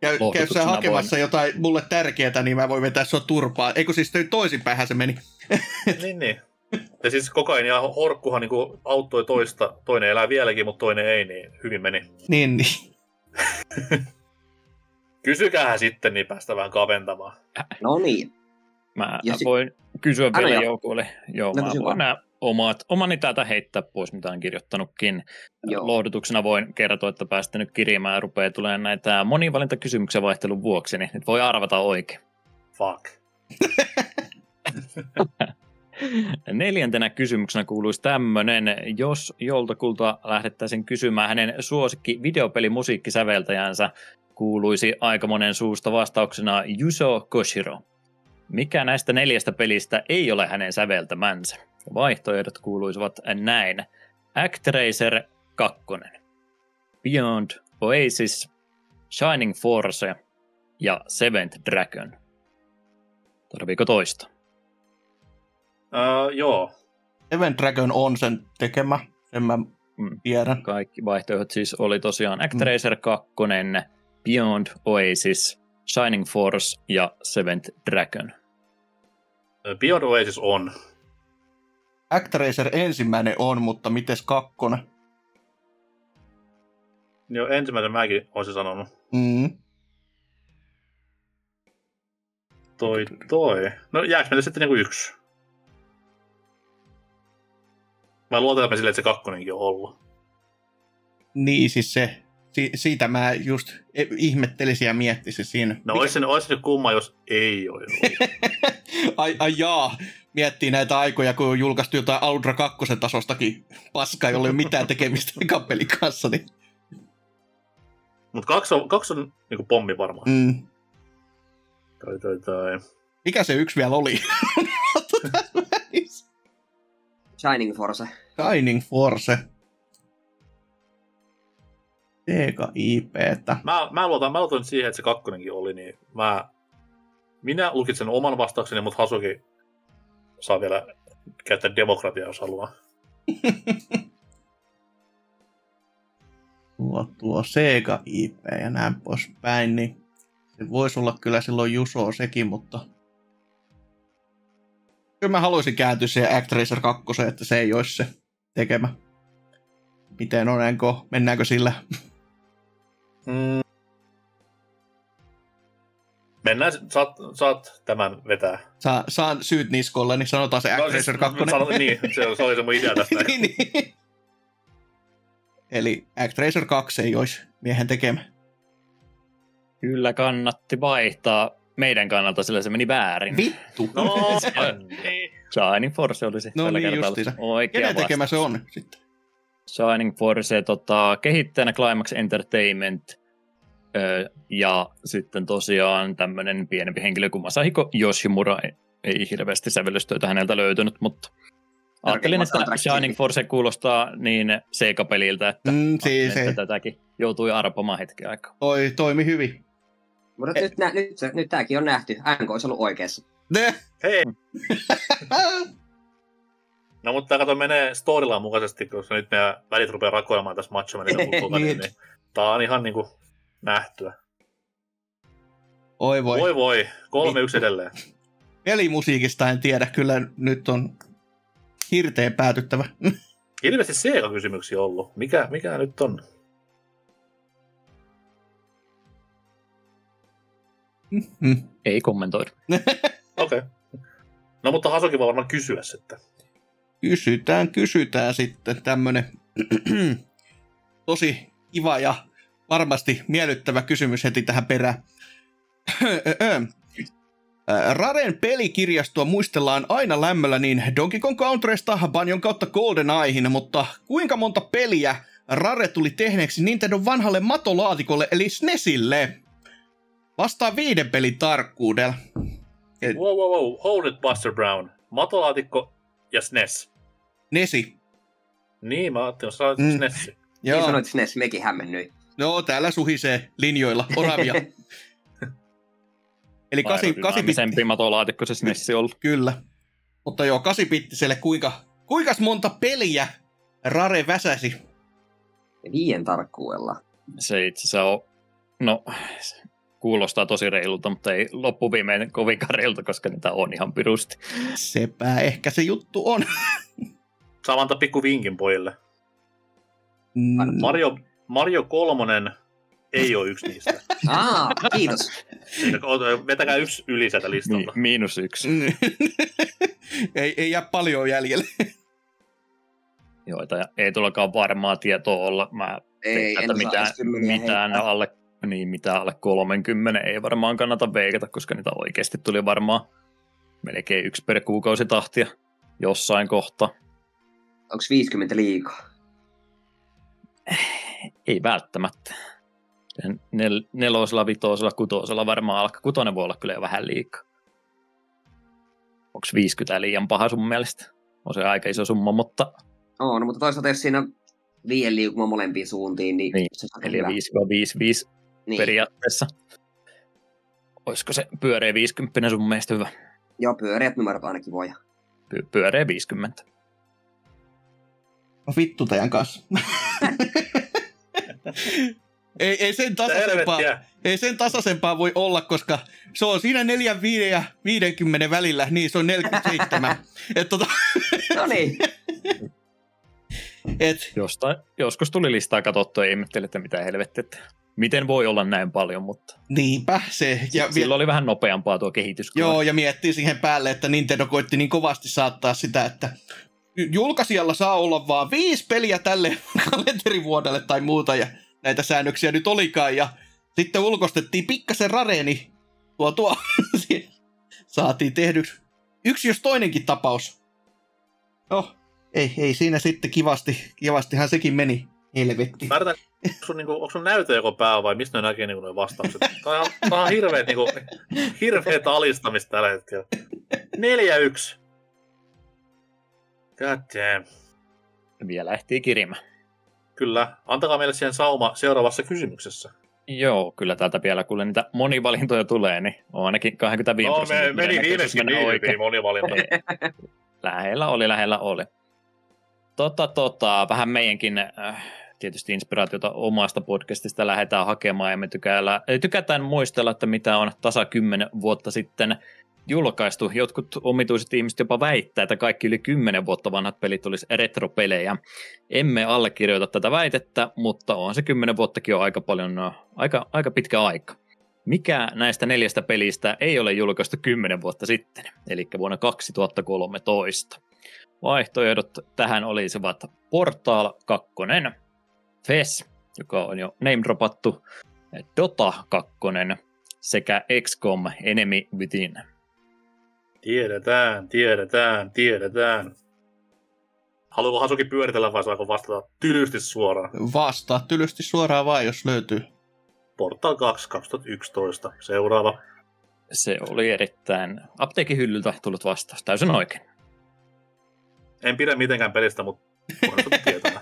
Speaker 1: Käy, käy sä hakemassa jotain mulle tärkeää, niin mä voin vetää sua turpaa. Eikö siis toi toisinpäinhän se meni?
Speaker 2: niin, niin. Ja siis kokaini ja horkkuhan niin auttoi toista. Toinen elää vieläkin, mutta toinen ei, niin hyvin meni.
Speaker 1: Niin, niin.
Speaker 2: Kysykää sitten, niin päästään vähän kaventamaan.
Speaker 4: No niin.
Speaker 3: Mä
Speaker 4: Ja sit-
Speaker 3: voin kysyä
Speaker 4: Anna
Speaker 3: vielä
Speaker 4: jo.
Speaker 3: joukolle. Joo,
Speaker 4: No
Speaker 3: mä voin
Speaker 4: vaan.
Speaker 3: nämä omat, omani täältä heittää pois, mitä on kirjoittanutkin.
Speaker 4: Joo.
Speaker 3: Lohdutuksena voin kertoa, että päästä nyt kirjaamaan ja rupeaa tulemaan näitä monivalintakysymyksiä vaihtelun vuoksi, niin nyt voi arvata oikein.
Speaker 2: Fuck.
Speaker 3: Neljäntenä kysymyksenä kuuluisi tämmöinen, jos joltakulta lähdettäisiin kysymään hänen suosikki videopelimusiikkisäveltäjänsä, kuuluisi aika monen suusta vastauksena Yuzo Koshiro. Mikä näistä neljästä pelistä ei ole hänen säveltämänsä? Vaihtoehdot kuuluisivat näin. Actracer 2, Beyond Oasis, Shining Force ja Seventh Dragon. Tarviiko toista?
Speaker 2: Uh, joo.
Speaker 1: Event Dragon on sen tekemä, sen mä
Speaker 3: Mm.
Speaker 1: tiedän.
Speaker 3: Kaikki vaihtoehdot siis oli tosiaan Actracer 2, Beyond Oasis, Shining Force ja Seventh Dragon.
Speaker 2: Beyond Oasis on.
Speaker 1: Actracer ensimmäinen on, mutta mites kakkonen?
Speaker 2: Joo, ensimmäisen mäkin olisin sanonut.
Speaker 1: Mm.
Speaker 2: Toi, toi. No jääks meille sitten niinku yksi? Mä luotan että sille, että se kakkonenkin on ollut.
Speaker 1: Niin, siis se, si, siitä mä just ihmettelisin ja miettisin siinä.
Speaker 2: No olisi se, olisi se kumma, jos ei ole ollut.
Speaker 1: ai, ai jaa, miettii näitä aikoja, kun on julkaistu jotain Ultra 2 tasostakin paskaa, jolla ei ole mitään tekemistä kappelin kanssa. Niin.
Speaker 2: Mutta kaksi on, kaksi on niinku pommi varmaan.
Speaker 1: Mm.
Speaker 2: Tai, tai, tai.
Speaker 1: Mikä se yksi vielä oli?
Speaker 4: Shining Force.
Speaker 1: Shining Force. Sega IPtä.
Speaker 2: Mä, mä, luotan, mä luotan siihen, että se kakkonenkin oli, niin mä, minä lukitsen oman vastaukseni, mutta Hasuki saa vielä käyttää demokratiaa, jos haluaa.
Speaker 1: Tuo, tuo Sega IP ja näin poispäin, niin se voisi olla kyllä silloin Juso sekin, mutta kyllä mä haluaisin kääntyä siihen Actracer 2, että se ei olisi se tekemä. Miten on, enko, mennäänkö sillä?
Speaker 2: Mm. Mennään, saat, saat tämän vetää.
Speaker 1: Saa, saan syyt niskolle, niin sanotaan se Actracer 2.
Speaker 2: Sano, niin, se, se oli se mun idea tästä.
Speaker 1: niin, niin. Eli Actracer 2 ei olisi miehen tekemä.
Speaker 3: Kyllä kannatti vaihtaa meidän kannalta, sillä se meni väärin.
Speaker 1: Vittu!
Speaker 2: No,
Speaker 3: Se-
Speaker 2: niin.
Speaker 3: Shining Force olisi
Speaker 1: No
Speaker 3: tällä
Speaker 1: niin,
Speaker 3: kertaa
Speaker 1: justiinsa.
Speaker 3: oikea
Speaker 1: Kenen tekemä se on sitten?
Speaker 3: Shining Force tota, kehittäjänä Climax Entertainment ö, ja sitten tosiaan tämmöinen pienempi henkilö kuin Masahiko Yoshimura. Ei, ei hirveästi sävellystöitä häneltä löytynyt, mutta ajattelin, että Shining. Force kuulostaa niin Sega-peliltä, että,
Speaker 1: Mm, siis
Speaker 3: että tätäkin joutui arpomaan hetken aikaa.
Speaker 1: toi, toimi hyvin.
Speaker 4: Mutta nyt, nä, nyt, nyt tämäkin on nähty. NK olisi ollut oikeassa.
Speaker 1: Ne.
Speaker 2: Hei, no mutta kato menee storyline mukaisesti, koska nyt meidän välit rupeaa rakoilemaan tässä Hoganin,
Speaker 1: Niin.
Speaker 2: niin tää on ihan niinku nähtyä.
Speaker 1: Oi voi.
Speaker 2: Voi voi, kolme yksi edelleen.
Speaker 1: Pelimusiikista en tiedä, kyllä nyt on hirteen päätyttävä.
Speaker 2: Hirveästi Sega-kysymyksiä ollut. Mikä, mikä nyt on?
Speaker 1: Mm.
Speaker 3: Ei kommentoida.
Speaker 2: Okei. Okay. No mutta Hasuki voi varmaan kysyä sitten.
Speaker 1: Kysytään, kysytään sitten tämmönen tosi kiva ja varmasti miellyttävä kysymys heti tähän perään. Ää, Raren pelikirjastoa muistellaan aina lämmöllä niin Donkey Kong Countrysta Banjon kautta Golden Aihin, mutta kuinka monta peliä Rare tuli tehneeksi Nintendo vanhalle matolaatikolle eli SNESille? Vastaa viiden pelin tarkkuudella.
Speaker 2: Wow, wow, wow. Hold it, Buster Brown. Matolaatikko ja SNES.
Speaker 1: Nesi.
Speaker 2: Niin, mä ajattelin, että
Speaker 1: Mm.
Speaker 2: mm. SNES.
Speaker 4: Niin
Speaker 1: Joo.
Speaker 4: sanoit SNES, mekin hämmennyin.
Speaker 1: No, täällä suhisee linjoilla oravia. Eli kasi, kasi
Speaker 3: Aerodynamisempi matolaatikko se SNES ollut.
Speaker 1: kyllä. Mutta joo, kasipittiselle kuinka, kuinka monta peliä Rare väsäsi?
Speaker 4: Viien tarkkuudella.
Speaker 3: Se itse asiassa on, no kuulostaa tosi reilulta, mutta ei loppuviimein kovinkaan reilulta, koska niitä on ihan pirusti.
Speaker 1: Sepä ehkä se juttu on.
Speaker 2: Saa antaa pikku vinkin pojille.
Speaker 1: Mm,
Speaker 2: Mario, Mario kolmonen ei ole yksi niistä.
Speaker 4: Aa, kiitos.
Speaker 2: Vetäkää yksi yli sieltä
Speaker 3: Mi-
Speaker 2: listalta.
Speaker 3: miinus yksi.
Speaker 1: ei, ei jää paljon jäljelle.
Speaker 3: joita ei tullakaan varmaa tietoa olla. Mä
Speaker 4: Ei, en
Speaker 3: että
Speaker 4: osaa
Speaker 3: mitään, mitään
Speaker 4: heittää.
Speaker 3: alle, niin, mitään alle 30 ei varmaan kannata veikata, koska niitä oikeasti tuli varmaan melkein yksi per kuukausi tahtia jossain kohtaa.
Speaker 4: Onko 50 liikaa?
Speaker 3: Ei välttämättä. Nel, nelosella, vitosella, kutosella varmaan alkaa. Kutonen voi olla kyllä jo vähän liikaa. Onko 50 liian paha sun mielestä? On se aika iso summa, mutta
Speaker 4: Oo, no mutta toisaalta jos siinä on viien liukuma molempiin suuntiin, niin,
Speaker 3: Niin,
Speaker 4: se on hyvä.
Speaker 3: 4-5-5
Speaker 4: Niin.
Speaker 3: periaatteessa. Olisiko se pyöreä 50 sun mielestä hyvä?
Speaker 4: Joo, pyöreät numerot ainakin voi.
Speaker 3: Py- pyöreä 50.
Speaker 1: No vittu teidän kanssa. ei, ei, sen tasaisempaa, ei sen tasaisempaa voi olla, koska se on siinä 4, 5 ja 50 välillä, niin se on 47. et tota,
Speaker 4: No niin.
Speaker 1: et,
Speaker 3: Jostain, joskus tuli listaa katsottua ja ihmettelin, että mitä helvettiä, että miten voi olla näin paljon, mutta
Speaker 1: niinpä se. Ja, vi-
Speaker 3: silloin oli vähän nopeampaa tuo kehitys.
Speaker 1: Joo, ja miettii siihen päälle, että Nintendo koitti niin kovasti saattaa sitä, että julkaisijalla saa olla vaan viisi peliä tälle kalenterivuodelle tai muuta, ja näitä säännöksiä nyt olikaan, ja sitten ulkostettiin pikkasen rareeni, tuo tuo, saatiin tehdyksi. Yksi jos toinenkin tapaus. No, ei, ei siinä sitten kivasti, kivastihan sekin meni. Helvetti.
Speaker 2: Mä yritän, onko sun, niinku, onko sun näyte joko pää vai mistä ne näkee niinku, ne vastaukset? Tää on, on hirveet, niinku, hirveet alistamista tällä hetkellä. 4-1. God damn.
Speaker 3: Vielä ehtii kirimään.
Speaker 2: Kyllä. Antakaa meille siihen sauma seuraavassa kysymyksessä.
Speaker 3: Joo, kyllä täältä vielä, kun niitä monivalintoja tulee, niin on ainakin 25
Speaker 2: No, me, meni
Speaker 3: mennä
Speaker 2: niin monivalinta.
Speaker 3: Lähellä oli, lähellä oli. Tota, tota, vähän meidänkin äh, tietysti inspiraatiota omasta podcastista lähdetään hakemaan ja me tykäällä, äh, tykätään muistella, että mitä on tasa 10 vuotta sitten julkaistu. Jotkut omituiset ihmiset jopa väittää, että kaikki yli 10 vuotta vanhat pelit olisi retropelejä. Emme allekirjoita tätä väitettä, mutta on se 10 vuottakin on aika paljon, äh, aika, aika pitkä aika. Mikä näistä neljästä pelistä ei ole julkaistu 10 vuotta sitten, eli vuonna 2013? Vaihtoehdot tähän olisivat Portal 2, FES, joka on jo name dropattu, Dota 2 sekä XCOM Enemy Within.
Speaker 2: Tiedetään, tiedetään, tiedetään. Haluaako Hasuki pyöritellä vai saako vastata tylysti suoraan?
Speaker 1: Vastaa tylysti suoraan vaan, jos löytyy.
Speaker 2: Portal 2 2011. Seuraava.
Speaker 3: Se oli erittäin apteekin hyllyltä tullut vastaus, täysin oikein.
Speaker 2: En pidä mitenkään pelistä, mutta tietää.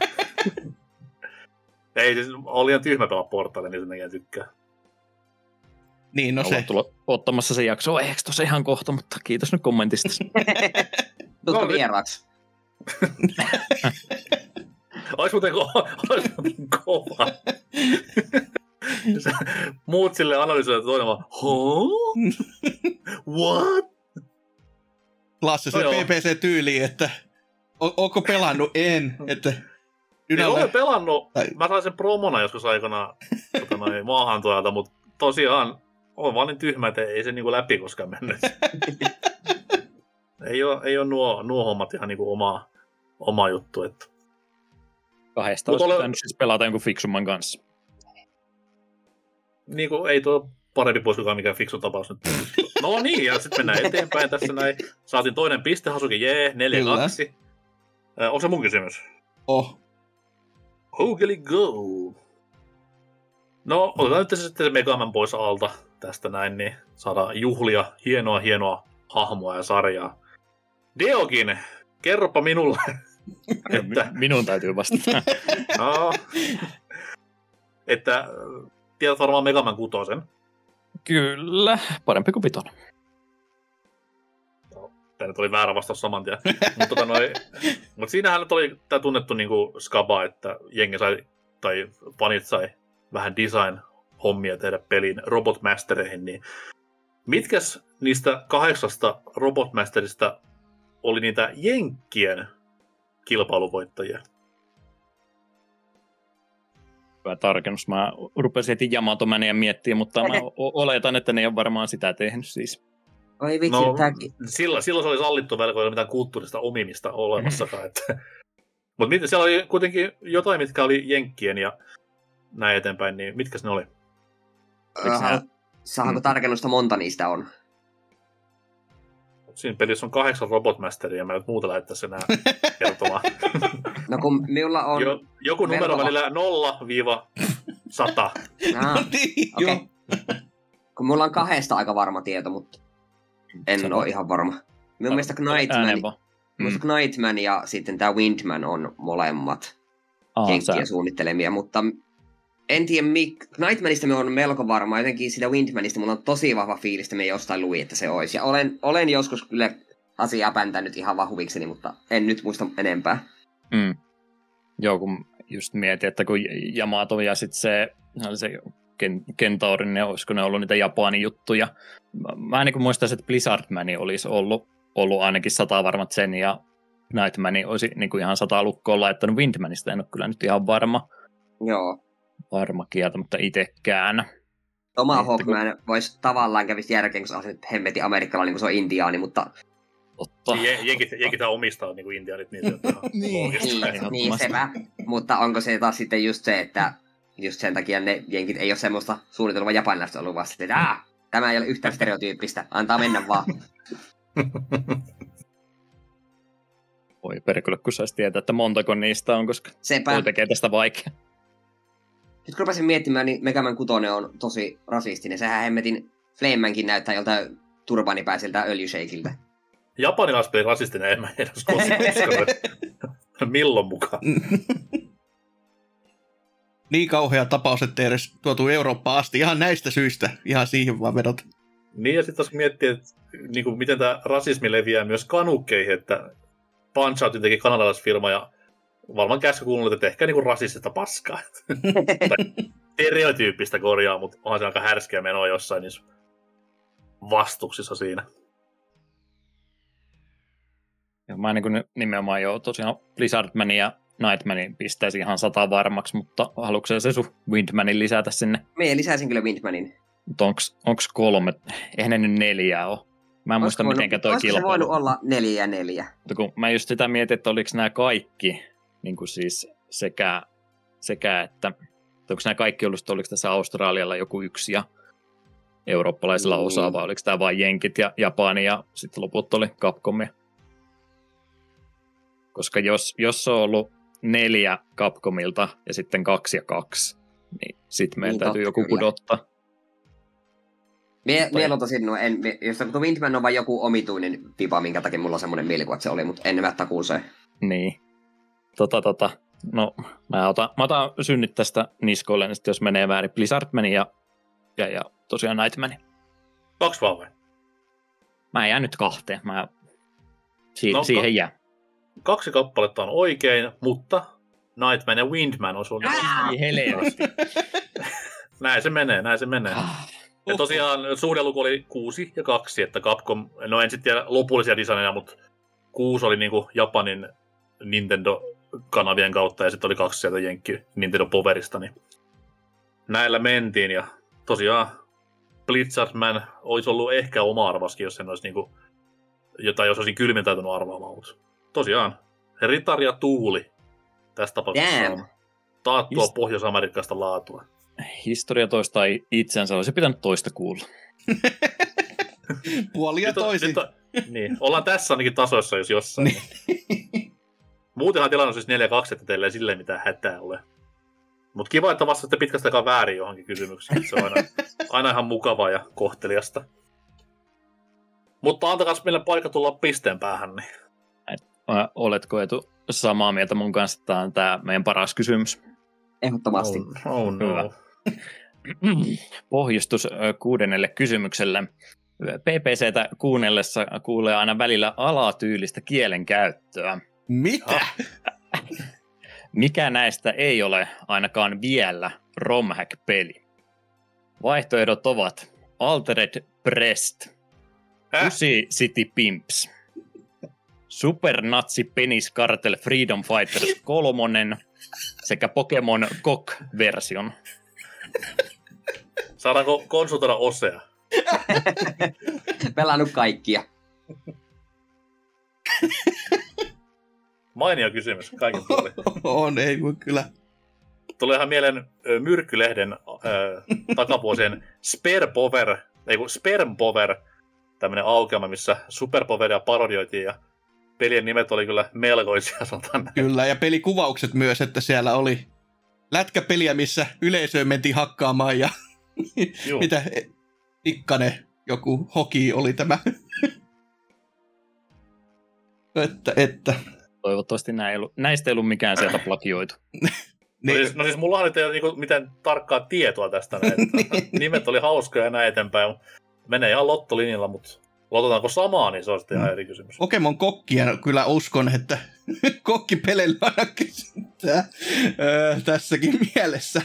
Speaker 2: Ei, siis oli ihan tyhmä pelaa portaille, niin sen takia tykkää.
Speaker 1: Niin, no se.
Speaker 3: tulla ottamassa se jakso aiheeksi tuossa ihan kohta, mutta kiitos nyt kommentista.
Speaker 2: Nyt-
Speaker 4: vieraaksi?
Speaker 2: Ois muuten, ko- ois muuten kova. Muut sille analysoivat toinen vaan, huh? What?
Speaker 1: Lasse, se
Speaker 2: No.
Speaker 1: PPC-tyyli, että o- onko pelannut? En. Että
Speaker 2: Niin olen pelannut,
Speaker 1: Tai-
Speaker 2: mä sain sen promona joskus aikana tota noin, maahan tuolta, mutta tosiaan on vaan niin tyhmä, että ei se niinku läpi koskaan mennyt. ei ole, ei ole nuo, nuo hommat ihan niinku oma, oma juttu. Että.
Speaker 3: Kahdesta olisi
Speaker 2: ole-
Speaker 3: siis pelata jonkun fiksumman kanssa.
Speaker 2: Niinku, ei tuo parempi pois kuin mikään fiksu tapaus nyt. No niin, ja sitten mennään eteenpäin tässä näin. Saatiin toinen piste, Hasuki, jee, 4-2. Äh, onko se mun kysymys?
Speaker 1: oh.
Speaker 2: Hoogly go! No, otetaan nyt sitten se Megaman pois alta tästä näin, niin saadaan juhlia hienoa, hienoa hahmoa ja sarjaa. Deokin, kerropa minulle, että,
Speaker 3: Mi- Minun täytyy vastata.
Speaker 2: no, että äh, tiedät varmaan Megaman kutosen.
Speaker 3: Kyllä, parempi kuin vitonen.
Speaker 2: Tämä nyt oli väärä vastaus saman tien. mutta tota noi, mut siinähän nyt oli tämä tunnettu niinku skaba, että jengi sai, tai fanit sai vähän design-hommia tehdä pelin robotmastereihin, niin mitkäs niistä kahdeksasta robotmasterista oli niitä Jenkkien kilpailuvoittajia?
Speaker 3: Hyvä tarkennus. Mä rupesin heti Yamatomania miettiä, mutta mä oletan, että ne ei ole varmaan sitä tehnyt siis.
Speaker 4: Oi vitsi,
Speaker 2: No. Silloin, silloin se oli sallittu vielä, kun ei ole mitään kulttuurista omimista olemassakaan. Että. Mutta siellä oli kuitenkin jotain, mitkä oli Jenkkien ja näin eteenpäin, niin mitkä ne oli?
Speaker 4: Äh, Saanko
Speaker 3: Mm.
Speaker 4: tarkennusta monta niistä on?
Speaker 2: Siinä pelissä on kahdeksan robotmasteria, ja mä nyt muuta lähettäisi enää kertomaan.
Speaker 4: No kun minulla on...
Speaker 2: Jo, joku numero
Speaker 4: Vertava.
Speaker 2: välillä 0-100.
Speaker 4: Ah,
Speaker 1: No niin,
Speaker 4: okei.
Speaker 1: joo.
Speaker 4: Kun mulla on kahdesta aika varma tieto, mutta en
Speaker 3: Sano.
Speaker 4: ole ihan varma. Minun mielestä Knightman, mm. Knightman ja sitten tämä Windman on molemmat
Speaker 3: Aa, sä-
Speaker 4: Jenkkien suunnittelemia, mutta en tiedä, mik... Knightmanista me on melko varma, jotenkin sitä Windmanista mulla on tosi vahva fiilis, että me jostain luin, että se olisi. Ja olen, olen joskus kyllä asiaa päntänyt ihan vahuvikseni, mutta en nyt muista enempää.
Speaker 3: Mm. Joo, kun just mietin, että kun Yamato ja sitten se, se Ken, Kentaurin, ne olisiko ne ollut niitä Japanin juttuja. Mä, mä niin muistan, että Blizzardmani olisi ollut, ollut ainakin sata varmat sen ja Nightmani olisi niin kuin ihan sata lukkoon laittanut Windmanista, en ole kyllä nyt ihan varma,
Speaker 4: Joo.
Speaker 3: Varma kieltä, mutta itsekään.
Speaker 4: Oma
Speaker 3: Että kun-
Speaker 4: Hawkman voisi tavallaan kävisi järkeen, kun se on hemmetin amerikkalainen, kun se on intiaani, mutta
Speaker 3: Totta.
Speaker 2: Je- Jenkit, jenkithän omistaa niin kuin intiaanit, niin se on
Speaker 3: Niin.
Speaker 2: loogista.
Speaker 4: niin, niin
Speaker 3: ehdottomasti.
Speaker 4: sepä. Mutta onko se taas sitten just se, että just sen takia ne jenkit ei ole semmoista suunnitelmaa japanilaista ollut vasta, että Aa, tämä ei ole yhtään stereotyyppistä, antaa mennä vaan.
Speaker 3: Voi perkele, kun saisi tietää, että montako niistä on, koska
Speaker 4: Sepä.
Speaker 3: tekee tästä vaikea.
Speaker 4: Nyt kun rupesin miettimään, niin Megaman 6 on tosi rasistinen. Sehän hemmetin Flamemankin näyttää joltain turbaanipäiseltä öljysheikiltä.
Speaker 2: Japanilaispeli rasistinen, en mä edes koskaan. Milloin mukaan?
Speaker 1: niin kauhea tapaus, ettei edes tuotu Eurooppaan asti. Ihan näistä syistä. Ihan siihen vaan vedot.
Speaker 2: Niin, ja sitten jos miettii, että niin kuin, miten tämä rasismi leviää myös kanukkeihin, että Punch Out teki kanadalaisfirma ja varmaan käsky kuullut, että ehkä niin kuin rasistista paskaa. tai stereotyyppistä korjaa, mutta onhan se aika härskeä menoa jossain niissä vastuksissa siinä.
Speaker 3: Ja mä niin nimenomaan jo tosiaan Blizzardmanin ja Nightmanin pistäisi ihan sata varmaksi, mutta haluatko se sun Windmanin lisätä sinne?
Speaker 4: Mie lisäisin kyllä Windmanin.
Speaker 3: Mutta onks, onks kolme? Eihän ne nyt neljää ole. Mä en muista,
Speaker 4: Olisiko
Speaker 3: mitenkä
Speaker 4: voinut-
Speaker 3: toi
Speaker 4: olisiko se
Speaker 3: kilpailu.
Speaker 4: voinut olla neljä ja neljä?
Speaker 3: Mutta kun mä just sitä mietin, että oliko nämä kaikki, niin kuin siis sekä, sekä että, että onko nämä kaikki ollut, että oliko tässä Australialla joku yksi ja eurooppalaisilla
Speaker 4: Mm.
Speaker 3: osa, vai oliko tämä vain Jenkit ja Japani ja sitten loput oli Capcomia. Koska jos, jos on ollut neljä Capcomilta ja sitten kaksi ja kaksi, niin sitten meidän
Speaker 4: Niin,
Speaker 3: täytyy
Speaker 4: totta,
Speaker 3: joku
Speaker 4: kyllä.
Speaker 3: pudottaa.
Speaker 4: Mie,
Speaker 3: Tai-
Speaker 4: mie luotasin, no en, mie- jos tuo Windman on vain joku omituinen pipa, minkä takia mulla on semmoinen mielikuva, että se oli, mutta en mä takuuseen.
Speaker 3: Niin. Tota, tota. No, mä otan, mä otan synnit tästä niskoille, niin sitten jos menee väärin Blizzardmani ja, ja, ja tosiaan Nightmani.
Speaker 2: Kaksi vaan vai?
Speaker 3: Mä jään nyt kahteen. Mä si-
Speaker 2: No,
Speaker 3: siihen jää.
Speaker 2: Kaksi kappaletta on oikein, mutta Nightman ja Windman on sun.
Speaker 3: Ei helvetti.
Speaker 2: Näin se menee, näin se menee. Ja tosiaan suhdeluku oli 6 ja 2, että Capcom, no en sitten tiedä lopullisia designeja, mutta 6 oli niinku Japanin Nintendo-kanavien kautta ja sitten oli kaksi sieltä Jenkki Nintendo Powerista, niin näillä mentiin ja tosiaan Blizzardman olisi ollut ehkä oma arvaskin, jos sen olisi niinku, jotain jos olisin kylmentäytynyt arvaamaan, mutta tosiaan Ritar ja Tuuli tässä tapauksessa
Speaker 4: Damn.
Speaker 2: on taattua
Speaker 3: Just-
Speaker 2: Pohjois-Amerikasta laatua.
Speaker 3: Historia toistaa itsensä. Olisi pitänyt toista kuulla.
Speaker 1: Puoli ja
Speaker 2: Nyt on-
Speaker 1: toisin.
Speaker 2: nyt on- niin, ollaan tässä ainakin tasoissa, jos jossain. niin. Muutenhan tilanne on siis 4-2, että teillä ei silleen mitään hätää ole. Mutta kiva, että vastaatte pitkästä aikaa väärin johonkin kysymykseen. Se on aina, aina ihan mukavaa ja kohteliasta. Mutta antakaa meille paikka tulla pisteen päähän. Niin.
Speaker 3: Oletko Etu samaa mieltä mun kanssa, että tämä on tämä meidän paras kysymys?
Speaker 4: Ehdottomasti.
Speaker 2: Oh, oh no.
Speaker 3: Hyvä. Pohjustus kuudennelle kysymykselle. PPCtä kuunnellessa kuulee aina välillä alatyylistä kielenkäyttöä.
Speaker 1: Mitä?
Speaker 3: Mikä näistä ei ole ainakaan vielä Romhack-peli? Vaihtoehdot ovat Altered Breast,
Speaker 2: Häh?
Speaker 3: Pussy City Pimps, Super Natsi Penis Cartel Freedom Fighters 3 sekä Pokemon Cock-version.
Speaker 2: Saadaanko konsultoida osea?
Speaker 4: Pelannut kaikkia.
Speaker 2: Mainio kysymys kaiken puolin.
Speaker 1: On, ei voi kyllä.
Speaker 2: Tulee ihan mieleen Myrkkylehden ö, takavuosien Sperpover, ei kun Spermpover, tämmöinen aukeama, missä Superpoveria parodioitiin ja pelien nimet oli kyllä melkoisia, sanotaan näin.
Speaker 1: Kyllä, ja pelikuvaukset myös, että siellä oli lätkäpeliä, missä yleisöön mentiin hakkaamaan ja mitä Tikkanen, joku hoki oli tämä. että, että.
Speaker 3: Toivottavasti näin ei ollut, näistä ei ollut mikään sieltä plagioitu.
Speaker 2: No
Speaker 1: Niin,
Speaker 2: siis, no siis mullahan nyt ei ole niinku mitään tarkkaa tietoa tästä. Näin, nimet oli hauskoja ja näin eteenpäin. Menee ihan lottolinjalla, mutta lototaanko samaa, niin se on sitten ihan eri kysymys.
Speaker 1: Pokemon kokkia kyllä uskon, että kokkipeleillä aina kysyntää öö, tässäkin mielessä.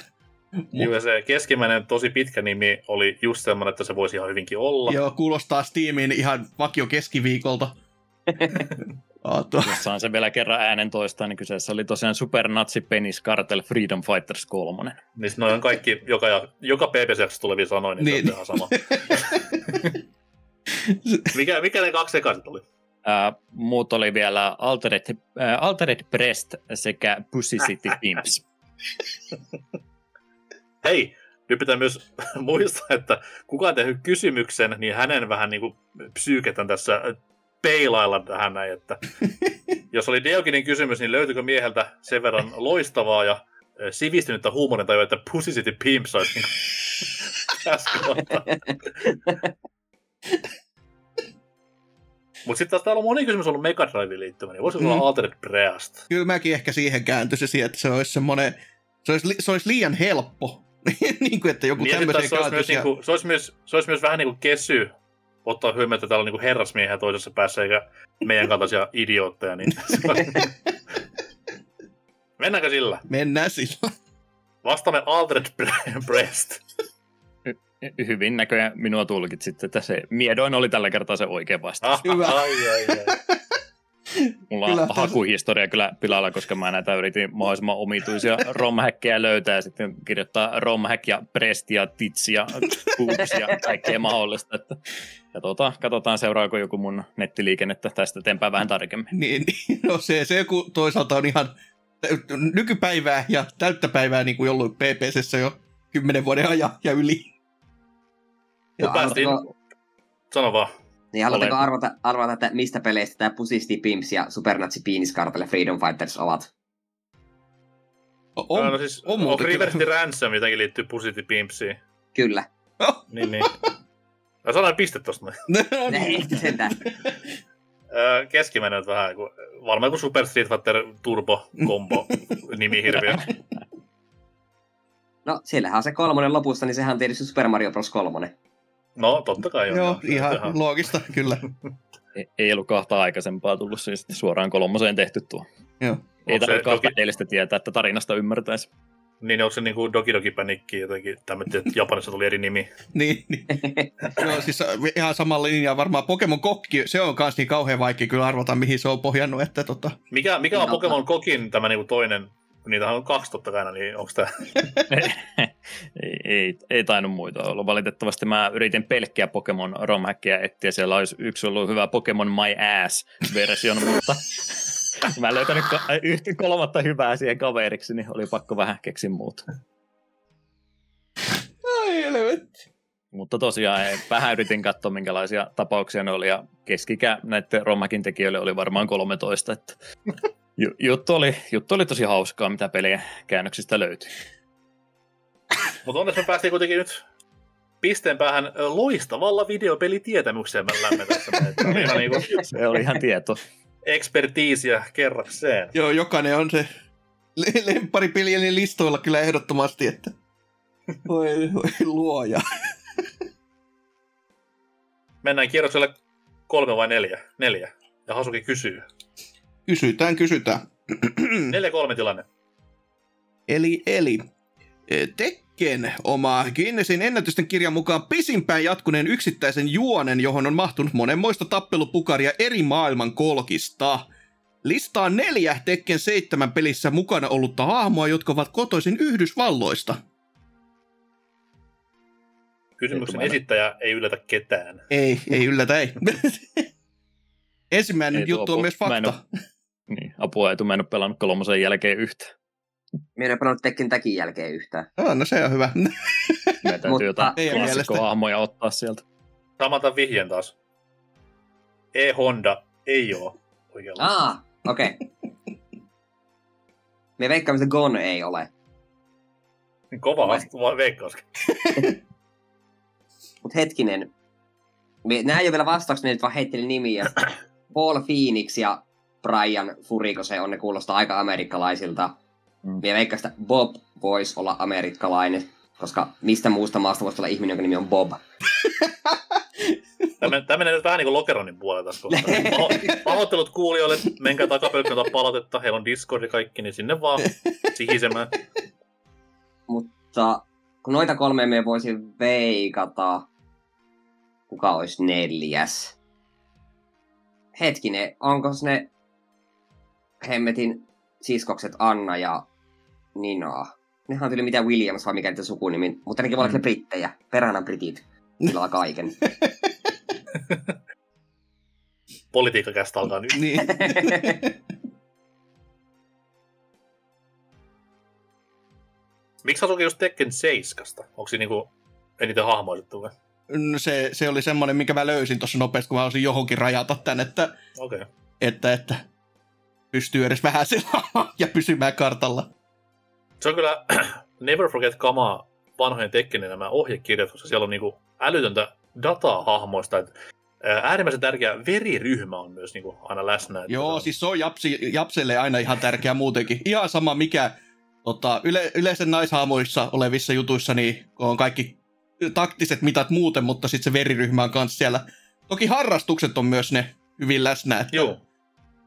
Speaker 2: Joo, ja se keskimmäinen tosi pitkä nimi oli just semmoinen, että se voisi ihan hyvinkin olla.
Speaker 1: Joo, kuulostaa Steamiin ihan vakio keskiviikolta.
Speaker 3: Saan sen vielä kerran äänen toistaa, niin kyseessä oli tosiaan Super Natsi Penis Cartel Freedom Fighters 3.
Speaker 2: Niin noin on kaikki, joka, joka PPC-jaksossa tulevia sanoja, niin,
Speaker 1: Niin.
Speaker 2: se on ihan sama. mikä, mikä ne kaksi ekaiset oli?
Speaker 3: Ää, muut oli vielä Altered, ää, Altered Breast sekä Pussy City Pimps.
Speaker 2: Hei, nyt pitää myös muistaa, että kuka on tehnyt kysymyksen, niin hänen vähän niin kuin psyyketän tässä peilailla tähän näin, että jos oli Deoginin kysymys, niin löytyykö mieheltä sen verran loistavaa ja eh, sivistynyttä huumorintajua, että Pussy City Pimps olisi niin kohtaa. Mutta sitten taas täällä on moni kysymys ollut Mega liittymä, niin voisiko mm. Olla Altered Breast?
Speaker 1: Kyllä mäkin ehkä siihen kääntyisin, että se olisi semmoinen, se olisi, li- se olisi liian helppo. niin kuin, että joku
Speaker 2: Niin,
Speaker 1: tämmöisen
Speaker 2: se, olisi myös.
Speaker 1: Ja...
Speaker 2: niinku, se, olisi myös, se olisi myös vähän niin kuin kesy, ottaa huomioon, että täällä on niin herrasmiehiä toisessa päässä, eikä meidän kaltaisia idiootteja. Niin on- Mennäänkö sillä?
Speaker 1: Mennään sillä.
Speaker 2: Vastaamme Altered Bre- Breast.
Speaker 3: Hyvin näköjään minua tulkitsit, että se miedoin oli tällä kertaa se oikea vastaus.
Speaker 2: Ah,
Speaker 1: Hyvä.
Speaker 2: Ai, ai, ai.
Speaker 3: Mulla on
Speaker 1: Kyllä,
Speaker 3: hakuhistoria kyllä pilalla, koska mä näitä yritin mahdollisimman omituisia romhäkkejä löytää ja sitten kirjoittaa romhack ja prest ja tits ja boobs ja kaikkea mahdollista. Että katsotaan, katsotaan seuraako joku mun nettiliikennettä tästä eteenpäin vähän tarkemmin.
Speaker 1: Niin, niin, no se, se kun toisaalta on ihan nykypäivää ja täyttä päivää niin kuin ollut PPCssä jo kymmenen vuoden ajan ja yli.
Speaker 4: Ja
Speaker 2: päästiin-
Speaker 4: haluatteko,
Speaker 2: Sano vaan.
Speaker 4: niin haluatteko arvata, arvata, että mistä peleistä tämä City Pimps ja Supernatsi Penis Cartel ja Freedom Fighters ovat?
Speaker 1: On,
Speaker 2: no siis,
Speaker 1: on
Speaker 2: on,
Speaker 1: kyllä.
Speaker 2: Ransom jotenkin liittyy City Pimpsiin.
Speaker 4: Kyllä.
Speaker 2: Niin, niin. Mä sanoin piste tosta. noin.
Speaker 1: No,
Speaker 4: Ne
Speaker 1: niin.
Speaker 4: ehti sentään.
Speaker 2: Öö, Keskimmäinen on vähän, kun, varmaan kuin Super Street Fighter Turbo Combo nimihirviö.
Speaker 4: No, siellähän on se kolmonen lopussa, niin sehän on tietysti Super Mario Bros. 3.
Speaker 2: No, totta kai on.
Speaker 1: Joo, ihan loogista, kyllä.
Speaker 3: Ei- Ei ollut kahta aikaisempaa tullut siis sitten suoraan kolmoseen tehty tuo.
Speaker 1: Joo.
Speaker 3: Ei tarvitse kahta edellistä tietää, että tarinasta ymmärtäisi.
Speaker 2: Niin, onko se niinku Doki Doki Panikki jotenkin, tämmöinen, että Japanissa tuli eri nimi.
Speaker 1: Niin, niin. Joo, siis ihan samalla linjaa varmaan. Pokemon Kokki, se on kans niin kauhean vaikea kyllä arvata, mihin se on pohjannut, että tota...
Speaker 2: Mikä, mikä on
Speaker 4: Niin,
Speaker 2: Pokemon Kokin tämä niinku toinen, niitähän on kaksi totta kai, niin onko tämä...
Speaker 3: ei, ei, ei tainnut muita olla. Valitettavasti mä yritin pelkkiä Pokemon romhackia etsiä. Siellä olisi yksi ollut hyvä Pokemon My Ass-version, mutta mä en löytänyt yhtä kolmatta hyvää siihen kaveriksi, niin oli pakko vähän keksiä muuta.
Speaker 1: Ai helvetti.
Speaker 3: Mutta tosiaan vähän yritin katsoa, minkälaisia tapauksia ne oli, ja keskikä näiden romhackin tekijöille oli varmaan 13. Että ju- juttu, oli, juttu oli tosi hauskaa, mitä pelien käännöksistä löytyi.
Speaker 2: Mutta onneksi me päästiin kuitenkin nyt pisteen päähän ö, loistavalla videopelitietämyksellämme tässä. Niinku
Speaker 3: Se oli ihan tieto.
Speaker 2: Ekspertiisiä kerrakseen.
Speaker 1: Joo, jokainen on se le- lempparipelien listoilla kyllä ehdottomasti, että voi, voi luoja.
Speaker 2: Mennään kierrokselle kolme vai neljä? Neljä. Ja Hasuki kysyy.
Speaker 1: Kysytään, kysytään.
Speaker 2: Neljä kolme tilanne.
Speaker 1: Eli, eli e, Tekken oma Guinnessin ennätysten kirjan mukaan pisimpään jatkuneen yksittäisen juonen, johon on mahtunut monenmoista tappelupukaria eri maailman kolkista. Listaa neljä Tekken 7 pelissä mukana ollutta hahmoa, jotka ovat kotoisin Yhdysvalloista.
Speaker 2: Kysymyksen
Speaker 3: Ei
Speaker 2: esittäjä ei yllätä ketään.
Speaker 1: Ei, ei yllätä, ei. Ensimmäinen
Speaker 3: Ei
Speaker 1: juttu on myös
Speaker 3: Mä en
Speaker 1: fakta.
Speaker 3: Niin, apua ei tule, mä en ole pelannut kolmosen jälkeen yhtä.
Speaker 4: Minä en pelannut Tekken täkin jälkeen yhtään.
Speaker 1: Oh, no se on hyvä.
Speaker 3: Meidän täytyy
Speaker 4: Mutta-
Speaker 3: jotain klassikkohahmoja ottaa sieltä.
Speaker 2: Samata vihjeen taas. E-Honda ei ole oikealla.
Speaker 4: Aa, okei. Okay. Me veikkaamme, että Gon ei ole.
Speaker 2: Kova vastu- va- veikkaus.
Speaker 4: Mut hetkinen. Me, nää ei ole vielä vastauksia, nyt vaan heitteli nimiä. Paul Phoenix ja Brian Furiko, se on, ne kuulostaa aika amerikkalaisilta.
Speaker 3: Mm.
Speaker 4: Me veikkaan, että Bob voisi olla amerikkalainen, koska mistä muusta maasta voisi olla ihminen, jonka nimi on Bob.
Speaker 2: Tämä, menee nyt vähän niin kuin Lokeronin puolella tässä kohtaa. Paho- Pahoittelut kuulijoille, menkää takapelkkää palautetta, heillä on Discord ja kaikki, niin sinne vaan sihisemään.
Speaker 4: Mutta kun noita kolmea me voisin veikata, kuka olisi neljäs? Hetkinen, onko ne hemmetin siskokset Anna ja Nina? Nehän on tyyli mitä Williams vai mikä niiden sukunimi, mutta nekin voi olla
Speaker 3: Mm.
Speaker 4: brittejä. Perhana britit. Kyllä kaiken.
Speaker 2: Politiikkakästä alkaa nyt.
Speaker 1: niin.
Speaker 2: Miksi Hasuki just Tekken 7? Onko se niinku eniten hahmoitettu vai?
Speaker 1: No se, se oli semmoinen, minkä mä löysin tuossa nopeasti, kun mä olisin johonkin rajata tän, että,
Speaker 2: Okei. Okay.
Speaker 1: että, että pystyy edes vähän ja pysymään kartalla.
Speaker 2: Se on kyllä Never Forget kamaa vanhojen Tekkenin nämä ohjekirjat, koska siellä on niinku älytöntä dataa hahmoista. Et, ää, äärimmäisen tärkeä veriryhmä on myös niinku aina läsnä.
Speaker 1: Joo,
Speaker 2: tota,
Speaker 1: siis se on japsi, japselle aina ihan tärkeä muutenkin. Ihan sama mikä tota, yle, yleisen naishaamoissa olevissa jutuissa, niin on kaikki taktiset mitat muuten, mutta sitten se veriryhmä on kanssa siellä. Toki harrastukset on myös ne hyvin läsnä, että,
Speaker 2: Joo.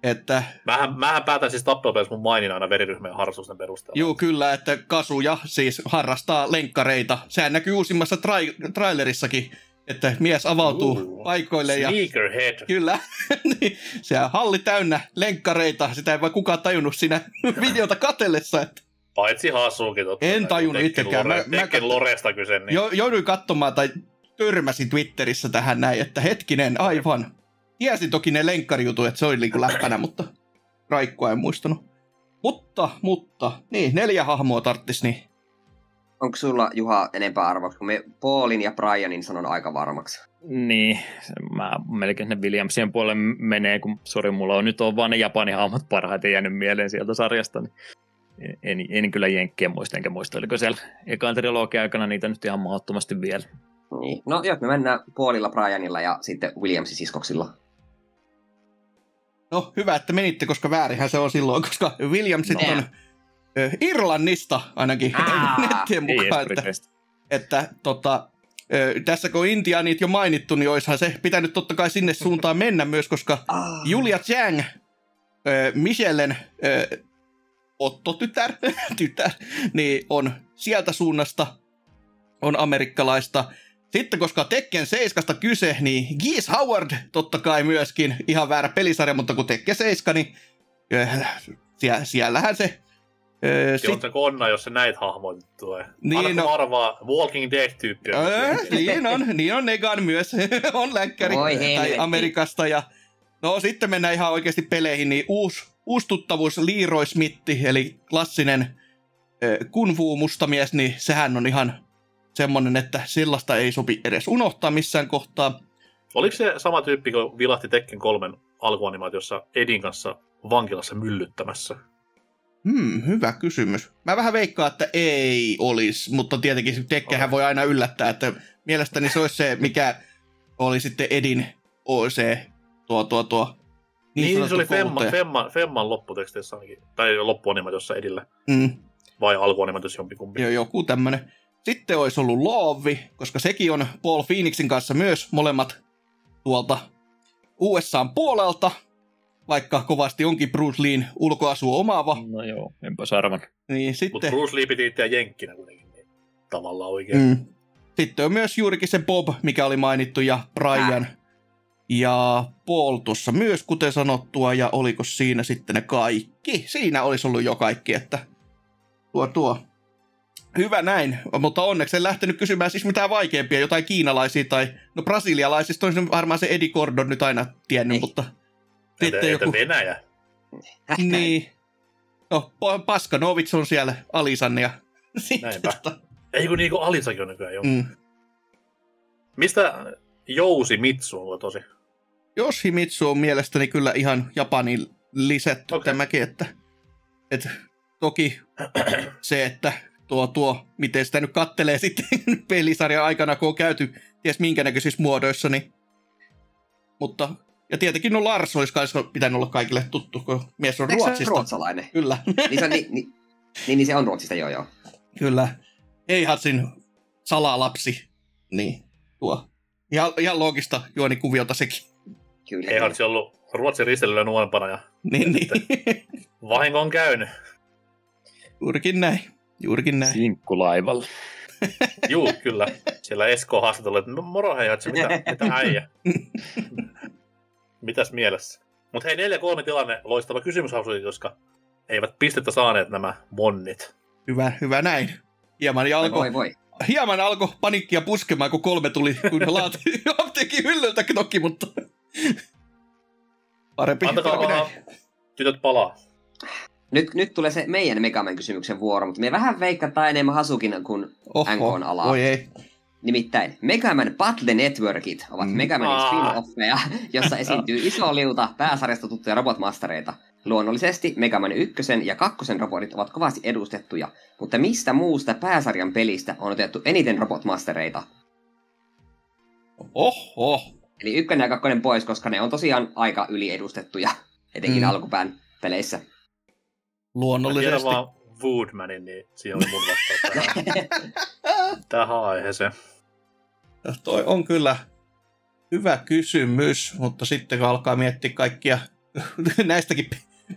Speaker 1: Että
Speaker 2: Mähän, mähän päätän siis tappelupelissä mun mainin aina veriryhmän harrastusten perusteella.
Speaker 1: Juu, kyllä, että Kasuja siis harrastaa lenkkareita. Sehän näkyy uusimmassa trai- trailerissakin, että mies avautuu
Speaker 2: Juu.
Speaker 1: paikoille ja
Speaker 2: Sneakerhead.
Speaker 1: kyllä, niin, se on halli täynnä lenkkareita. Sitä ei vaan kukaan tajunnut siinä videota katellessa. Että
Speaker 2: Paitsi Hasuki totta.
Speaker 1: En tajunnut itsekään.
Speaker 2: Lore,
Speaker 1: Mä- mä
Speaker 2: Loresta kyse, niin
Speaker 1: jo, jouduin katsomaan tai törmäsin Twitterissä tähän näin, että hetkinen, aivan. Tiesin toki ne lenkkarijutut, että se oli niinku läppänä, mutta raikkua en muistanut. Mutta, mutta, niin, neljä hahmoa tarttis, niin
Speaker 4: Onko sulla, Juha, enempää arvauksia? Kun me Paulin ja Brianin sanon aika varmaksi.
Speaker 3: Niin, se- mä melkein sinne Williamsien puolelle menee, kun sori, mulla on nyt on vaan ne Japanin hahmot parhaiten jäänyt mieleen sieltä sarjasta, niin en, en kyllä jenkkiä muista, enkä muista, oliko siellä ekan trilogian aikana niitä nyt ihan mahdottomasti vielä.
Speaker 4: Niin. No joo, me mennään Paulilla, Brianilla ja sitten Williamsin siskoksilla.
Speaker 1: No, hyvä, että menitte, koska väärinhän se on silloin, koska Williamsit
Speaker 4: No.
Speaker 1: on ö, Irlannista ainakin
Speaker 4: Aa,
Speaker 1: nettien
Speaker 3: Ei
Speaker 1: mukaan, että,
Speaker 3: Briteistä.
Speaker 1: että tota, ö, tässä kun Intiaanit jo mainittu, niin oishan se pitänyt totta kai sinne suuntaan mennä myös, koska
Speaker 4: Ah.
Speaker 1: Julia Chang, ö, Michellen ö, Otto-tytär, tytär, niin on sieltä suunnasta, on amerikkalaista. Sitten koska Tekken 7 kyse, niin Geese Howard totta kai myöskin, ihan väärä pelisarja, mutta kun Tekken 7, niin ö, sie- siellähän se... Ö,
Speaker 2: sit... on se konna, jos se näitä hahmoita tulee.
Speaker 1: Niin,
Speaker 2: Aina kun
Speaker 1: no.
Speaker 2: arvaa Walking Dead-tyyppiä.
Speaker 1: Öö, niin on, niin on Negan myös, on länkkäri tai. Amerikasta. Ja, no sitten mennään ihan oikeasti peleihin, niin uusi, uusi tuttavuus Leroy Smith, eli klassinen äh, kunfu mustamies, niin sehän on ihan semmonen, että sellaista ei sopi edes unohtaa missään kohtaa.
Speaker 2: Oliko se sama tyyppi, kun vilahti Tekken kolmen alkuanimaatiossa Edin kanssa vankilassa myllyttämässä?
Speaker 1: Hmm, hyvä kysymys. Mä vähän veikkaan, että ei olisi, mutta tietenkin Tekkehän voi aina yllättää, että mielestäni se olisi se, mikä oli sitten Edin OC, tuo, tuo, tuo.
Speaker 2: Niin, niin se oli Femman,
Speaker 1: kouluttaja.
Speaker 2: Femman, lopputeksteissä ainakin. Tai loppuanimaatiossa Edillä.
Speaker 1: Mm,
Speaker 2: Vai alkuanimaatiossa jompikumpi.
Speaker 1: jo, joku tämmönen. Sitten olisi ollut Loovi, koska sekin on Paul Phoenixin kanssa myös molemmat tuolta USAn puolelta, vaikka kovasti onkin Bruce Leen ulkoasu omaava.
Speaker 3: No joo, enpä sarvan.
Speaker 1: Niin
Speaker 2: Mutta
Speaker 1: sitten,
Speaker 2: Bruce Lee piti itseä jenkkinä kuitenkin. Niin tavallaan oikein.
Speaker 1: mm, sitten on myös juurikin se Bob, mikä oli mainittu, ja Brian. Ja Paul tuossa myös, kuten sanottua, ja oliko siinä sitten ne kaikki? Siinä olisi ollut jo kaikki, että tuo tuo. Hyvä näin, mutta onneksi en lähtenyt kysymään siis mitään vaikeampia, jotain kiinalaisia tai, no brasilialaisista on varmaan se Eddie Gordon nyt aina tiennyt,
Speaker 4: Niin.
Speaker 1: mutta
Speaker 2: Entä,
Speaker 1: joku,
Speaker 2: Venäjä?
Speaker 1: niin, no Pa- Paskanovits on siellä Alisan ja
Speaker 2: Näinpä.
Speaker 1: tota,
Speaker 2: Ei kun niinku Alisakin on nykyään jo. Mm. Mistä Jousi Mitsu on tosi?
Speaker 1: Yoshimitsu on mielestäni kyllä ihan Japanin lisätty okay. Tämäkin, että, että toki se, että tuo, tuo, miten sitä nyt kattelee sitten pelisarjan aikana, kun on käyty ties minkä näköisissä muodoissa, niin mutta ja tietenkin no Lars olisi kai pitänyt olla kaikille tuttu, kun mies on
Speaker 4: Eikö
Speaker 1: Ruotsista.
Speaker 4: ruotsalainen?
Speaker 1: Kyllä,
Speaker 4: Niin se, on, niin, niin, niin, niin se on Ruotsista, joo joo.
Speaker 1: kyllä. Heihatsin salalapsi. Niin, tuo. Ihan, ihan loogista juonikuviota sekin.
Speaker 4: Kyllä.
Speaker 2: Ei olisi ollut Ruotsin risteilyllä nuorempana ja
Speaker 1: Niin, niin.
Speaker 2: vahinko on käynyt.
Speaker 1: Juurikin näin. Juurikin näin.
Speaker 3: Sinkkulaivalla.
Speaker 2: Juu, kyllä. Siellä Esko haastattelu, että no moro hei, Hatsi, mitä, mitä äijä? Mitäs mielessä? Mutta hei, 4-3 tilanne, loistava kysymys koska eivät pistettä saaneet nämä monnit.
Speaker 1: Hyvä, hyvä näin. Hieman,
Speaker 4: Voi,
Speaker 1: alko,
Speaker 4: voi, voi.
Speaker 1: hieman alkoi panikkia puskemaan, kun kolme tuli, kun laati apteekin hyllyltä toki, mutta parempi, parempi
Speaker 2: Antakaa
Speaker 1: näin.
Speaker 2: tytöt palaa.
Speaker 4: Nyt, nyt tulee se meidän Megaman kysymyksen vuoro, mutta me vähän veikkataan enemmän Hasukin kuin NK alaa.
Speaker 1: Oi ei.
Speaker 4: Nimittäin Megaman Battle Networkit ovat
Speaker 1: Mm.
Speaker 4: Megamanin spin-offeja, jossa esiintyy iso liuta pääsarjasta tuttuja robotmastereita. Luonnollisesti Megaman 1 ja 2 robotit ovat kovasti edustettuja, mutta mistä muusta pääsarjan pelistä on otettu eniten robotmastereita?
Speaker 1: Oho.
Speaker 4: Eli ykkönen ja kakkonen pois, koska ne on tosiaan aika yliedustettuja, etenkin
Speaker 1: Mm.
Speaker 4: alkupään peleissä.
Speaker 2: Mä
Speaker 1: Luonnollisesti.
Speaker 2: vaan Woodmanin, niin siinä oli mun vastaus tähän, tähän aiheeseen.
Speaker 1: No, toi on kyllä hyvä kysymys, mutta sitten kun alkaa miettiä kaikkia näistäkin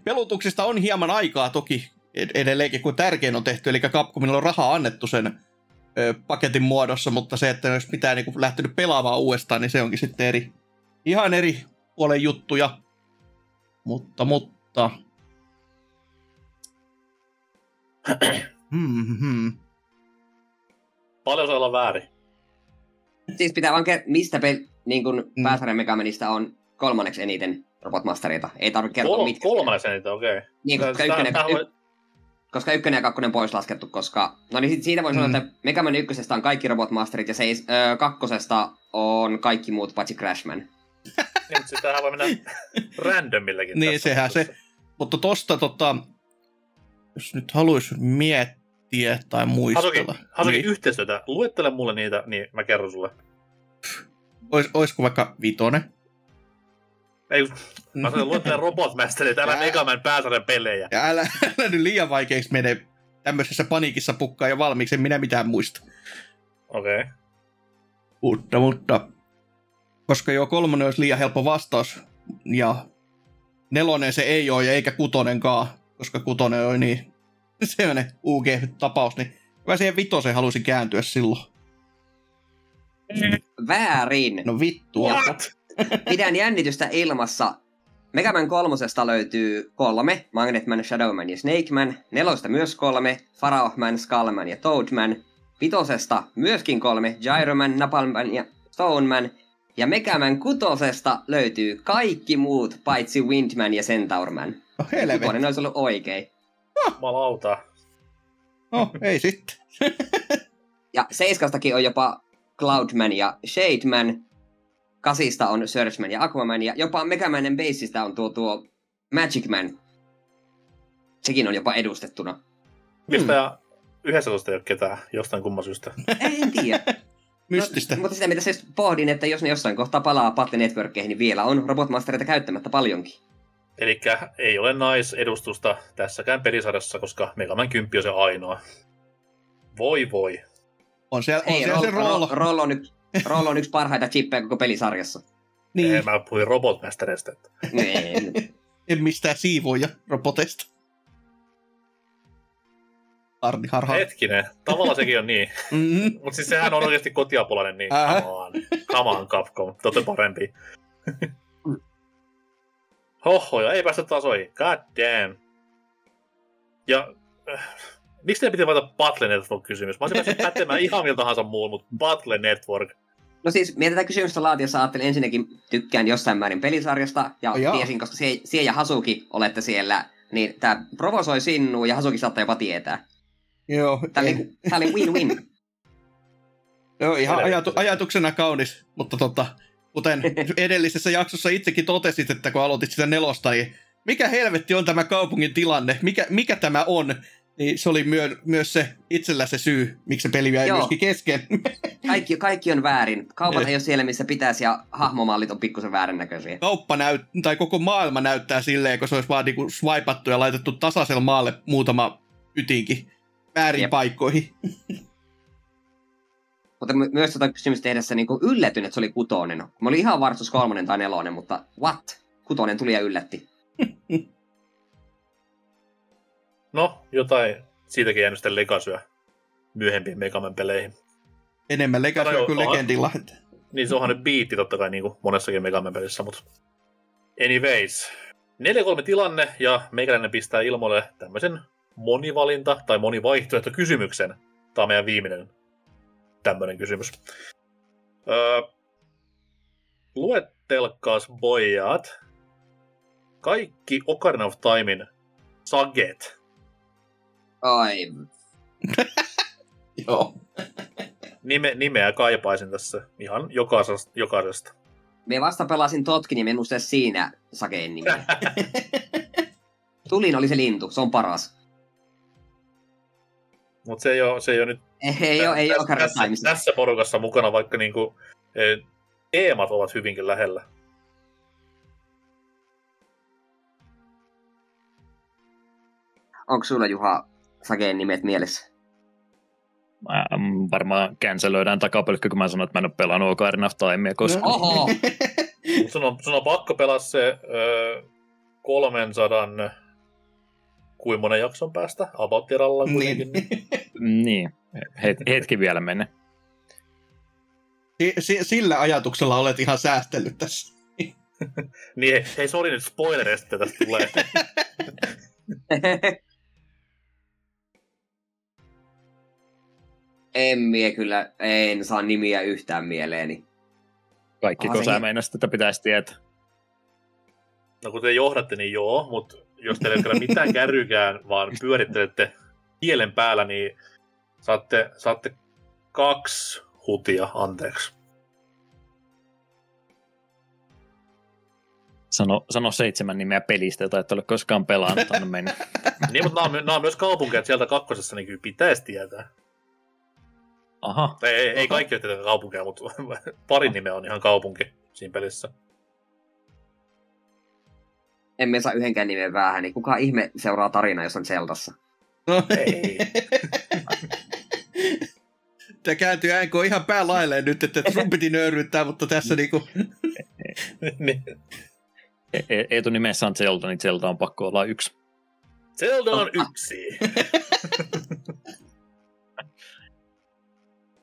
Speaker 1: pelutuksista on hieman aikaa toki ed- edelleenkin, kun tärkein on tehty, eli Capcomilla on rahaa annettu sen ö, paketin muodossa, mutta se, että jos mitään niin lähtenyt pelaamaan uudestaan, niin se onkin sitten eri, ihan eri puolen juttuja. Mutta, mutta... Hmm, hmm.
Speaker 2: Paljon se olla väärin.
Speaker 4: Siis pitää vaan kertoa, mistä pel- niin kun
Speaker 1: Mm.
Speaker 4: pääsarjan Megamanista on kolmanneksi eniten robotmastereita. Ei tarvitse kertoa
Speaker 2: Kol-
Speaker 4: mitkä.
Speaker 2: kolmannen niitä, okei. Okay.
Speaker 4: Niin, koska ykkönen, y- koska ykkönen ja kakkonen pois laskettu, koska... No niin sit siitä voi sanoa,
Speaker 1: Mm.
Speaker 4: että Megaman ykkösestä on kaikki robotmasterit ja seis, ö, kakkosesta on kaikki muut paitsi Crashman.
Speaker 2: Niin, mutta sitähän voi mennä randomillekin.
Speaker 1: Niin, sehän se-. Mutta tosta tota, jos nyt haluaisi miettiä tai muistella.
Speaker 2: Hasuki
Speaker 1: niin,
Speaker 2: yhteistyötä. Luettele mulle niitä, niin mä kerron sulle.
Speaker 1: ois, oisko vaikka vitonen?
Speaker 2: Ei, mä sanoin, luettele Robotmasterit, älä
Speaker 1: Ää.
Speaker 2: Megaman pääsarjan pelejä.
Speaker 1: Ja älä, älä nyt liian vaikeiksi mene tämmöisessä paniikissa pukkaa jo valmiiksi, en minä mitään muista.
Speaker 2: Okei. Okay.
Speaker 1: Mutta, mutta koska jo kolmonen olisi liian helppo vastaus, ja nelonen se ei ole, eikä kutonenkaan, koska kutonen oli niin sellainen UG-tapaus, niin mä siihen vitosen halusin kääntyä silloin.
Speaker 4: Väärin!
Speaker 1: No vittu.
Speaker 4: Pidän jännitystä ilmassa. Megaman kolmosesta löytyy kolme, Magnetman, Shadowman ja Snakeman. Nelosta myös kolme, Pharaohman, Skullman ja Toadman. Vitosesta myöskin kolme, Gyroman, Napalman ja Stoneman. Ja Megaman kutosesta löytyy kaikki muut, paitsi Windman ja Centaurman.
Speaker 1: No helvetti.
Speaker 4: Kutonen olisi ollut oikein.
Speaker 2: Jumalauta.
Speaker 1: No, ei sitten.
Speaker 4: Ja seiskastakin on jopa Cloudman ja Shademan. Kasista on Surgeman ja Aquaman. Ja jopa Megamanen Bassista on tuo, tuo Magic Man. Sekin on jopa edustettuna.
Speaker 2: Mistä ja yhdessä toista ei ole ketään, jostain kumman syystä.
Speaker 4: En tiedä.
Speaker 1: Mystistä.
Speaker 4: No, mutta sitä mitä siis pohdin, että jos ne jossain kohtaa palaa Battle Networkkeihin, niin vielä on Robotmastereita käyttämättä paljonkin.
Speaker 2: Eli ei ole naisedustusta tässäkään pelisarjassa, koska Megaman 10 on se ainoa. Voi voi.
Speaker 1: On siellä, on
Speaker 4: Ei,
Speaker 1: siellä se
Speaker 4: Roll,
Speaker 1: roolo.
Speaker 4: Roll, Roll, on yksi, Roll on yksi parhaita chippejä koko pelisarjassa.
Speaker 1: Niin,
Speaker 2: Ei, mä puhuin
Speaker 4: Niin.
Speaker 1: en mistään siivoja roboteista. Arni harha.
Speaker 2: Hetkinen, tavallaan sekin on niin.
Speaker 1: Mm-hmm.
Speaker 2: Mutta siis sehän on oikeasti kotiapulainen, niin come on, come on Capcom, te parempi. Hoho, ei päästä tasoihin, god damn. Ja äh, miksi teidän piti valita Battle Network-kysymys? Mä olisin päässyt pätemään ihan miltä tahansa muun, mutta Battle Network.
Speaker 4: No siis, tätä kysymystä laatiossa ajattelin ensinnäkin tykkään jossain määrin pelisarjasta, ja
Speaker 1: Oh,
Speaker 4: tiesin, koska sie, sie ja Hasuki olette siellä, niin tämä provosoi sinua, ja Hasuki saattaa jopa tietää.
Speaker 1: Joo,
Speaker 4: Tämä oli, tää oli win-win.
Speaker 1: Joo, ihan ajatu, ajatuksena kaunis, mutta tota, kuten edellisessä jaksossa itsekin totesit, että kun aloitit sitä nelosta, niin mikä helvetti on tämä kaupungin tilanne, mikä, mikä tämä on, niin se oli myö, myös se itsellä se syy, miksi se peli jäi
Speaker 4: Joo.
Speaker 1: myöskin kesken.
Speaker 4: Kaikki, kaikki on väärin. Kaupat ei ole siellä, missä pitäisi, ja hahmomallit on pikkusen väärän näköisiä.
Speaker 1: Kauppa näyt, tai koko maailma näyttää silleen, kun se olisi vaan niinku swipattu ja laitettu tasaisella maalle muutama ytinkin väärin
Speaker 4: Jep.
Speaker 1: paikkoihin.
Speaker 4: Mutta my- myös tota kysymystä tehdessä niin yllätyn, että se oli kutonen. Mä olin ihan vartus kolmonen tai nelonen, mutta what? Kutonen tuli ja yllätti.
Speaker 2: No, jotain siitäkin jäänyt sitten lekasyä myöhempiin Megaman peleihin.
Speaker 1: Enemmän legasyä kuin
Speaker 2: aha.
Speaker 1: legendilla.
Speaker 2: Niin se onhan nyt biitti totta kai niin kuin monessakin Megaman pelissä, mutta anyways. 4-3 tilanne ja meikäläinen pistää ilmoille tämmöisen monivalinta tai monivaihtoehto kysymyksen. Tämä on meidän viimeinen tämmöinen kysymys. Öö, luettelkaas pojat kaikki Ocarina of Timein saget.
Speaker 4: Ai,
Speaker 1: Joo.
Speaker 2: Nime, nimeä kaipaisin tässä ihan jokaisesta. jokaisesta.
Speaker 4: me vasta pelasin Totkin, niin en muista edes siinä Sakeen nimiä. Tulin oli se lintu, se on paras.
Speaker 2: Mutta se ei ole, se ei ole nyt
Speaker 4: Ei, ei, ole, ei
Speaker 2: tässä,
Speaker 4: ole Ocarina of
Speaker 2: tässä,
Speaker 4: Timeissa.
Speaker 2: tässä porukassa mukana, vaikka niinku, e, teemat ovat hyvinkin lähellä.
Speaker 4: Onko sulla Juha Sakeen nimet mielessä?
Speaker 3: Mä, mm, varmaan canceloidaan takapölkky, kun mä sanon, että mä en ole pelannut Ocarina of Timea, koska
Speaker 1: No.
Speaker 4: Oho!
Speaker 2: Sun, on, sun on pakko pelaa se ö, 300 kuin monen jakson päästä, about tiralla kuitenkin.
Speaker 1: Niin.
Speaker 2: Niin.
Speaker 3: niin, het, hetki vielä mene.
Speaker 1: Si- si- sillä ajatuksella olet ihan säästellyt tässä.
Speaker 2: niin hei, hei sori nyt spoilereista, että tästä tulee.
Speaker 4: en mie kyllä, en saa nimiä yhtään mieleeni.
Speaker 3: Kaikki, kun sä meinasit, että pitäisi tietää.
Speaker 2: No kun te johdatte, niin joo, mutta jos teillä ei ole mitään kärrykään, vaan pyörittelette kielen päällä, niin saatte, saatte kaksi hutia, anteeksi.
Speaker 3: Sano, sano seitsemän nimeä pelistä, jota et ole koskaan pelannut.
Speaker 2: Niin, mutta nämä on, nämä on myös kaupunkeja, että sieltä kakkosessa niin kyllä pitäisi tietää.
Speaker 3: Aha,
Speaker 2: ei, ei
Speaker 1: Oho.
Speaker 2: kaikki ole kaupunkeja, mutta pari nimeä on ihan kaupunki siinä pelissä.
Speaker 4: En me saa yhdenkään nimen vähän, niin kuka ihme seuraa tarinaa, jos on Zeldassa?
Speaker 1: No,
Speaker 2: Ei.
Speaker 1: Tämä kääntyy NK ihan päälailleen nyt, että sun piti nöyryyttää, mutta tässä niinku...
Speaker 2: Niin.
Speaker 3: E- e- etunimessä on Zelda, niin Zelda on pakko olla yksi.
Speaker 2: Zelda on yksi.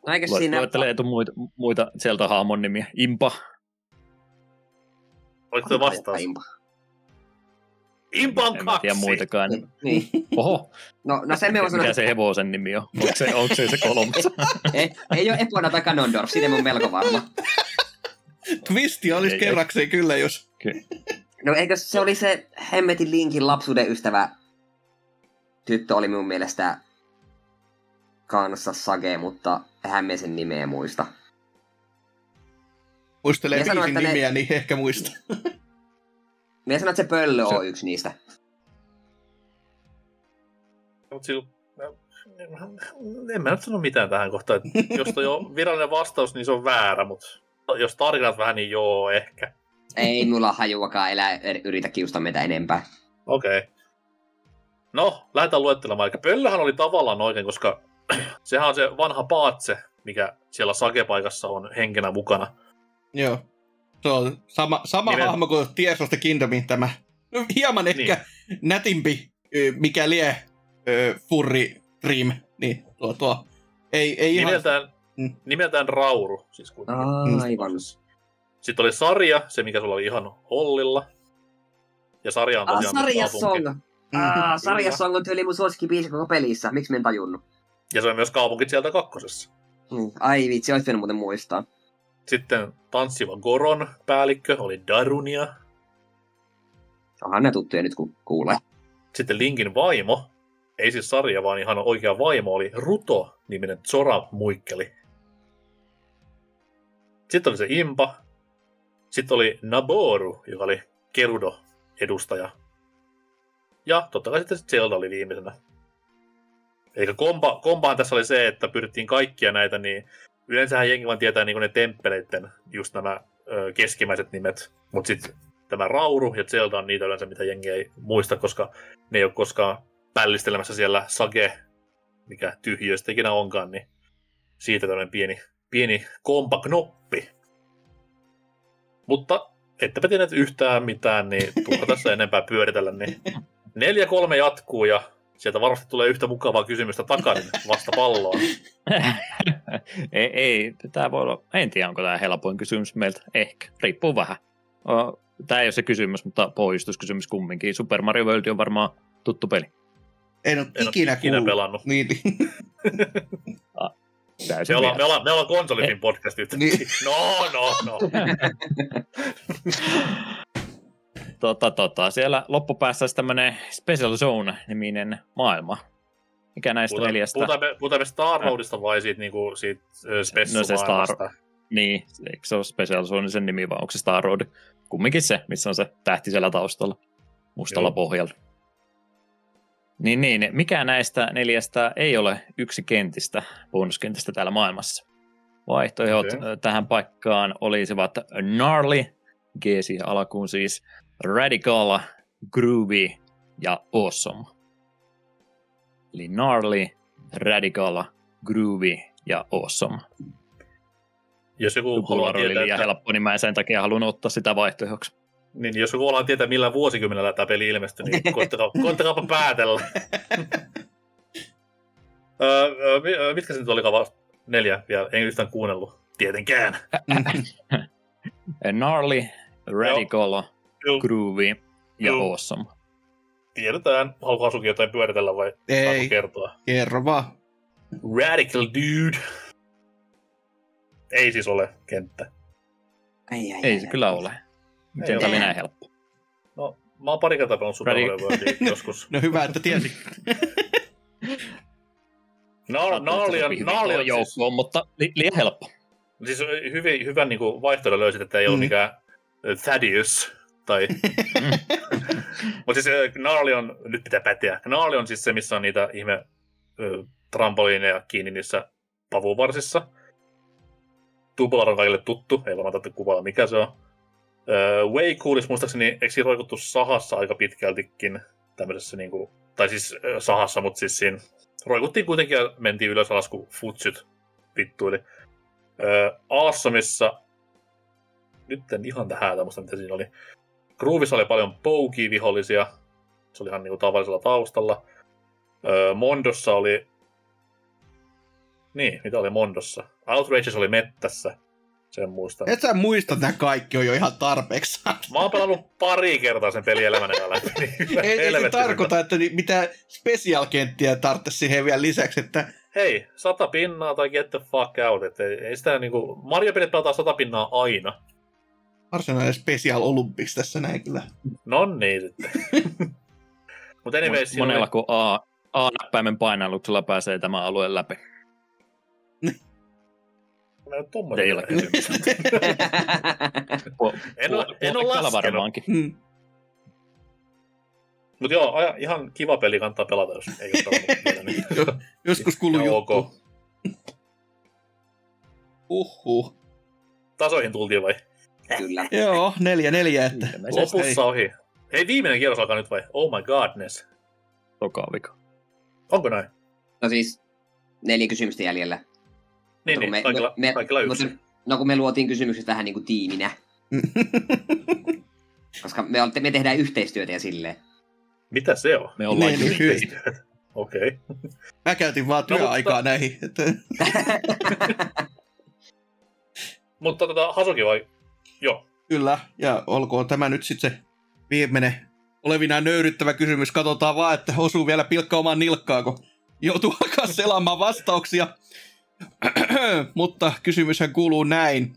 Speaker 4: No eikö siinä...
Speaker 3: Luettele Etu muita, muita Zelda-hahmon nimiä. Impa.
Speaker 2: Oliko tuo vastaus?
Speaker 4: Impa.
Speaker 2: Impa on
Speaker 3: En tiedä
Speaker 2: kaksi.
Speaker 3: muitakaan.
Speaker 4: Niin.
Speaker 3: Oho,
Speaker 4: No, no sen me voin sanoa,
Speaker 3: mikä se hevosen nimi on? Onko se, onko se, se kolmas?
Speaker 4: ei, ei ole Epona tai Ganondorf, siitä mä oon melko varma.
Speaker 1: Twisti olisi
Speaker 3: Ei, ei.
Speaker 1: kerrakseen kyllä, jos...
Speaker 4: No eikö se oli se Hemmetin Linkin lapsuuden ystävä tyttö oli minun mielestä kanssa Sage, mutta eihän me sen nimeä muista.
Speaker 1: Muistelee viisi
Speaker 4: että ne-
Speaker 1: nimiä, niin ehkä muista.
Speaker 4: Minä sanon, että se pöllö
Speaker 3: Se-
Speaker 4: on yksi niistä.
Speaker 2: Mut sillä, en mä nyt sano mitään tähän kohtaan. Jos toi on virallinen vastaus, niin se on väärä, mutta jos tarinat vähän, niin joo, ehkä.
Speaker 4: Ei mulla hajuakaan elää, yritä kiustaa meitä enempää.
Speaker 2: Okei. Okay. No, lähdetään luettelemaan. Eli pöllöhän oli tavallaan oikein, koska sehän on se vanha paatse, mikä siellä sakepaikassa on henkenä mukana.
Speaker 1: Joo. Se on sama, sama
Speaker 2: Nimen-
Speaker 1: hahmo kuin Tears of the Kingdomin tämä. No, Hieman ehkä nätimpi, ö, mikä lie ö, Furry Dream. Niin tuo, tuo. Ei, ei ihan...
Speaker 2: Nimeltään,
Speaker 1: Mm.
Speaker 2: nimeltään Rauru. Siis kuitenkin.
Speaker 4: Aivan.
Speaker 2: Sitten oli sarja, se mikä sulla oli ihan Hollilla. Ja sarja on
Speaker 4: Ah,
Speaker 2: tosiaan
Speaker 4: Sarja
Speaker 2: kaupunki.
Speaker 4: Song.
Speaker 1: Mm.
Speaker 4: Ah, Sarja Song on tyyli mun suosikkibiisi koko pelissä. Miksi mä en tajunnut?
Speaker 2: Ja se on myös kaupunkit sieltä kakkosessa.
Speaker 4: Mm. Ai vitsi, olisi muuten muistaa.
Speaker 2: Sitten tanssiva Goron päällikkö oli Darunia.
Speaker 4: Onhan ne tuttuja nyt kun kuulee.
Speaker 2: Sitten Linkin vaimo, ei siis sarja, vaan ihan oikea vaimo, oli Ruto-niminen Zora-muikkeli. Sitten oli se Impa. Sitten oli Naboru, joka oli Kerudo-edustaja. Ja totta kai sitten Zelda oli viimeisenä. Eikä kompa, kompahan tässä oli se, että pyrittiin kaikkia näitä, niin yleensähän jengi vaan tietää niin ne temppeleiden just nämä ö, keskimmäiset nimet. Mutta sitten tämä Rauru ja Zelda on niitä yleensä, mitä jengi ei muista, koska ne ei ole koskaan pällistelemässä siellä Sage, mikä tyhjöistä ikinä onkaan, niin siitä tämmöinen pieni, pieni kompaknoppi. Mutta ettepä tiedä yhtään mitään, niin turha tässä enempää pyöritellä, niin 4-3 jatkuu ja sieltä varmasti tulee yhtä mukavaa kysymystä takaisin vasta palloon.
Speaker 3: ei, ei, tämä voi olla, en tiedä onko tämä helpoin kysymys meiltä, ehkä, riippuu vähän. Tämä ei ole se kysymys, mutta pohjustuskysymys kumminkin. Super Mario World on varmaan tuttu peli.
Speaker 1: En ole
Speaker 2: En ole
Speaker 1: ikinä,
Speaker 2: ikinä pelannut.
Speaker 1: Niin, niin.
Speaker 3: Täysin
Speaker 2: Me ollaan, me ollaan, me ollaan konsolifin podcast nyt.
Speaker 1: Niin.
Speaker 2: No, no, no.
Speaker 3: tota, tota, siellä loppupäässä olisi tämmöinen Special Zone-niminen maailma. Mikä näistä
Speaker 2: Puhutaan,
Speaker 3: neljästä?
Speaker 2: puhutaan, me, puhutaan me Star Roadista vai siitä, niinku, siitä
Speaker 3: No se
Speaker 2: spessu
Speaker 3: Niin, eikö se ole Special Zone sen nimi vai onko se Star Road? Kumminkin se, missä on se tähti siellä taustalla, mustalla
Speaker 2: Joo.
Speaker 3: pohjalla. Niin, niin, mikä näistä neljästä ei ole yksi kentistä, bonuskentistä täällä maailmassa? Vaihtoehdot okay. tähän paikkaan olisivat Gnarly, G siihen alkuun siis, Radical, Groovy ja Awesome. Eli Gnarly, Radical, Groovy ja Awesome.
Speaker 2: Jos joku haluaa
Speaker 3: oli
Speaker 2: tietää,
Speaker 3: liian
Speaker 2: että,
Speaker 3: helppo, niin mä en sen takia halunnut ottaa sitä vaihtoehdoksi.
Speaker 2: niin, jos joku haluaa tietää, millä vuosikymmenellä tämä peli ilmestyi, niin koittakaa, koittakaapa päätellä. Öö, mi- mitkä se nyt olikaan vasta? Neljä vielä, en yhtään kuunnellut. Tietenkään.
Speaker 3: Gnarly, Radical, Groovy ja. Awesome.
Speaker 2: Tiedetään. Haluatko Asuki jotain pyöritellä vai
Speaker 1: Ei,
Speaker 2: kertoa?
Speaker 1: kerro vaan.
Speaker 2: Radical Dude. Ei siis ole kenttä.
Speaker 4: Ai, ai,
Speaker 3: Ei
Speaker 4: ai,
Speaker 3: se
Speaker 4: ai.
Speaker 3: kyllä ole. Miten
Speaker 2: Ei
Speaker 3: tämä näin helppo?
Speaker 2: No, mä oon pari kertaa pelannut Super Mario Worldia joskus.
Speaker 1: No hyvä, että tiesit.
Speaker 2: No, Naali on, Naali on
Speaker 3: joukkoon, mutta li- liian helppo.
Speaker 2: siis hyvin, hyvän niin vaihtoehdon löysit, että ei mm. ole mikään Thaddeus. Tai... Mutta siis Gnarly on, nyt pitää päteä, Gnarly on siis se, missä on niitä ihme trampoliineja kiinni niissä pavuvarsissa. Tubular on kaikille tuttu, ei varmaan tarvitse kuvailla mikä se on. Way Coolis muistaakseni, eikö siinä roikuttu sahassa aika pitkältikin tämmöisessä niinku, tai siis äh, sahassa, mutta siis siinä roikuttiin kuitenkin ja mentiin ylös alas, kun futsyt vittuili. Öö, Awesomissa, nyt en ihan tähän muista mitä siinä oli. Groovissa oli paljon pouki-vihollisia, se oli ihan niinku tavallisella taustalla. Öö, Mondossa oli, niin, mitä oli Mondossa? Outrageous oli mettässä, sen muistan.
Speaker 1: Et sä muista, että kaikki on jo ihan tarpeeksi.
Speaker 2: Mä oon pelannut pari kertaa sen peli elämän läpi. niin
Speaker 1: ei, ei se tarkoita, että ni- mitään special-kenttiä tarvitsisi siihen vielä lisäksi, että
Speaker 2: hei, sata pinnaa tai get the fuck out. Et ei, ei sitä niinku, Mario-pelit pelataan sata pinnaa aina.
Speaker 1: Varsinainen special Olympics tässä näin kyllä.
Speaker 2: No niin sitten. Mutta anyways, siinä
Speaker 3: Monella
Speaker 2: oli,
Speaker 3: kuin A, A-näppäimen painalluksella pääsee tämä alue läpi.
Speaker 2: Mä en
Speaker 3: ole
Speaker 2: vielä
Speaker 3: kysymys.
Speaker 2: En oo- en oo
Speaker 3: Puolella
Speaker 2: laskenut.
Speaker 3: varmaankin.
Speaker 1: Hmm.
Speaker 2: Mut joo, aja, ihan kiva peli kannattaa pelata, jos ei ole. Niin.
Speaker 1: Joskus kuuluu juttu.
Speaker 2: ok.
Speaker 1: Uhuh.
Speaker 2: Tasoihin tultiin vai?
Speaker 4: Kyllä.
Speaker 1: Joo, neljä neljä, että
Speaker 2: Lopussa ohi. Hei, viimeinen kierros alkaa nyt vai? Oh my godness.
Speaker 3: toka vika.
Speaker 2: Onko näin?
Speaker 4: No siis, neljä kysymystä jäljellä.
Speaker 2: Niin,
Speaker 4: Mutta
Speaker 2: niin
Speaker 4: me-
Speaker 2: kaikilla,
Speaker 4: me-
Speaker 2: kaikilla yksi.
Speaker 4: Mutta, no kun me luotiin kysymykset vähän niin kuin tiiminä, Koska me, me tehdään yhteistyötä ja silleen.
Speaker 2: Mitä se on?
Speaker 3: Me ollaan
Speaker 1: Niin.
Speaker 2: Yhteistyötä. Okei. Okay.
Speaker 1: Mä käytin vaan
Speaker 2: No,
Speaker 1: työaikaa
Speaker 2: mutta-
Speaker 1: näihin.
Speaker 2: Mutta tota, Hasuki vai? Joo.
Speaker 1: Kyllä, ja olkoon tämä nyt sitten se viimeinen olevinaan nöyryttävä kysymys. Katsotaan vaan, että osuu vielä pilkka omaan nilkkaan, kun joutuu alkaa selaamaan vastauksia. Mutta kysymyshän kuuluu näin.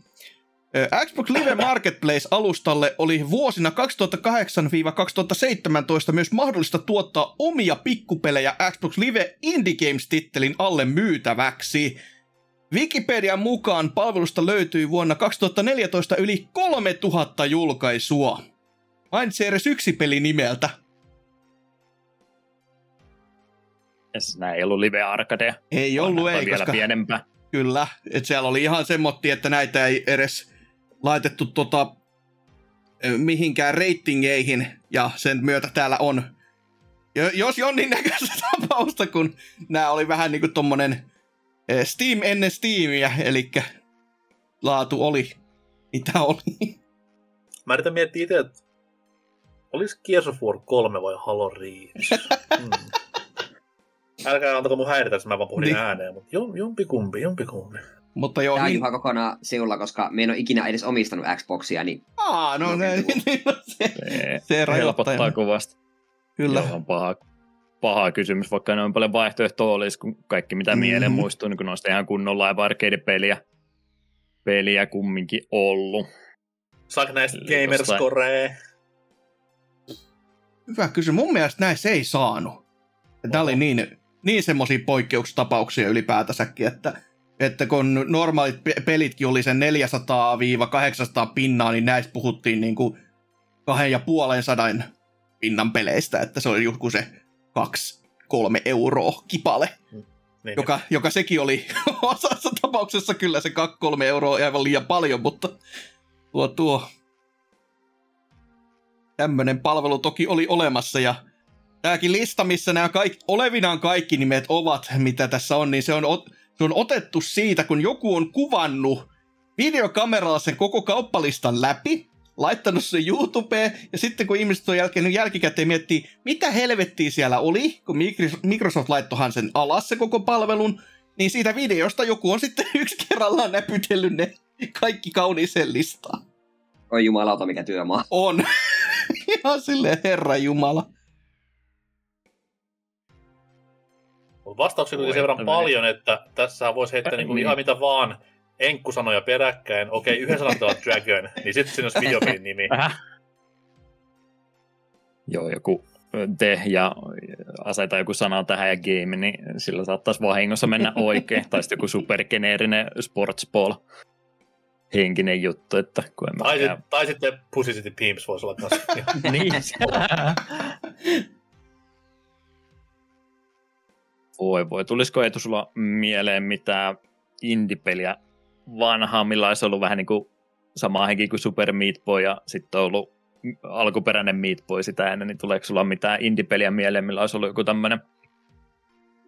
Speaker 1: Xbox Live Marketplace-alustalle oli vuosina 2008-2017 myös mahdollista tuottaa omia pikkupelejä Xbox Live Indie Games-tittelin alle myytäväksi. Wikipedian mukaan palvelusta löytyi vuonna 2014 yli 3000 julkaisua. Mainitsi edes yksi peli nimeltä.
Speaker 3: Yes, nää ei ollut live arcadea.
Speaker 1: Ei ollut, ei,
Speaker 3: vielä
Speaker 1: koska
Speaker 3: pienempää.
Speaker 1: kyllä. Et siellä oli ihan semmotti, että näitä ei edes laitettu tota, mihinkään reitingeihin, ja sen myötä täällä on, jo- jos Jonnin näköistä tapausta, kun nämä oli vähän niinku tommonen eh, Steam ennen Steamia, eli laatu oli mitä oli.
Speaker 2: Mä yritän miettiä itse, että olis Gears of War 3 vai Halo Reach? Hmm. Älkää antako mun häiritä, jos mä vaan puhun
Speaker 1: Niin.
Speaker 2: niin. ääneen, mutta jom, jompikumpi, jompikumpi.
Speaker 1: Mutta joo,
Speaker 4: Tämä on
Speaker 1: niin,
Speaker 4: kokonaan siulla, koska me en ole ikinä edes omistanut Xboxia, niin
Speaker 1: Aa, no,
Speaker 4: No,
Speaker 1: ne,
Speaker 4: niin.
Speaker 1: niin, no se,
Speaker 3: Se,
Speaker 1: se rajoittaa.
Speaker 3: helpottaa kovasti.
Speaker 1: Kyllä.
Speaker 3: Joo, on paha, paha kysymys, vaikka noin paljon vaihtoehtoja olisi, kun kaikki mitä
Speaker 1: Mhm.
Speaker 3: mieleen muistuu, niin kun olisi ihan kunnon live arcade-peliä peliä kumminkin ollut.
Speaker 2: Saako näistä
Speaker 3: Eli
Speaker 2: Gamerscore?
Speaker 1: Hyvä kysymys. Mun mielestä näissä ei saanut. Tämä oli niin, niin semmoisia poikkeustapauksia ylipäätänsäkin, että, että kun normaalit pe- pelitkin oli sen 400-800 pinnaa, niin näistä puhuttiin niin kuin kahden ja puolen sadan pinnan peleistä, että se oli joku se kaksi, kolme euroa kipale,
Speaker 2: Niin,
Speaker 1: joka, joka sekin oli osassa tapauksessa kyllä se 2-3 euroa aivan liian paljon, mutta tuo tuo tämmöinen palvelu toki oli olemassa ja tämäkin lista, missä nämä kaikki, olevinaan kaikki nimet ovat, mitä tässä on, niin se on, ot, se on otettu siitä, kun joku on kuvannut videokameralla sen koko kauppalistan läpi, laittanut sen YouTubeen, ja sitten kun ihmiset on jälkeen jälkikäteen miettii, mitä helvettiä siellä oli, kun Microsoft- laittohan sen alas se koko palvelun, niin siitä videosta joku on sitten yksi kerrallaan näpytellyt ne kaikki kauniiseen listaan.
Speaker 4: oi jumalauta mikä työmaa.
Speaker 1: On. Ihan silleen, herra jumala.
Speaker 2: Mutta vastauksia tuli sen verran paljon, että tässä voisi heittää niinku
Speaker 3: Niin.
Speaker 2: ihan mitä vaan enkkusanoja peräkkäin. Okei, yhden sanan tuolla Dragon, niin sitten siinä olisi videopelin nimi.
Speaker 3: Joo, joku te ja aseta joku sana tähän ja game, niin sillä saattaisi vahingossa mennä oikein. tai sitten joku supergeneerinen sportsball henkinen juttu, että kun en
Speaker 2: Tai, sit, tai sitten Pussy City Pimps voisi olla kanssa.
Speaker 3: niin. voi voi, tulisiko Eetu sulla mieleen mitään indie-peliä vanhaa, millä olisi ollut vähän niin kuin sama henki kuin Super Meat Boy ja sitten on ollut alkuperäinen Meat Boy sitä ennen, niin tuleeko sulla mitään indie-peliä mieleen, millä olisi ollut joku tämmöinen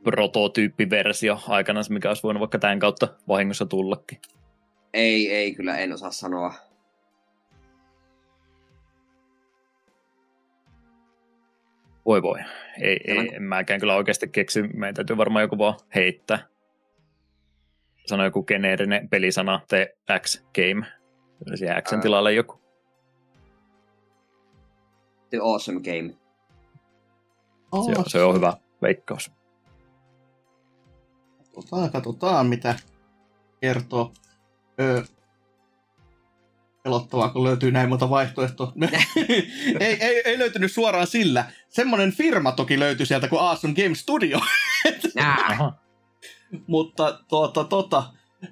Speaker 3: prototyyppiversio aikana, mikä olisi voinut vaikka tämän kautta vahingossa tullakin.
Speaker 4: Ei, ei, kyllä en osaa sanoa.
Speaker 3: Voi voi. Ei, ei, en mäkään kyllä oikeasti keksy. Meidän täytyy varmaan joku vaan heittää. Sano joku geneerinen pelisana, te X Game. Siihen Xn
Speaker 4: Ää.
Speaker 3: tilalle joku.
Speaker 4: The Awesome Game.
Speaker 3: Se, on- se on hyvä veikkaus.
Speaker 1: Katsotaan, katsotaan mitä kertoo. Öö, pelottavaa, kun löytyy näin monta vaihtoehtoa. ei, ei, ei löytynyt suoraan sillä. Semmonen firma toki löytyi sieltä kuin Awesome Game Studio. Mutta tota, tota,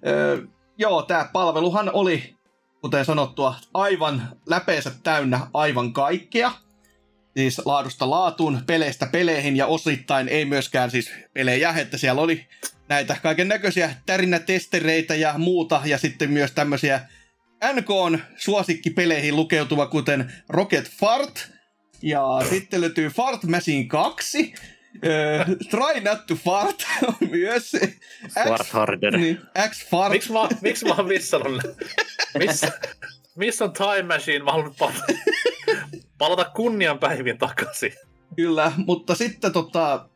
Speaker 1: öö, joo, tämä palveluhan oli, kuten sanottua, aivan läpeensä täynnä aivan kaikkea. Siis laadusta laatuun, peleistä peleihin ja osittain ei myöskään siis pelejä, että siellä oli näitä kaiken näköisiä tärinätestereitä ja muuta, ja sitten myös tämmöisiä NKn suosikkipeleihin lukeutuva, kuten Rocket Fart, ja sitten löytyy Fart Machine 2, Öö, try not to fart on myös.
Speaker 3: Fart harder.
Speaker 1: Niin, X fart.
Speaker 2: Miksi mä, miksi mä oon missannut? Missä, missä on Time Machine? Mä haluan palata, palata kunnianpäivin takaisin.
Speaker 1: Kyllä, mutta sitten tota,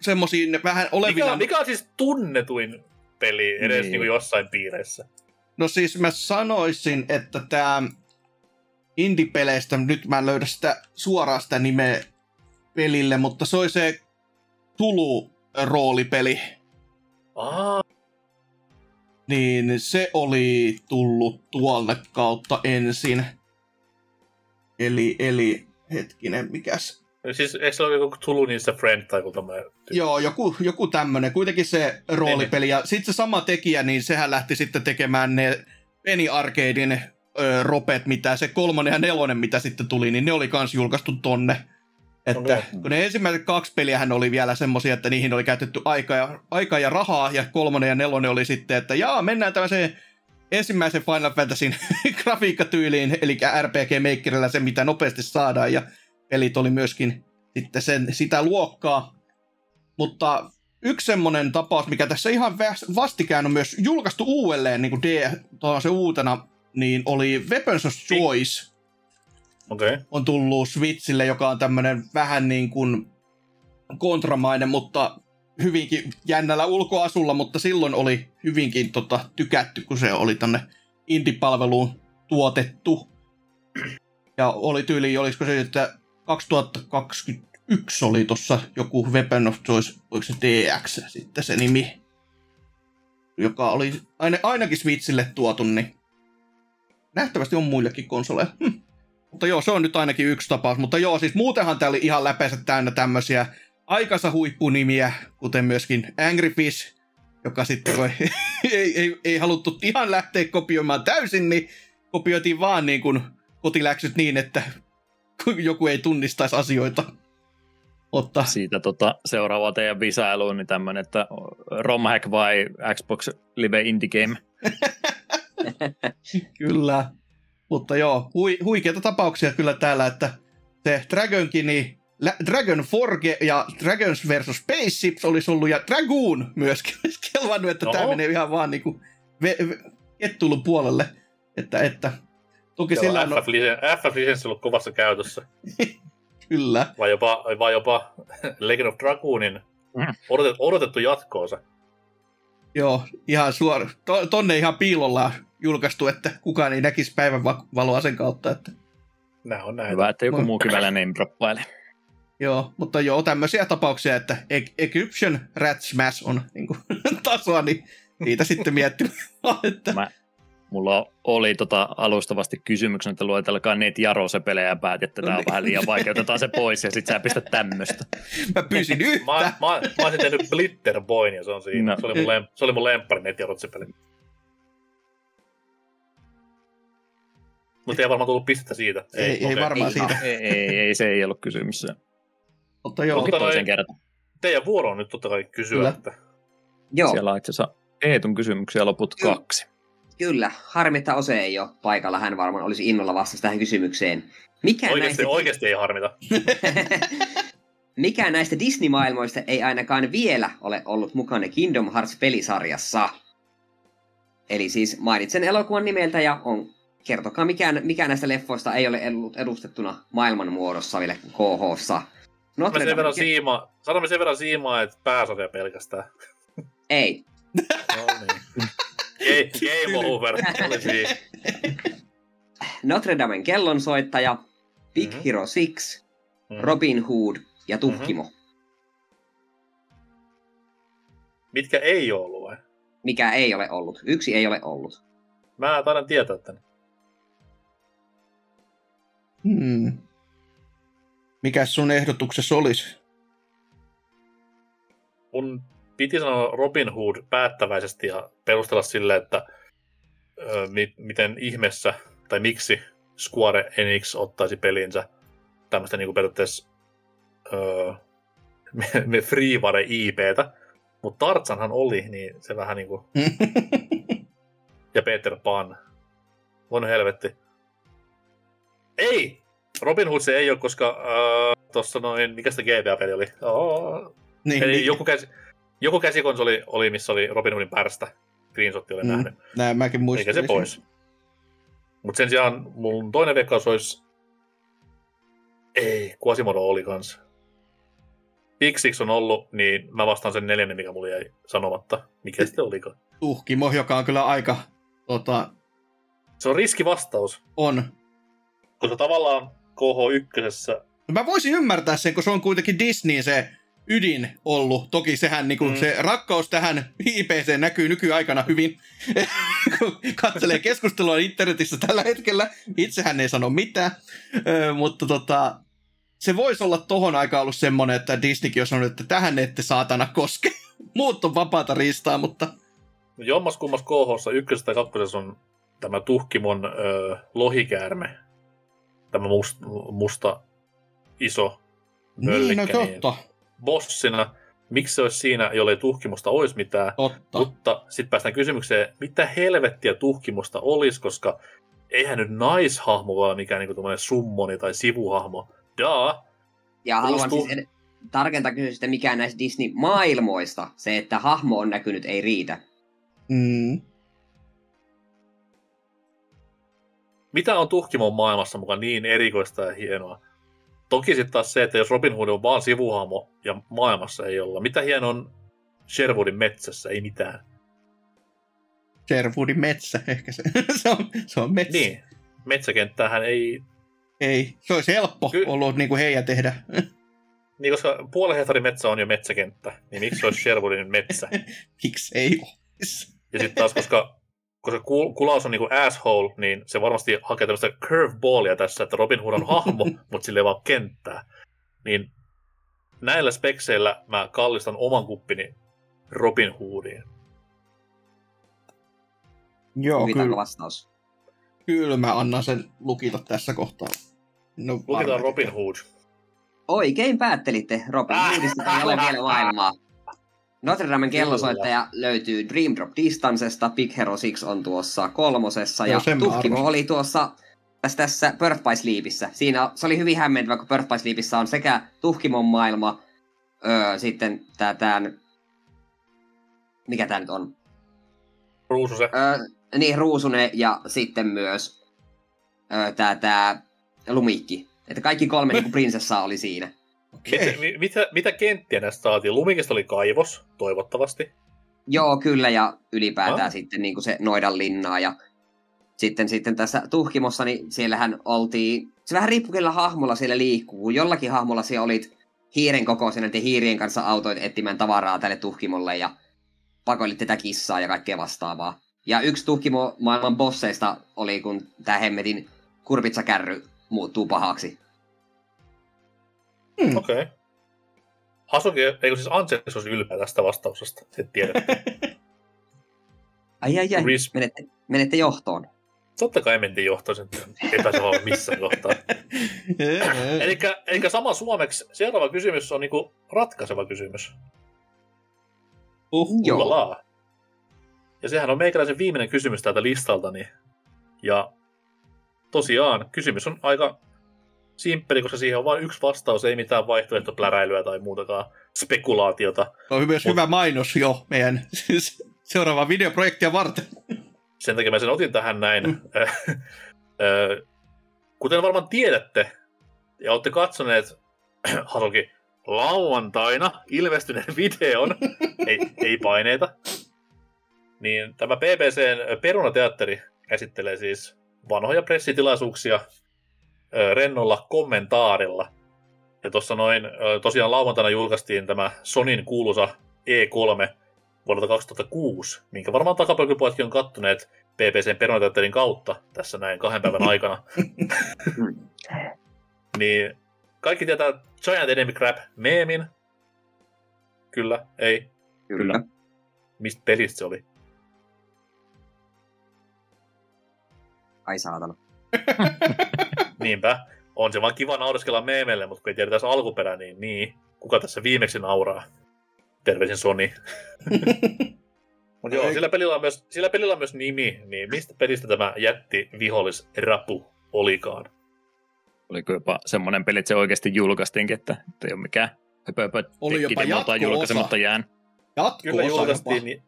Speaker 1: semmoisiin vähän olevina...
Speaker 2: Mikä, mikä on siis tunnetuin peli edes niin. Niin jossain piireissä?
Speaker 1: No siis mä sanoisin, että tämä indie-peleistä, nyt mä en löydä sitä suoraan sitä nimeä pelille, mutta se oli se Tulu-roolipeli.
Speaker 2: Ah.
Speaker 1: Niin se oli tullut tuolle kautta ensin. Eli, eli hetkinen, mikäs
Speaker 2: Siis eikö se ole joku Tulu niissä Friend tai joku tämmöinen?
Speaker 1: Joo, joku, joku tämmönen. Kuitenkin se roolipeli. Ja sitten se sama tekijä, niin sehän lähti sitten tekemään ne Penny Arcadein ö, ropet, mitä se kolmonen ja nelonen, mitä sitten tuli, niin ne oli kans julkaistu tonne. Että okay. kun ne ensimmäiset kaksi peliä oli vielä semmosia, että niihin oli käytetty aikaa ja, aikaa ja rahaa, ja kolmonen ja nelonen oli sitten, että jaa, mennään tämmöiseen ensimmäisen Final Fantasyn grafiikkatyyliin, eli RPG Makerilla se, mitä nopeasti saadaan, ja pelit oli myöskin sitten sen, sitä luokkaa. Mutta yksi semmoinen tapaus, mikä tässä ihan vastikään on myös julkaistu uudelleen, niin kuin D, se uutena, niin oli Weapons of Choice.
Speaker 2: Okay.
Speaker 1: On tullut Switchille, joka on tämmöinen vähän niin kuin kontramainen, mutta hyvinkin jännällä ulkoasulla, mutta silloin oli hyvinkin tota, tykätty, kun se oli tänne indie-palveluun tuotettu. Ja oli tyyli, olisiko se, että 2021 oli tuossa joku Weapon of Choice, oliko se DX sitten se nimi, joka oli aina, ainakin Switchille tuotu, niin nähtävästi on muillekin konsoleilla. Hm. Mutta joo, se on nyt ainakin yksi tapaus. Mutta joo, siis muutenhan tää oli ihan läpeensä täynnä tämmöisiä aikansa huippunimiä, kuten myöskin Angry Fish, joka sitten kun ei, ei, ei, haluttu ihan lähteä kopioimaan täysin, niin kopioitiin vaan niin kuin kotiläksyt niin, että joku ei tunnistaisi asioita. Ottaa.
Speaker 3: Siitä tota, seuraava teidän visailuun, niin tämmöinen, että Romhack vai Xbox Live Indie Game?
Speaker 1: kyllä. Mutta joo, hui, huikeita tapauksia kyllä täällä, että se Dragonkin, niin Dragon Forge ja Dragons vs. Spaceships olisi ollut, ja Dragoon myöskin olisi kelvannut, että tämä menee ihan vaan niinku kettuilun puolelle. Että, että
Speaker 2: Toki Siellä sillä on... FF-lisenssi ollut kovassa käytössä.
Speaker 1: Kyllä.
Speaker 2: Vai jopa, vai jopa Legend of Dragoonin mm. odotettu, odotettu jatkoosa.
Speaker 1: Joo, ihan suora. To, tonne ihan piilolla julkaistu, että kukaan ei näkisi päivän valoa sen kautta. Että...
Speaker 2: Nämä on näin.
Speaker 3: Hyvä, että joku muukin vielä name droppailee.
Speaker 1: Joo, mutta joo, tämmöisiä tapauksia, että Egyptian Rat Smash on niin kuin, tasoa, niin niitä sitten miettimään. että...
Speaker 3: Mä Mulla oli tota alustavasti kysymyksen, että luetelkaa net Jaro se pelejä ja päätit, että tämä on vähän liian vaikea, otetaan se pois ja sitten sä pistät tämmöistä.
Speaker 1: Mä pyysin yhtä.
Speaker 2: Mä, mä, mä, mä olisin tehnyt Blitter Boyn ja se on siinä. No. Se, oli mun lem, se oli mun lemppari net Jaro Mutta ei varmaan tullut pistettä siitä.
Speaker 1: Ei, ei, okay. ei varmaan siitä.
Speaker 3: ei, ei, ei, se ei ollut kysymys.
Speaker 1: Mutta joo. Mutta
Speaker 3: toisen kerran.
Speaker 2: Teidän vuoro on nyt totta kai kysyä. Että...
Speaker 3: Joo. Siellä on itse asiassa Eetun kysymyksiä loput Ky- kaksi.
Speaker 4: Kyllä, harmittaa Ose ei ole paikalla. Hän varmaan olisi innolla vastasi tähän kysymykseen. Mikä
Speaker 2: oikeasti, näistä... oikeasti ei harmita.
Speaker 4: Mikä näistä Disney-maailmoista ei ainakaan vielä ole ollut mukana Kingdom Hearts-pelisarjassa? Eli siis mainitsen elokuvan nimeltä ja on, kertokaa mikä, mikä näistä leffoista ei ole ollut edustettuna maailman muodossa vielä KH-ssa.
Speaker 2: Sanomme sen, verran siima, sanomme sen verran siimaa, että pääsarja pelkästään.
Speaker 4: Ei.
Speaker 2: no niin. Game over.
Speaker 4: Notre Damen kellonsoittaja, Big mm-hmm. Hero 6, mm-hmm. Robin Hood ja Tuhkimo. Mm-hmm.
Speaker 2: Mitkä ei ole ollut vai?
Speaker 4: Mikä ei ole ollut. Yksi ei ole ollut.
Speaker 2: Mä taidan tietää tänne.
Speaker 1: Hmm. Mikä sun ehdotuksessa olisi?
Speaker 2: Mun piti sanoa Robin Hood päättäväisesti ja perustella sille, että ö, mi- miten ihmeessä tai miksi Square Enix ottaisi pelinsä tämmöistä niin kuin periaatteessa öö, me, me freeware IPtä, mutta Tartsanhan oli, niin se vähän niin kuin... ja Peter Pan. Voin helvetti. Ei! Robin Hood se ei ole, koska äh, tuossa noin, mikä sitä GBA-peli oli? Oh. Niin, Eli niin. joku käsi, joku käsikonsoli oli, missä oli Robin Hoodin pärstä. Screenshotti olen mm. nähnyt.
Speaker 1: Näin mäkin muistin.
Speaker 2: Eikä se pois. Mutta sen sijaan mun toinen veikkaus olisi... Ei, Quasimodo oli kans. XX on ollut, niin mä vastaan sen neljännen, mikä mulla jäi sanomatta. Mikä sitten olikaan?
Speaker 1: Tuhkimo, joka on kyllä aika, tota,
Speaker 2: Se on riskivastaus,
Speaker 1: on.
Speaker 2: Koska tavallaan KH1
Speaker 1: Mä voisin ymmärtää sen, kun se on kuitenkin Disney se ydin ollut. Toki sehän niin kuin,
Speaker 2: Mm.
Speaker 1: se rakkaus tähän IPC näkyy nykyaikana hyvin, kun katselee keskustelua internetissä tällä hetkellä. Itsehän ei sano mitään, Ö, mutta tota, se voisi olla tohon aikaan ollut semmonen, että Disneykin on sanonut, että tähän ette saatana koske. Muut on vapaata riistaa, mutta
Speaker 2: Jommas kummas KH ykkösessä tai kakkosessa on tämä tuhkimon ö, lohikäärme. Tämä must, musta iso
Speaker 1: niin,
Speaker 2: möllikkä.
Speaker 1: no totta,
Speaker 2: bossina. Miksi se olisi siinä, jollei tuhkimusta olisi mitään?
Speaker 1: totta.
Speaker 2: Mutta sitten päästään kysymykseen, mitä helvettiä tuhkimusta olisi, koska eihän nyt naishahmo vaan mikään niinku summoni tai sivuhahmo. Daa,
Speaker 4: Ja haluan
Speaker 2: Tuosta-
Speaker 4: siis ed- tarkentaa kysyä sitä, mikä näistä Disney-maailmoista. Se, että hahmo on näkynyt, ei riitä.
Speaker 1: Mm.
Speaker 2: Mitä on tuhkimon maailmassa mukaan niin erikoista ja hienoa? Toki sitten taas se, että jos Robin Hood on vaan sivuhahmo ja maailmassa ei olla. Mitä hienoa on Sherwoodin metsässä? Ei mitään.
Speaker 1: Sherwoodin metsä, ehkä se, se, on, se on metsä.
Speaker 2: Niin, metsäkenttähän ei...
Speaker 1: Ei, se olisi helppo
Speaker 2: Ky-
Speaker 1: ollut niin kuin heidän tehdä.
Speaker 2: Niin koska puolen hehtaarin metsä on jo metsäkenttä, niin miksi se olisi Sherwoodin metsä?
Speaker 1: Miksi ei olisi?
Speaker 2: Ja sitten taas, koska, koska kul- kulaus on niinku asshole, niin se varmasti hakee tämmöistä curveballia tässä, että Robin Hood on hahmo, mutta sille ei vaan kenttää. Niin näillä spekseillä mä kallistan oman kuppini Robin Hoodiin.
Speaker 1: Joo, kyllä,
Speaker 4: vastaus.
Speaker 1: kyllä mä annan sen lukita tässä kohtaa. No,
Speaker 2: Lukitaan. Robin Hood.
Speaker 4: Oikein päättelitte, Robin Hoodista ei ole vielä maailmaa. Notre Damen kellosoittaja löytyy Dream Drop Distancesta, Big Hero 6 on tuossa kolmosessa
Speaker 1: Joo,
Speaker 4: ja Tuhkimo oli tuossa tässä, tässä Birth by Sleepissä. Siinä se oli hyvin hämmentävä, kun Birth by Sleepissä on sekä Tuhkimon maailma, öö, sitten tää, tää mikä tää nyt on?
Speaker 2: Ruususe.
Speaker 4: Öö, niin, Ruusune ja sitten myös öö, tää, tää Lumikki. Että kaikki kolme niinku prinsessaa oli siinä.
Speaker 1: Okei.
Speaker 2: Mitä, mi- mitä, mitä kenttiä näistä saatiin? Lumikista oli kaivos, toivottavasti.
Speaker 4: Joo, kyllä, ja ylipäätään
Speaker 2: Ah.
Speaker 4: sitten niin kuin se noidan linnaa. Ja sitten, sitten tässä tuhkimossa, niin siellähän oltiin, se vähän riippuu kyllä hahmolla siellä liikkuu. Jollakin hahmolla siellä olit hiiren kokoisena, te hiirien kanssa autoit etsimään tavaraa tälle tuhkimolle ja pakoilit tätä kissaa ja kaikkea vastaavaa. Ja yksi tuhkimo maailman bosseista oli, kun tämä hemmetin kurpitsakärry muuttuu pahaksi.
Speaker 1: Hmm.
Speaker 2: Okei. Okay. Hasuki, eikö siis Anses olisi ylpeä tästä vastauksesta, et tiedä.
Speaker 4: Ai ai ai,
Speaker 2: Ris-
Speaker 4: menette, menette johtoon.
Speaker 2: Totta kai mentiin johtoisen epäselvä missä kohtaa. Eli, eli sama suomeksi, seuraava kysymys on niinku ratkaiseva kysymys.
Speaker 4: Joo.
Speaker 2: Ulala. Ja sehän on meikäläisen viimeinen kysymys täältä listaltani. Ja tosiaan, kysymys on aika simppeli, koska siihen on vain yksi vastaus, ei mitään vaihtoehtopläräilyä tai muutakaan spekulaatiota.
Speaker 1: Se on myös hyvä mainos jo meidän seuraavaa videoprojektia varten.
Speaker 2: Sen takia mä sen otin tähän näin. Ö, Kuten varmaan tiedätte, ja olette katsoneet Hasuki lauantaina ilmestyneen videon, ei, ei paineita, niin tämä BBCn Perunateatteri käsittelee siis vanhoja pressitilaisuuksia rennolla kommentaarilla. Ja tuossa noin, tosiaan lauantaina julkaistiin tämä Sonin kuuluisa E3 vuodelta 2006, minkä varmaan takapölkypojatkin on kattoneet BBCn Perunateatterin kautta tässä näin kahden päivän aikana. niin kaikki tietää Giant Enemy Crab meemin. Kyllä, ei.
Speaker 4: Kyllä.
Speaker 2: Mistä pelistä se oli?
Speaker 4: Ai saatana.
Speaker 2: Niinpä. On se vaan kiva naureskella meemelle, mutta kun ei tiedä tässä alkuperä, niin niin. Kuka tässä viimeksi nauraa? Terveisin Sony. Mutta joo,
Speaker 1: Ei.
Speaker 2: sillä pelillä, on myös, sillä pelillä on myös nimi, niin mistä pelistä tämä jätti vihollisrapu olikaan?
Speaker 3: Oliko jopa semmoinen peli, että se oikeasti julkaistiinkin, että että ei ole mikään höpö, höpö
Speaker 1: Oli jopa jatko-osa.
Speaker 3: julkaisematta jään.
Speaker 2: Kyllä
Speaker 1: Jatko-osa
Speaker 2: julkaistiin,
Speaker 1: jopa.
Speaker 2: niin,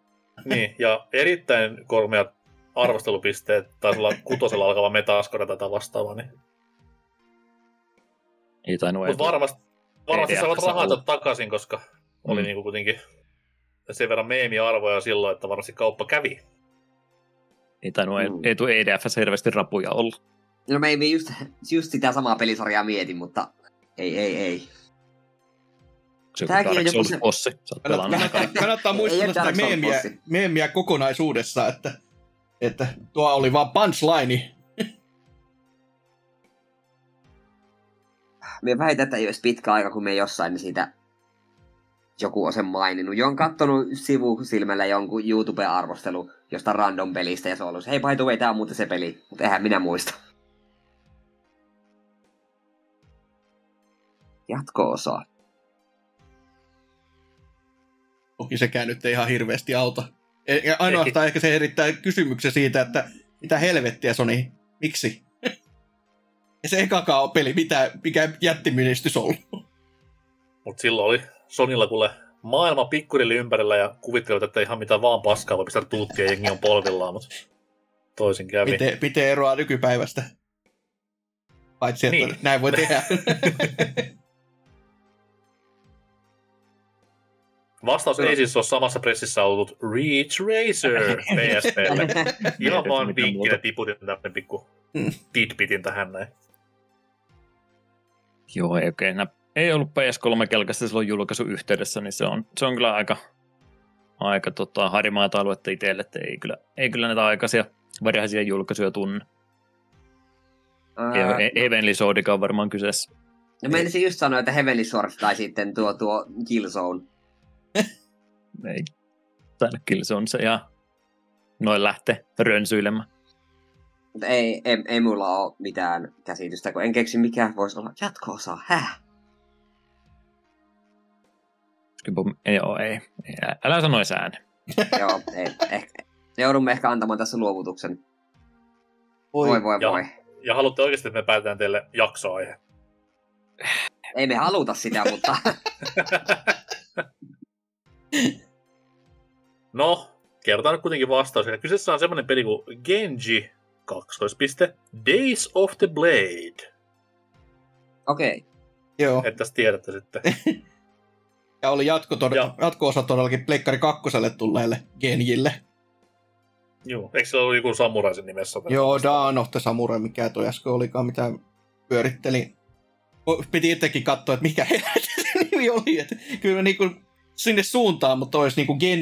Speaker 2: niin, ja erittäin kormeat arvostelupisteet, taisi olla kutosella alkava metascore tätä vastaavaa, niin
Speaker 3: Ei tainnut
Speaker 2: Mutta varmasti, varmasti saavat
Speaker 3: ollut.
Speaker 2: takaisin, koska oli
Speaker 3: Mm.
Speaker 2: niinku kuitenkin sen verran meemiarvoja silloin, että varmasti kauppa kävi.
Speaker 3: Ei tainnut,
Speaker 4: Mm.
Speaker 3: ei tule EDF hirveästi rapuja ollut.
Speaker 4: No me ei just, just sitä samaa pelisarjaa mietin, mutta ei, ei, ei.
Speaker 3: Se
Speaker 4: Tääkin on
Speaker 3: Dark
Speaker 4: joku
Speaker 3: Souls
Speaker 4: se-
Speaker 3: bossi. Sä oot pelannut ne
Speaker 1: Kannattaa, kannattaa muistella sitä meemiä, meemiä kokonaisuudessaan, että, että tuo oli vaan punchline.
Speaker 4: Me väitän, että ei olisi pitkä aika, kun me jossain siitä joku on sen maininnut. Jo on kattonut sivusilmällä jonkun YouTube-arvostelu jostain random pelistä ja se on ollut, hei by the way, tää on muuten se peli, mutta eihän minä muista. Jatko-osa.
Speaker 1: Toki sekään nyt ei ihan hirveästi auta. E- ainoastaan ehkä se erittää kysymyksen siitä, että mitä helvettiä Sony, miksi? Ja se ekakaan on peli, mitä, mikä jättimenestys ollut.
Speaker 2: Mutta silloin oli Sonilla kuule maailma pikkurilli ympärillä ja kuvittelivat, että ihan mitä vaan paskaa voi pistää tuuttia ja jengi on polvillaan, mutta toisin kävi.
Speaker 1: Miten, miten eroaa nykypäivästä? Paitsi, että
Speaker 2: Niin.
Speaker 1: näin voi tehdä.
Speaker 2: Vastaus ei siis ole samassa pressissä ollut Reach Racer PSPlle. Ihan vaan vinkkinä tiputin tämmönen pikku
Speaker 1: Mm.
Speaker 2: tidbitin tähän näin.
Speaker 3: Joo, ei oikein. Nä- Ei ollut PS3-kelkasta silloin julkaisun yhteydessä, niin se on, se on kyllä aika, aika tota, harimaata aluetta itselle, että ei kyllä, ei kyllä näitä aikaisia varhaisia julkaisuja tunne.
Speaker 4: Ää,
Speaker 3: Ei Heavenly Swordikaan on varmaan kyseessä.
Speaker 4: no menisin just sanoa, että Heavenly Sword tai sitten tuo, tuo Killzone.
Speaker 3: Ei. Se on se ja noin lähtee rönsyilemään.
Speaker 4: Mutta ei, ei, ei mulla ole mitään käsitystä, kun en keksi mikä voisi olla jatko-osa. Häh?
Speaker 3: Joo, ei, ei. Älä sano äänen.
Speaker 4: Joo, ei, ehkä. Joudumme ehkä antamaan tässä luovutuksen. Voi, voi,
Speaker 2: Ja-
Speaker 4: voi.
Speaker 2: Ja haluatte oikeasti, että me päätetään teille jaksoaihe.
Speaker 4: Ei me haluta sitä, mutta
Speaker 2: No, kerrotaan nyt kuitenkin vastaus. Kyseessä on semmoinen peli kuin Genji, kaksoispiste, Days of the Blade.
Speaker 4: okei. Okay.
Speaker 1: Joo.
Speaker 2: Että tiedätte sitten.
Speaker 1: Ja oli jatko tod-
Speaker 2: Ja-
Speaker 1: jatko-osa todellakin Pleikkari kakkoselle tulleelle Genjille.
Speaker 2: Joo, eikö se ollut joku samuraisen nimessä?
Speaker 1: Joo, Dawn of the Samurai, mikä toi äsken olikaan, mitä pyöritteli. O- Piti itsekin katsoa, että mikä se nimi oli. Että kyllä mä niinku sinne suuntaan, mutta olisi niinku Gen,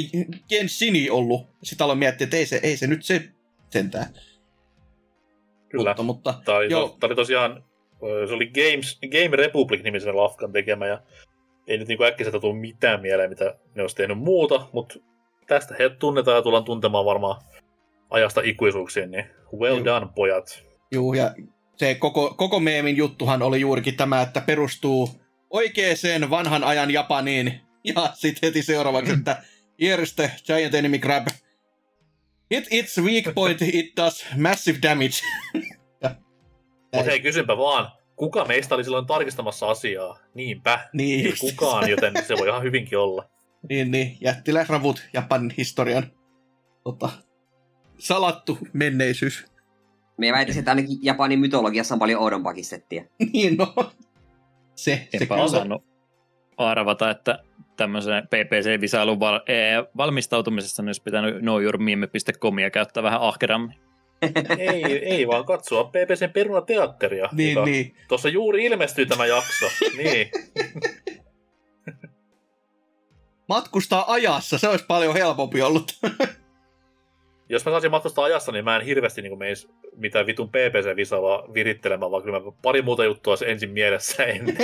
Speaker 1: Gensini ollut. Sitten aloin miettiä, että ei se, ei se nyt se sentään.
Speaker 2: Kyllä.
Speaker 1: Mutta, mutta
Speaker 2: Tämä oli,
Speaker 1: Joo.
Speaker 2: tämä oli tosiaan, se oli Games, Game Republic-nimisen lafkan tekemä, ja ei nyt niin äkkiseltä tule mitään mieleen, mitä ne olisi tehnyt muuta, mutta tästä he tunnetaan ja tullaan tuntemaan varmaan ajasta ikuisuuksiin, niin well
Speaker 1: Joo.
Speaker 2: done, pojat.
Speaker 1: Juu, ja se koko, koko meemin juttuhan oli juurikin tämä, että perustuu oikeeseen vanhan ajan Japaniin. Ja sitten heti seuraavaksi, että here's the giant enemy crab. Hit its weak point, it does massive damage.
Speaker 2: Mutta hei, kysynpä vaan, kuka meistä oli silloin tarkistamassa asiaa? Niinpä,
Speaker 1: niin,
Speaker 2: ei
Speaker 1: just
Speaker 2: kukaan, joten se voi ihan hyvinkin olla.
Speaker 1: Niin, niin, jättiläisravut Japanin historian tota, salattu menneisyys.
Speaker 4: Me väitäisin, että ainakin Japanin mytologiassa on paljon oudompaakin settiä.
Speaker 1: niin no, se, se
Speaker 3: Enpä
Speaker 1: kyllä.
Speaker 3: osannut arvata, että tämmöisen PPC-visailun val- ee, valmistautumisessa niin olisi pitänyt knowyourmeme.comia käyttää vähän ahkerammin.
Speaker 2: ei, ei vaan katsoa PPCn perunateatteria.
Speaker 1: Niin,
Speaker 2: joka
Speaker 1: niin.
Speaker 2: Tuossa juuri ilmestyi tämä jakso. niin.
Speaker 1: Matkustaa ajassa, se olisi paljon helpompi ollut.
Speaker 2: Jos mä saisin matkustaa ajassa, niin mä en hirveästi niin meis mitään vitun PPC-visailua virittelemään, vaan kyllä mä pari muuta juttua se ensin mielessä ennen.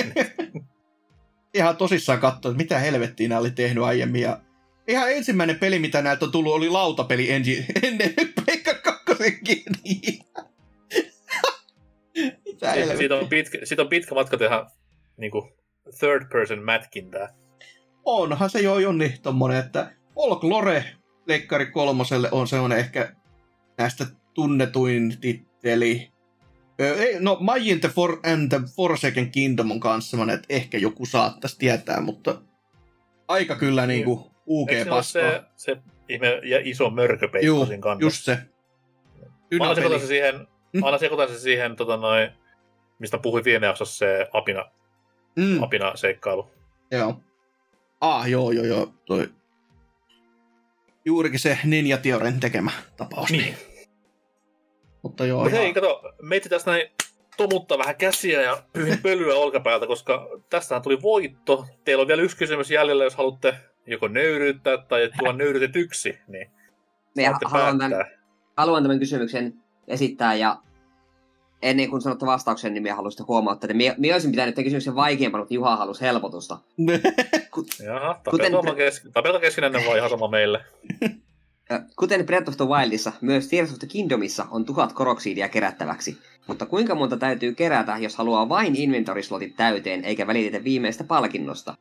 Speaker 1: Ihan tosissaan katsoa, että mitä helvettiä nämä oli tehnyt aiemmin. Ja ihan ensimmäinen peli, mitä näiltä on tullut, oli lautapeli ensi, ennen Pleikka kakkosenkin. Mitä
Speaker 2: siitä,
Speaker 1: helvettiä?
Speaker 2: siitä, on pitkä, siitä on pitkä matka tehdä niin kuin third person mätkintää.
Speaker 1: Onhan se jo Jonni tommonen, että Folklore Leikkari kolmoselle on semmoinen ehkä näistä tunnetuin titteli. Ei, no Majin the For and the Forsaken Kingdom on kanssa että ehkä joku saattaisi tietää, mutta aika kyllä niinku UG
Speaker 2: Eikö se ole
Speaker 1: paskaa.
Speaker 2: se, se ihme ja iso mörköpeikko
Speaker 1: Juu,
Speaker 2: siinä kannassa?
Speaker 1: just se.
Speaker 2: Mä aina sekoitan se siihen, aina sekoitan se siihen tota noin, mistä puhuin viime jaksossa, se apina,
Speaker 1: Mm,
Speaker 2: apina seikkailu.
Speaker 1: joo. Ah, joo, joo, joo. Toi. Juurikin se Ninja Theoren tekemä tapaus.
Speaker 2: Niin.
Speaker 1: Mutta joo, ihan-
Speaker 2: hei, kato, meitä tästä näin tomuttaa vähän käsiä ja pölyä olkapäältä, koska tästähän tuli voitto. Teillä on vielä yksi kysymys jäljellä, jos haluatte joko nöyryyttää tai tulla nöyryytetyksi, niin
Speaker 4: Me
Speaker 2: saatte
Speaker 4: haluan tämän, haluan tämän kysymyksen esittää ja ennen kuin sanotte vastauksen, niin minä haluaisin huomauttaa, että minä, minä olisin pitänyt tämän kysymyksen vaikeampana, mutta Juha halusi helpotusta.
Speaker 2: Jaha,
Speaker 4: Kuten-
Speaker 2: tapelkaa kes... tapelkaa keskinäinen vai ihan sama meille.
Speaker 4: Kuten Breath of the Wildissa, myös Tears of the Kingdomissa on tuhat koroksiidia kerättäväksi. Mutta kuinka monta täytyy kerätä, jos haluaa vain inventorislotit täyteen, eikä välitetä viimeistä palkinnosta?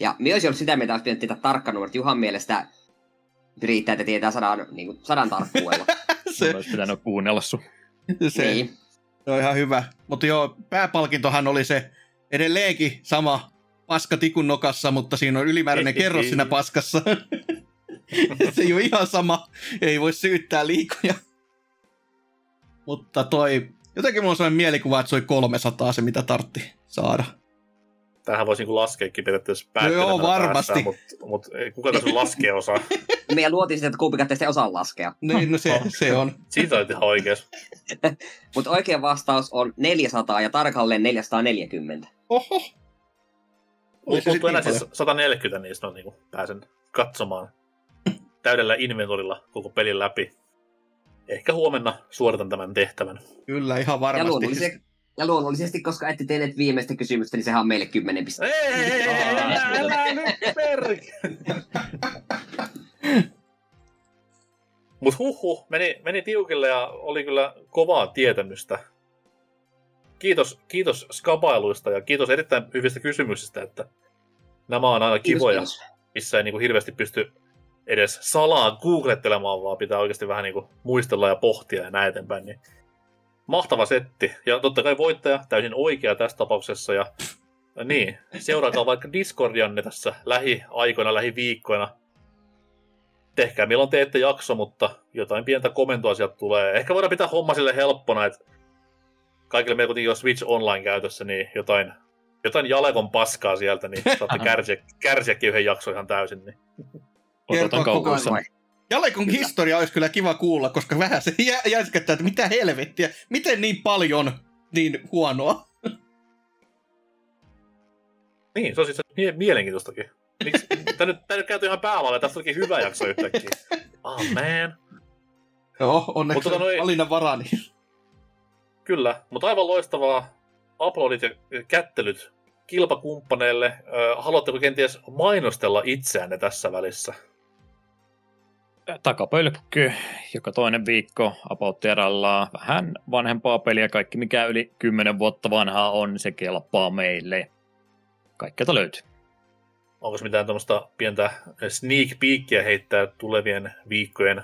Speaker 4: Ja minä olisin ollut sitä mieltä, että pitänyt tietää tarkka numero, että Juhan mielestä riittää, että tietää sadan, niin kuin, sadan tarkkuudella.
Speaker 3: Se...
Speaker 1: se,
Speaker 3: olisi pitänyt kuunnella sun.
Speaker 1: se,
Speaker 4: niin.
Speaker 1: se on ihan hyvä. Mutta joo, pääpalkintohan oli se edelleenkin sama paska tikun nokassa, mutta siinä on ylimääräinen kerros siinä paskassa. se ei ole ihan sama, ei voi syyttää liikoja. Mutta toi, jotenkin mulla on sellainen mielikuva, että se oli 300 se, mitä tartti saada.
Speaker 2: Tähän voisi niinku laskeekin periaatteessa
Speaker 1: No
Speaker 2: päättelemään
Speaker 1: joo, varmasti.
Speaker 2: Mutta mut, ei kuka tässä laskee osaa.
Speaker 4: Me luotiin sitä, että kumpikaan teistä ei osaa laskea.
Speaker 1: Niin, no se, se on.
Speaker 2: Siitä olet ihan oikeas.
Speaker 4: Mutta oikea vastaus on 400 ja tarkalleen 440.
Speaker 1: Oho. Se
Speaker 2: Mutta enää
Speaker 1: niin
Speaker 2: siis 140 niistä on niinku pääsen katsomaan täydellä inventorilla koko pelin läpi. Ehkä huomenna suoritan tämän tehtävän.
Speaker 1: Kyllä, ihan
Speaker 4: Ja
Speaker 1: varmasti.
Speaker 4: luonnollisesti, ja luonnollisesti, koska ette tehneet viimeistä kysymystä, niin sehän on meille 10 pistettä.
Speaker 2: Ei, ei, ei, ei, älä, älä nyt. Mut huhhuh, meni, meni tiukille ja oli kyllä kovaa tietämystä. Kiitos, kiitos skabailuista ja kiitos erittäin hyvistä kysymyksistä, että nämä on aina
Speaker 4: Kiitos,
Speaker 2: kivoja,
Speaker 4: kiitos.
Speaker 2: missä ei niinku hirveästi pysty edes salaa googlettelemaan, vaan pitää oikeasti vähän niinku muistella ja pohtia ja näin eteenpäin. Niin mahtava setti. Ja totta kai voittaja täysin oikea tässä tapauksessa. Ja niin, seuraakaa vaikka Discordianne tässä lähiaikoina, lähiviikkoina. Tehkää milloin teette jakso, mutta jotain pientä komentoa sieltä tulee. Ehkä voidaan pitää homma sille helppona, että kaikille meillä kuitenkin on Switch Online käytössä, niin jotain, jotain Jalekon paskaa sieltä, niin saatte kärsiä, kärsiäkin yhden jakson ihan täysin. Niin.
Speaker 1: Kertoa
Speaker 3: Odotan
Speaker 1: koko.
Speaker 4: Vai.
Speaker 1: Jalekon historia olisi kyllä kiva kuulla, koska vähän se jä- jäskättää, että mitä helvettiä, miten niin paljon niin huonoa.
Speaker 2: Niin, se on siis mie- mielenkiintoistakin. Miksi? Tää nyt, tää nyt käyty ihan päälalle, tästä olikin hyvä jakso yhtäkkiä. Oh man.
Speaker 1: Joo, onneksi
Speaker 2: tota noi-
Speaker 1: valinnan varani.
Speaker 2: Kyllä, mutta aivan loistavaa. Uploadit ja kättelyt kilpakumppaneille. Ö, haluatteko kenties mainostella itseänne tässä välissä?
Speaker 3: Takapölkky, joka toinen viikko About Terralla. Vähän vanhempaa peliä, kaikki mikä yli 10 vuotta vanhaa on, se kelpaa meille. Kaikkea löytyy.
Speaker 2: Onko mitään tämmöistä pientä sneak peekia heittää tulevien viikkojen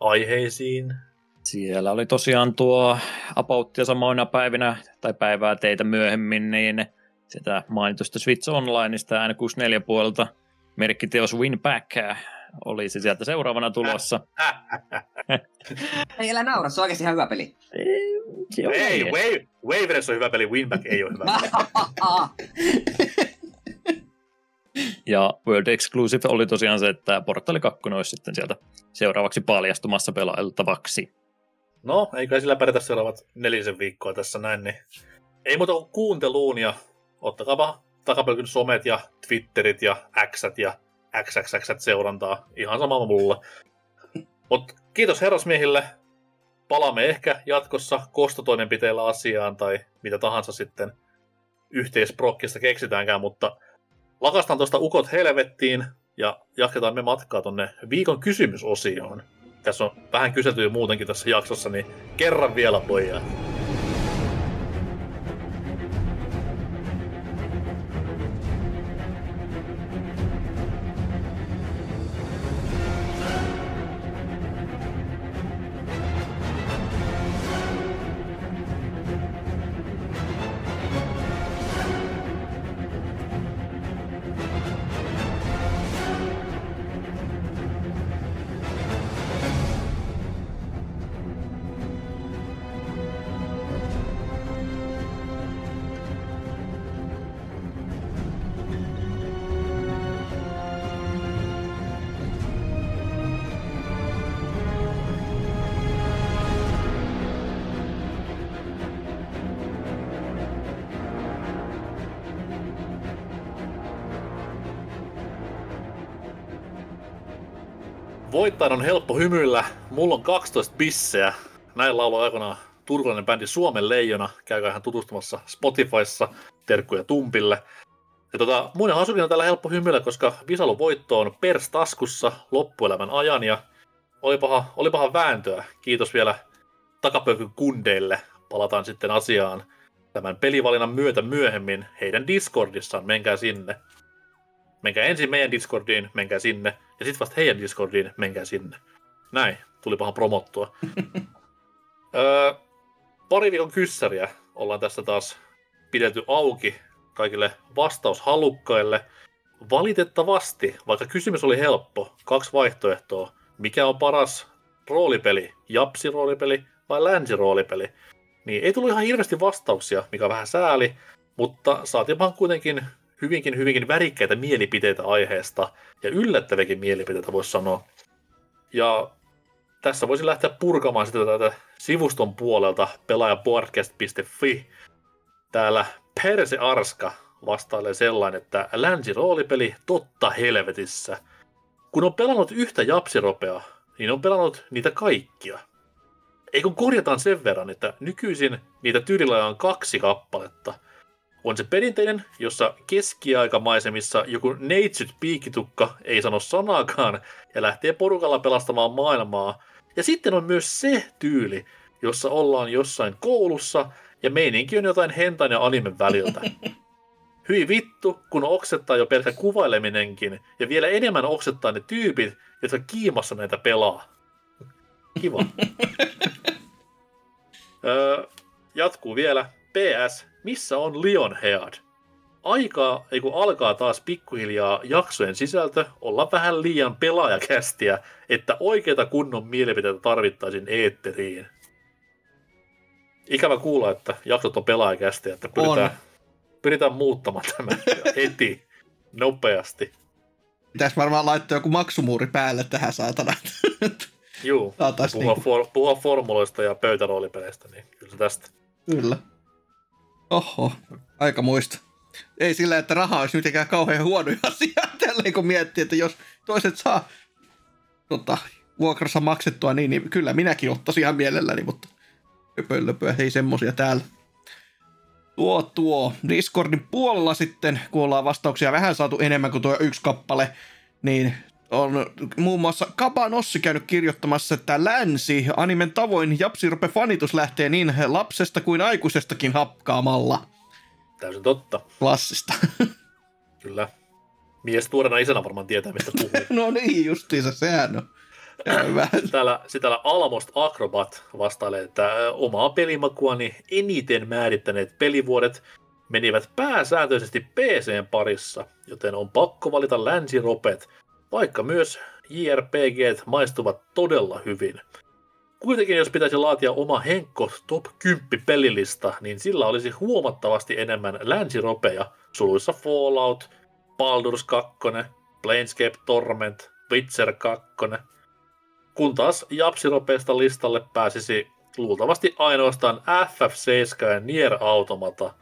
Speaker 2: aiheisiin?
Speaker 3: Siellä oli tosiaan tuo Abouttia samoina päivinä tai päivää teitä myöhemmin, niin sitä mainitusta Switch Onlineista N64 puolelta merkkiteos Winback oli se sieltä seuraavana tulossa.
Speaker 4: Ei älä naura, se on oikeasti ihan hyvä peli.
Speaker 3: Se on
Speaker 2: Ei. Wave, Waveress on hyvä peli, Winback ei ole hyvä peli.
Speaker 3: Ja World Exclusive oli tosiaan se, että Portali 2 olisi sitten sieltä seuraavaksi paljastumassa pelailtavaksi.
Speaker 2: No, eikä sillä pärjätä seuraavat nelisen viikkoa tässä näin, niin ei muuta kuin kuunteluun ja ottakaa takapelkyn somet ja Twitterit ja Xät ja XXX seurantaa. Ihan sama mulle. Mut kiitos herrasmiehille. Palaamme ehkä jatkossa kostotoimenpiteillä asiaan tai mitä tahansa sitten yhteisprokkista keksitäänkään, mutta lakastaan tuosta ukot helvettiin ja jatketaan me matkaa tonne viikon kysymysosioon. Tässä on vähän kyselty jo muutenkin tässä jaksossa, niin kerran vielä pojat. Voittajan on helppo hymyillä. Mulla on 12 bisseä. Näin lauloi aikanaan turvallinen bändi Suomen Leijona. Käykää ihan tutustumassa Spotifyssa. Terkkuja Tumpille. Ja tota, muiden hasukin on tällä helppo hymyillä, koska Visalun voitto on pers taskussa loppuelämän ajan ja olipahan, olipahan vääntöä. Kiitos vielä takapöykyn kundeille. Palataan sitten asiaan tämän pelivalinnan myötä myöhemmin heidän Discordissaan. Menkää sinne. Menkää ensin meidän Discordiin, menkää sinne. Ja sitten vasta heidän Discordiin, menkää sinne. Näin, tulipahan promottua. öö, pari viikon kyssäriä ollaan tässä taas pidetty auki kaikille vastaushalukkaille. Valitettavasti, vaikka kysymys oli helppo, kaksi vaihtoehtoa. Mikä on paras roolipeli, japsi-roolipeli vai länsi-roolipeli? Niin ei tullut ihan hirveästi vastauksia, mikä on vähän sääli, mutta saatiinpahan kuitenkin hyvinkin, hyvinkin värikkäitä mielipiteitä aiheesta ja yllättäviäkin mielipiteitä voisi sanoa. Ja tässä voisin lähteä purkamaan sitä tätä sivuston puolelta pelaajapodcast.fi. Täällä Perse Arska vastailee sellainen, että länsiroolipeli totta helvetissä. Kun on pelannut yhtä japsiropea, niin on pelannut niitä kaikkia. Ei kun korjataan sen verran, että nykyisin niitä tyylillä on kaksi kappaletta. On se perinteinen, jossa keskiaikamaisemissa joku neitsyt piikitukka ei sano sanaakaan ja lähtee porukalla pelastamaan maailmaa. Ja sitten on myös se tyyli, jossa ollaan jossain koulussa ja meininki on jotain hentan ja animen väliltä. Hyi vittu, kun oksettaa jo pelkä kuvaileminenkin, ja vielä enemmän oksettaa ne tyypit, jotka kiimassa näitä pelaa. Kiva. öö, jatkuu vielä. PS, missä on Lionhead? Aikaa, ei kun alkaa taas pikkuhiljaa jaksojen sisältö olla vähän liian pelaajakästiä, että oikeita kunnon mielipiteitä tarvittaisiin eetteriin. Ikävä kuulla, että jaksot on pelaajakästiä, että pyritään, pyritään muuttamaan tämä heti, nopeasti.
Speaker 1: Pitäisi varmaan laittaa joku maksumuuri päälle tähän saatana.
Speaker 2: Juu, puhua, niinku... for, puhua formuloista ja pöytäroolipeleistä, niin kyllä tästä.
Speaker 1: Kyllä. Oho, aika muista. Ei sillä, että raha olisi mitenkään kauhean huono asia, tälleen kun miettii, että jos toiset saa tota, vuokrassa maksettua niin, niin kyllä minäkin ottaisin ihan mielelläni, mutta pöllöpöä, ei semmosia täällä. Tuo tuo. Discordin puolella sitten, kun ollaan vastauksia vähän saatu enemmän kuin tuo yksi kappale, niin on muun muassa Kabanossi käynyt kirjoittamassa, että länsi animen tavoin Japsirope fanitus lähtee niin lapsesta kuin aikuisestakin hapkaamalla.
Speaker 2: Täysin totta.
Speaker 1: Klassista.
Speaker 2: Kyllä. Mies tuorena isänä varmaan tietää, mistä puhuu.
Speaker 1: no niin, justiinsa, sehän on.
Speaker 2: Täällä, täällä Almost Acrobat vastailee, että omaa pelimakuani eniten määrittäneet pelivuodet menivät pääsääntöisesti PCn parissa, joten on pakko valita länsiropet, vaikka myös JRPG maistuvat todella hyvin. Kuitenkin jos pitäisi laatia oma Henkko Top 10 pelilista, niin sillä olisi huomattavasti enemmän länsiropeja, suluissa Fallout, Baldur's 2, Planescape Torment, Witcher 2, kun taas Japsiropeesta listalle pääsisi luultavasti ainoastaan FF7 ja Nier Automata.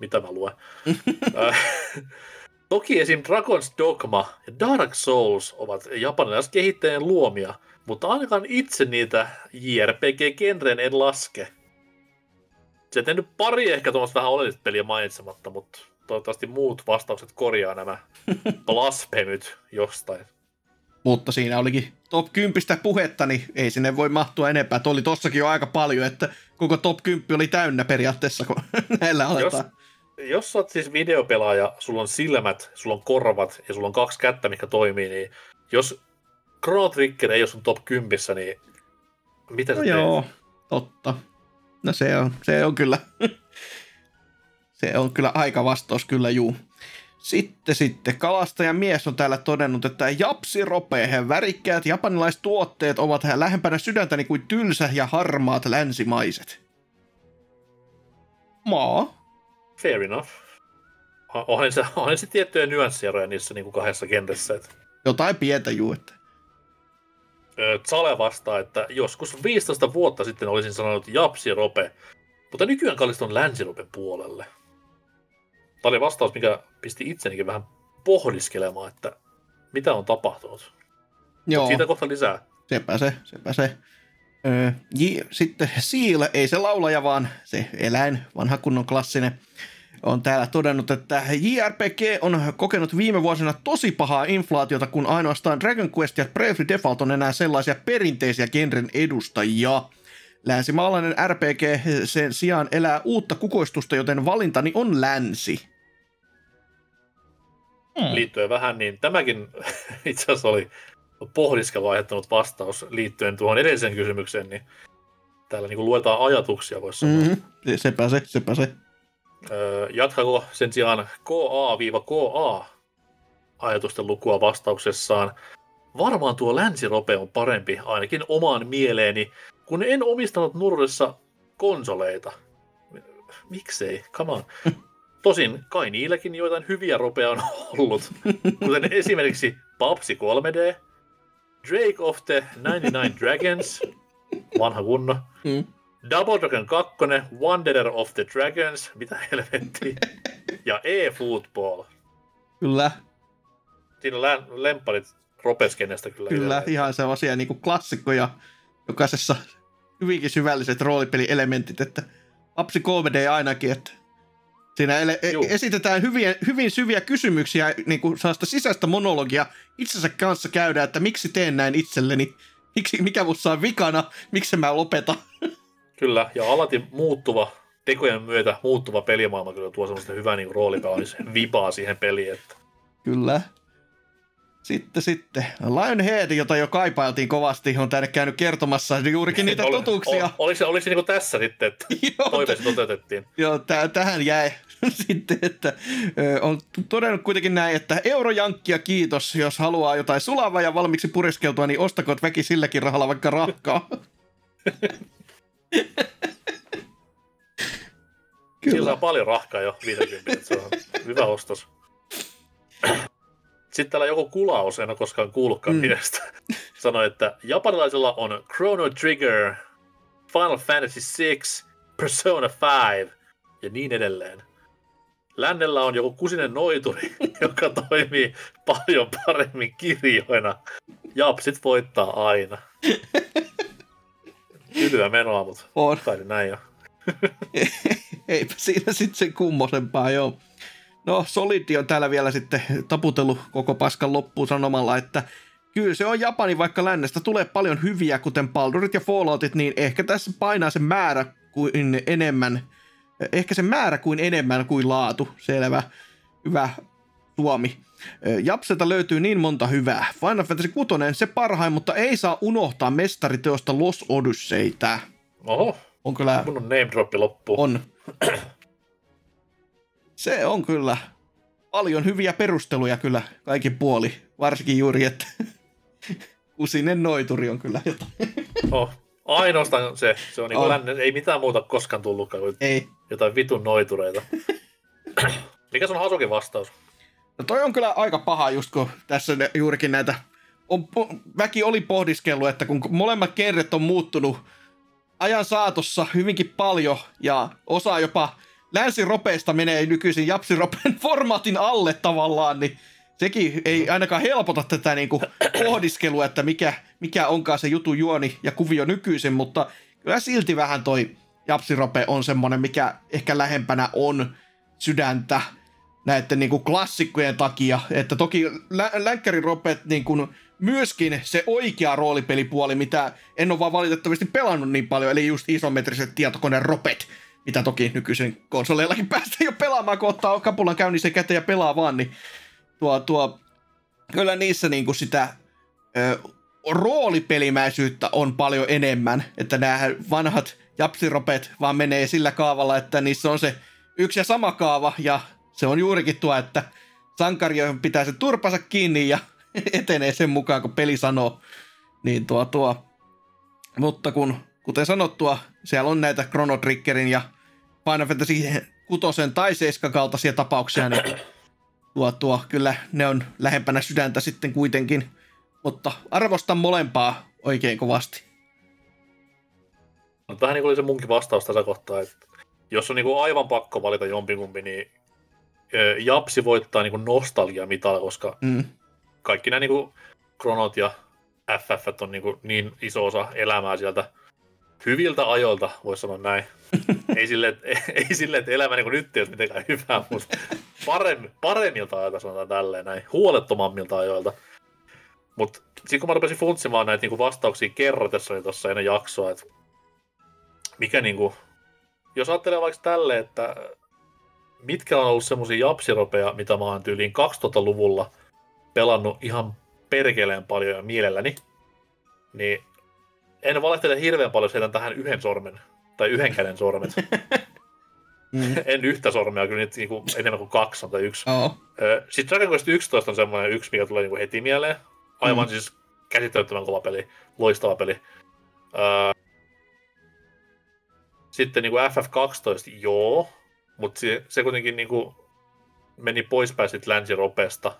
Speaker 2: Mitä mä luen? Toki esim. Dragon's Dogma ja Dark Souls ovat japanilaiskehittäjien luomia, mutta ainakaan itse niitä JRPG-genreen en laske. Se tehnyt pari ehkä tuommoista vähän oleellista peliä mainitsematta, mutta toivottavasti muut vastaukset korjaa nämä blasphemyt jostain.
Speaker 1: Mutta siinä olikin top 10 puhetta, niin ei sinne voi mahtua enempää. Tuo oli tossakin jo aika paljon, että koko top 10 oli täynnä periaatteessa, kun näillä aletaan.
Speaker 2: Jos, jos sä oot siis videopelaaja, sulla on silmät, sulla on korvat ja sulla on kaksi kättä, mikä toimii, niin jos Chrono Trigger ei ole sun top 10, niin mitä no
Speaker 1: sä joo, totta. No se on, se on kyllä, se on kyllä aika vastaus kyllä juu. Sitten sitten kalastajan mies on täällä todennut, että japsi ropee, värikkäät japanilaiset tuotteet ovat lähempänä sydäntäni kuin tylsä ja harmaat länsimaiset. Maa.
Speaker 2: Fair enough. Onhan se, onhan se tiettyjä nyanssieroja niissä niin kuin kahdessa kentässä. Että...
Speaker 1: Jotain pientä juu, että...
Speaker 2: Sale vastaa, että joskus 15 vuotta sitten olisin sanonut japsi rope, mutta nykyään kallistun länsirope puolelle. Tämä oli vastaus, mikä pisti itsenikin vähän pohdiskelemaan, että mitä on tapahtunut.
Speaker 1: Joo,
Speaker 2: Siitä kohta lisää.
Speaker 1: sepä se, sepä se. Öö, J, sitten Seal, ei se laulaja, vaan se eläin, vanha kunnon klassinen, on täällä todennut, että JRPG on kokenut viime vuosina tosi pahaa inflaatiota, kun ainoastaan Dragon Quest ja Bravely Default on enää sellaisia perinteisiä genren edustajia. Länsimaalainen RPG sen sijaan elää uutta kukoistusta, joten valintani on länsi.
Speaker 3: Hmm.
Speaker 2: Liittyen vähän, niin tämäkin itse asiassa oli pohdiskelua aiheuttanut vastaus liittyen tuohon edelliseen kysymykseen, niin täällä niin luetaan ajatuksia, voisi sanoa.
Speaker 1: Mm-hmm. Sepä se, sepä se.
Speaker 2: Öö, jatkako sen sijaan KA-KA ajatusten lukua vastauksessaan. Varmaan tuo länsirope on parempi, ainakin omaan mieleeni, kun en omistanut nuruudessa konsoleita. Miksei? Come on. Tosin kai niilläkin joitain hyviä ropeja on ollut, kuten esimerkiksi Papsi 3D, Drake of the 99 Dragons, vanha kunno,
Speaker 1: Mm.
Speaker 2: Double Dragon 2, Wanderer of the Dragons, mitä helvettiä, ja E-Football.
Speaker 1: Kyllä,
Speaker 2: Siinä lä- lemparit ropeskenestä kyllä.
Speaker 1: kyllä,
Speaker 2: edelleen.
Speaker 1: ihan sellaisia niin kuin klassikkoja jokaisessa hyvinkin syvälliset roolipelielementit, että Apsi 3D ainakin, että siinä ele- e-
Speaker 2: Juu.
Speaker 1: esitetään hyvin, hyvin syviä kysymyksiä, niin kuin sellaista sisäistä monologia itsensä kanssa käydään, että miksi teen näin itselleni, miksi, mikä musta on vikana, miksi mä lopetan.
Speaker 2: Kyllä, ja alati muuttuva, tekojen myötä muuttuva pelimaailma kyllä tuo semmoista hyvää niin roolipelaamis-vibaa siihen peliin. Että...
Speaker 1: Kyllä. Sitten, sitten. Lionhead, jota jo kaipailtiin kovasti, on tänne käynyt kertomassa juurikin niitä
Speaker 2: Oli-
Speaker 1: totuuksia.
Speaker 2: ol- Oliko se, oliko se niin tässä sitten, että
Speaker 1: Joo,
Speaker 2: toiveesi toteutettiin?
Speaker 1: Joo, täh- tähän jäi sitten, että on todennut kuitenkin näin, että eurojankkia kiitos, jos haluaa jotain sulavaa ja valmiiksi puriskeltua, niin ostakoot väki silläkin rahalla vaikka rahkaa.
Speaker 2: Sillä saa paljon rahkaa jo 50, että se on hyvä ostos. Sitten täällä joku kulaus, en ole koskaan kuullutkaan
Speaker 1: Mm.
Speaker 2: miestä, sanoi, että japanilaisilla on Chrono Trigger, Final Fantasy 6, Persona 5 ja niin edelleen. Lännellä on joku kusinen noituri, joka toimii paljon paremmin kirjoina. Japsit voittaa aina. Tylyä menoa, mutta
Speaker 1: On.
Speaker 2: kai näin on.
Speaker 1: Eipä siinä sitten sen kummosempaa, joo. No, Solidi on täällä vielä sitten taputellut koko paskan loppuun sanomalla, että kyllä se on Japani, vaikka lännestä tulee paljon hyviä, kuten Baldurit ja Falloutit, niin ehkä tässä painaa se määrä kuin enemmän, ehkä se määrä kuin enemmän kuin laatu, selvä, hyvä Suomi. Japselta löytyy niin monta hyvää. Final Fantasy 6 se parhain, mutta ei saa unohtaa mestariteosta Los Odysseitä.
Speaker 2: Oho,
Speaker 1: On kyllä
Speaker 2: kun on name droppi loppu.
Speaker 1: on. Se on kyllä paljon hyviä perusteluja kyllä kaikin puoli. Varsinkin juuri, että kusinen noituri on kyllä jotain.
Speaker 2: Oh, ainoastaan se. Se on, niin kuin lännen, ei mitään muuta koskaan tullutkaan
Speaker 1: Ei.
Speaker 2: Jotain vitun noitureita. Mikä on Hasukin vastaus?
Speaker 1: No toi on kyllä aika paha just kun tässä ne, juurikin näitä on, po- väki oli pohdiskellut, että kun molemmat kerret on muuttunut ajan saatossa hyvinkin paljon ja osa jopa länsiropeista menee nykyisin japsiropen formaatin alle tavallaan, niin sekin ei ainakaan helpota tätä niinku pohdiskelua, että mikä, mikä onkaan se jutu juoni ja kuvio nykyisin, mutta kyllä silti vähän toi japsirope on semmonen, mikä ehkä lähempänä on sydäntä näiden niin kuin klassikkojen takia, että toki lä- länkkäriropet niin kuin myöskin se oikea roolipelipuoli, mitä en ole vaan valitettavasti pelannut niin paljon, eli just isometriset tietokoneen ropet, mitä toki nykyisen konsoleillakin päästä jo pelaamaan, kun ottaa kapulan käynnissä käteen ja pelaa vaan, niin tuo, tuo kyllä niissä niin kuin sitä ö, roolipelimäisyyttä on paljon enemmän, että nämä vanhat japsiropet vaan menee sillä kaavalla, että niissä on se yksi ja sama kaava, ja se on juurikin tuo, että sankari pitää se turpansa kiinni ja etenee sen mukaan, kun peli sanoo. Niin tuo, tuo. Mutta kun, kuten sanottua, siellä on näitä Chrono Triggerin ja Final Fantasy 6 tai 7 kaltaisia tapauksia, niin tuo, tuo, kyllä ne on lähempänä sydäntä sitten kuitenkin. Mutta arvostan molempaa oikein kovasti.
Speaker 2: Mutta vähän niin kuin oli se munkin vastaus tässä kohtaa, että jos on niin kuin aivan pakko valita jompikumpi, niin Japsi voittaa niin kuin nostalgia mitalla, koska
Speaker 1: Mm.
Speaker 2: kaikki nämä niin kuin Kronot ja FF on niin, kuin niin iso osa elämää sieltä hyviltä ajoilta, voisi sanoa näin. ei silleen, että, ei sille, että elämä niin kuin nyt ei ole mitenkään hyvää, mutta paremmin, paremmilta ajoilta sanotaan tälleen näin, huolettomammilta ajoilta. Mutta sitten kun mä rupesin funtsimaan näitä niin kuin vastauksia kerrotessani tuossa ennen jaksoa, että mikä niin kuin, jos ajattelee vaikka tälle, että mitkä on ollut semmoisia japsiropeja, mitä mä oon tyyliin 2000-luvulla pelannut ihan perkeleen paljon ja mielelläni, niin en valehtele hirveän paljon, jos tähän yhden sormen tai yhden käden sormet. mm. en yhtä sormea, kyllä niitä niinku enemmän kuin kaksi tai yksi. Oh. Sitten Dragon Quest 11 on semmoinen yksi, mikä tulee niinku heti mieleen. Aivan mm. siis käsittämättömän kova peli, loistava peli. Sitten niinku FF12, joo, mutta se, se kuitenkin niinku meni poispäin sitten länsiropesta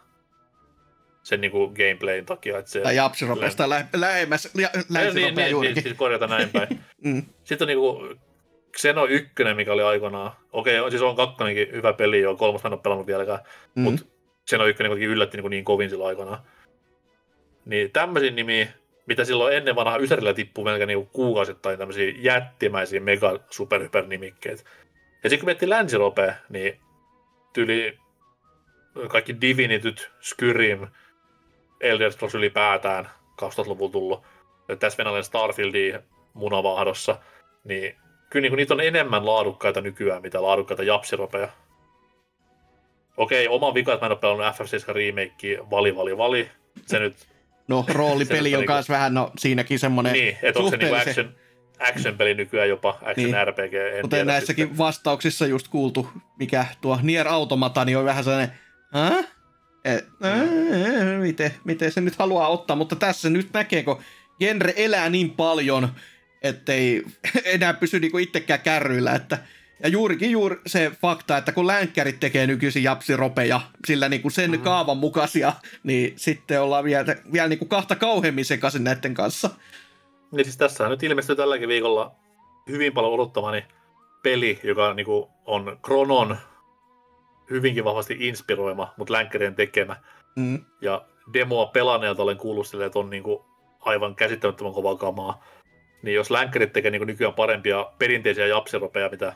Speaker 2: sen niinku gameplayn takia. Että se
Speaker 1: tai japsiropesta lä- lähemmäs lä- länsiropea niin,
Speaker 2: juurikin. Niin, siis korjata näin päin. mm. Sitten on niinku Xeno 1, mikä oli aikanaan. Okei, okay, siis on kakkonenkin hyvä peli, jo kolmas en ole pelannut vieläkään, mm. mutta Xeno 1 kuitenkin yllätti niin, niin kovin silloin aikanaan. Niin tämmöisiä nimiä, mitä silloin ennen vanhaa Ysärillä tippui melkein niin kuukausittain tämmöisiä jättimäisiä mega super hyper nimikkeet. Ja sitten kun miettii länsiropea, niin tyyli kaikki Divinityt, Skyrim, Elder Scrolls ylipäätään 2000-luvulla tullut, tässä venäläinen Starfieldi munavahdossa, niin kyllä niin niitä on enemmän laadukkaita nykyään, mitä laadukkaita japsiropeja. Okei, oma vika, että mä en ole pelannut FF7 remake vali, vali, vali. Se nyt...
Speaker 1: No, roolipeli on myös niinku, vähän, no siinäkin semmoinen
Speaker 2: Niin, että onko se niinku action, action-peli nykyään jopa, action niin. RPG. En
Speaker 1: Kuten näissäkin sitten. vastauksissa just kuultu, mikä tuo Nier Automata, niin on vähän sellainen, Hä? Et, mm. miten, miten se nyt haluaa ottaa, mutta tässä nyt näkee, kun genre elää niin paljon, ettei enää pysy niinku itsekään kärryillä, että ja juurikin juuri se fakta, että kun länkkärit tekee nykyisin japsiropeja, sillä niinku sen mm. kaavan mukaisia, niin sitten ollaan vielä, vielä niinku kahta kauheammin sekaisin näiden kanssa.
Speaker 2: Niin siis tässä nyt ilmestyy tälläkin viikolla hyvin paljon odottamani peli, joka niinku on Kronon hyvinkin vahvasti inspiroima, mutta länkkärien tekemä. Mm. Ja demoa pelanneelta olen kuullut sille, että on niinku aivan käsittämättömän kovaa kamaa. Niin jos länkkärit tekee niinku nykyään parempia perinteisiä japsiropeja, mitä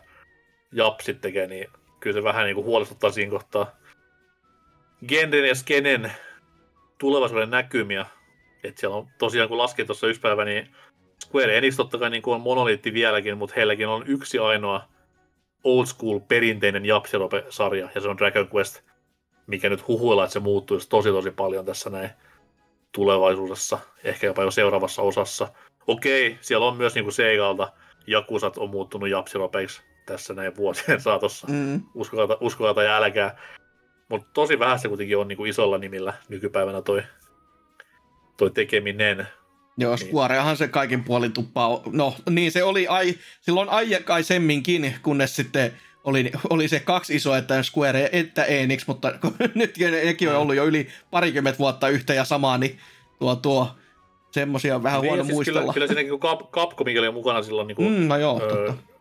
Speaker 2: japsit tekee, niin kyllä se vähän niinku huolestuttaa siinä kohtaa. Genren ja skenen tulevaisuuden näkymiä. että siellä on tosiaan, kun laskin tuossa yksi päivä, niin Square Enix totta kai niin kuin on monoliitti vieläkin, mutta heilläkin on yksi ainoa old school perinteinen Japsirope-sarja, ja se on Dragon Quest, mikä nyt huhuilla, että se muuttuisi tosi tosi paljon tässä näin tulevaisuudessa, ehkä jopa jo seuraavassa osassa. Okei, siellä on myös niinku Seigalta Jakusat on muuttunut Japsiropeiksi tässä näin vuosien saatossa. Mm. Uskokaa, uskokaa tai älkää. Mutta tosi vähän se kuitenkin on niinku isolla nimillä nykypäivänä toi, toi tekeminen.
Speaker 1: Joo, niin. Squareahan se kaikin puolin tuppaa. No niin, se oli ai, silloin aikaisemminkin, kunnes sitten oli, oli se kaksi isoa, että Square että Enix, mutta nyt nekin on ollut jo yli parikymmentä vuotta yhtä ja samaa, niin tuo, tuo semmosia on vähän niin, huono siis muistella.
Speaker 2: Kyllä, kyllä siinäkin kun Capcomikin oli mukana silloin niin kuin,
Speaker 1: mm, no joo, öö, totta.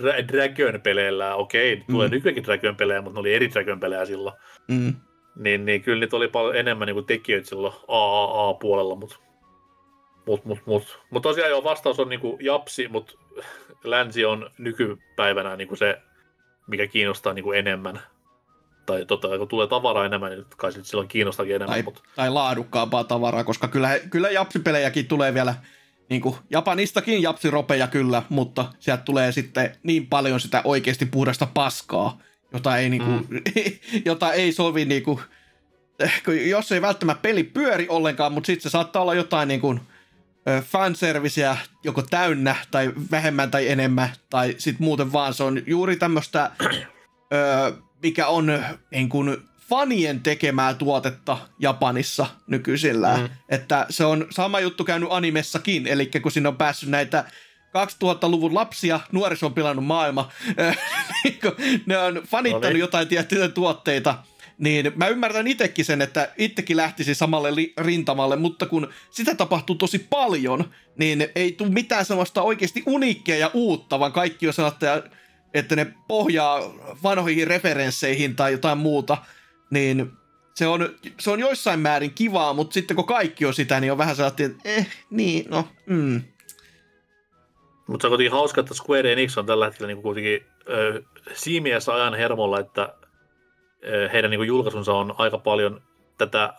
Speaker 2: Dra- Dragon-peleillä, okei, okay, tulee mm. nykyäänkin Dragon-pelejä, mutta ne oli eri Dragon-pelejä silloin. Mm. Niin, niin kyllä niitä oli paljon enemmän niin kuin tekijöitä silloin AAA-puolella, mutta mut, mut, mut. mut tosiaan joo, vastaus on niinku japsi, mutta länsi on nykypäivänä niinku se, mikä kiinnostaa niinku enemmän. Tai totta kun tulee tavaraa enemmän, niin kai silloin kiinnostakin enemmän.
Speaker 1: Tai,
Speaker 2: mutta...
Speaker 1: tai laadukkaampaa tavaraa, koska kyllä, kyllä japsipelejäkin tulee vielä niin kuin Japanistakin japsiropeja kyllä, mutta sieltä tulee sitten niin paljon sitä oikeasti puhdasta paskaa, jota ei, niin kuin, mm. jota ei sovi niin kuin, jos ei välttämättä peli pyöri ollenkaan, mutta sitten se saattaa olla jotain niin kuin, fanserviceä joko täynnä tai vähemmän tai enemmän, tai sitten muuten vaan se on juuri tämmöistä, mikä on niin kuin, fanien tekemää tuotetta Japanissa nykyisellään. Mm. Että se on sama juttu käynyt animessakin, eli kun sinne on päässyt näitä 2000-luvun lapsia, nuoriso on pilannut maailma, niin ne on fanittanut no niin. jotain tiettyjä tuotteita, niin mä ymmärrän itsekin sen, että itsekin lähtisi samalle li- rintamalle, mutta kun sitä tapahtuu tosi paljon, niin ei tule mitään sellaista oikeasti uniikkia ja uutta, vaan kaikki on sellaista, että ne pohjaa vanhoihin referensseihin tai jotain muuta, niin se on, se on joissain määrin kivaa, mutta sitten kun kaikki on sitä, niin on vähän sellainen, että eh, niin, no, mm.
Speaker 2: Mutta se on kuitenkin hauska, että Square Enix on tällä hetkellä niin kuitenkin ö, siimiässä ajan hermolla, että ö, heidän niin julkaisunsa on aika paljon tätä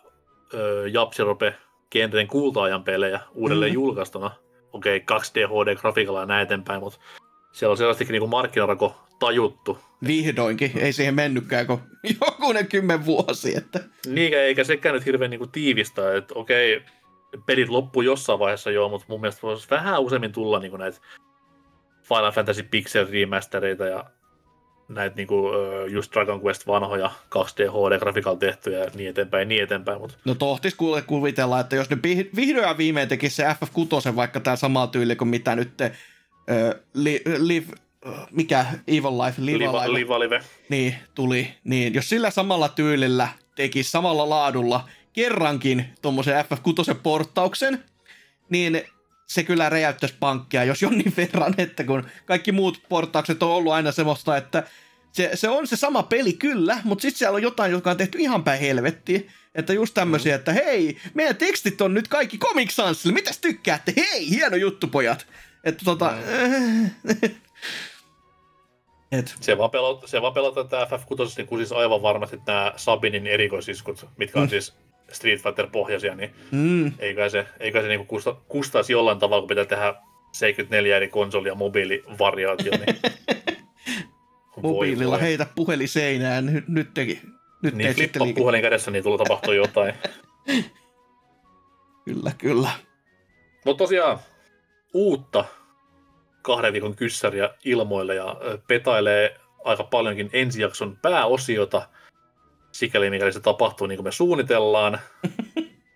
Speaker 2: Japsirope genren kultaajan pelejä uudelleen mm-hmm. julkaistuna. Okei, okay, 2D HD-grafiikalla ja näin eteenpäin, mutta siellä on selvästikin niin markkinarako tajuttu.
Speaker 1: Vihdoinkin, ei siihen mennytkään kuin jokunen kymmen vuosi. Että...
Speaker 2: Niin, eikä sekään nyt hirveän niin kuin tiivistä, että okei, pelit loppuu jossain vaiheessa joo, mutta mun mielestä voisi vähän useammin tulla niin kuin näitä Final Fantasy Pixel remastereita ja näitä niinku, just Dragon Quest vanhoja 2D HD-grafiikalla tehtyjä ja niin eteenpäin, niin eteenpäin. Mutta...
Speaker 1: No tohtis kuule kuvitella, että jos ne vihdoin ja viimein tekisi se FF6 vaikka tämä sama tyyli kuin mitä nyt te, uh, li, live, mikä Evil Life, Live,
Speaker 2: Live, Live. Live Live.
Speaker 1: Niin, tuli. Niin, jos sillä samalla tyylillä tekisi samalla laadulla kerrankin tuommoisen FF6-porttauksen, niin se kyllä räjäyttäisi pankkia, jos jonnin verran, että kun kaikki muut portaukset on ollut aina semmoista, että se, se on se sama peli kyllä, mutta sitten siellä on jotain, joka on tehty ihan päin helvettiin. Että just tämmöisiä, että hei, meidän tekstit on nyt kaikki Comic Sansille, mitäs tykkäätte? Hei, hieno juttu pojat. Että tota...
Speaker 2: Et. Se vaan pelottaa, se vaan pelottaa tämä FF6, niin kuin siis aivan varmasti nämä Sabinin erikoisiskut, mitkä on mm. siis Street Fighter-pohjaisia, niin mm. eikä se, eikä se niinku kusta, kustaisi jollain tavalla, kun pitää tehdä 74 eri konsoli- ja mobiilivariaatio. Niin...
Speaker 1: Mobiililla voi, heitä puhelin seinään, nyt, nyt teki. Nyt
Speaker 2: niin, flippa liike- puhelin kädessä, niin tulee tapahtua jotain.
Speaker 1: kyllä, kyllä.
Speaker 2: Mutta tosiaan, uutta kahden viikon kyssäriä ilmoille ja petailee aika paljonkin ensijakson pääosiota – sikäli mikäli se tapahtuu niin kuin me suunnitellaan.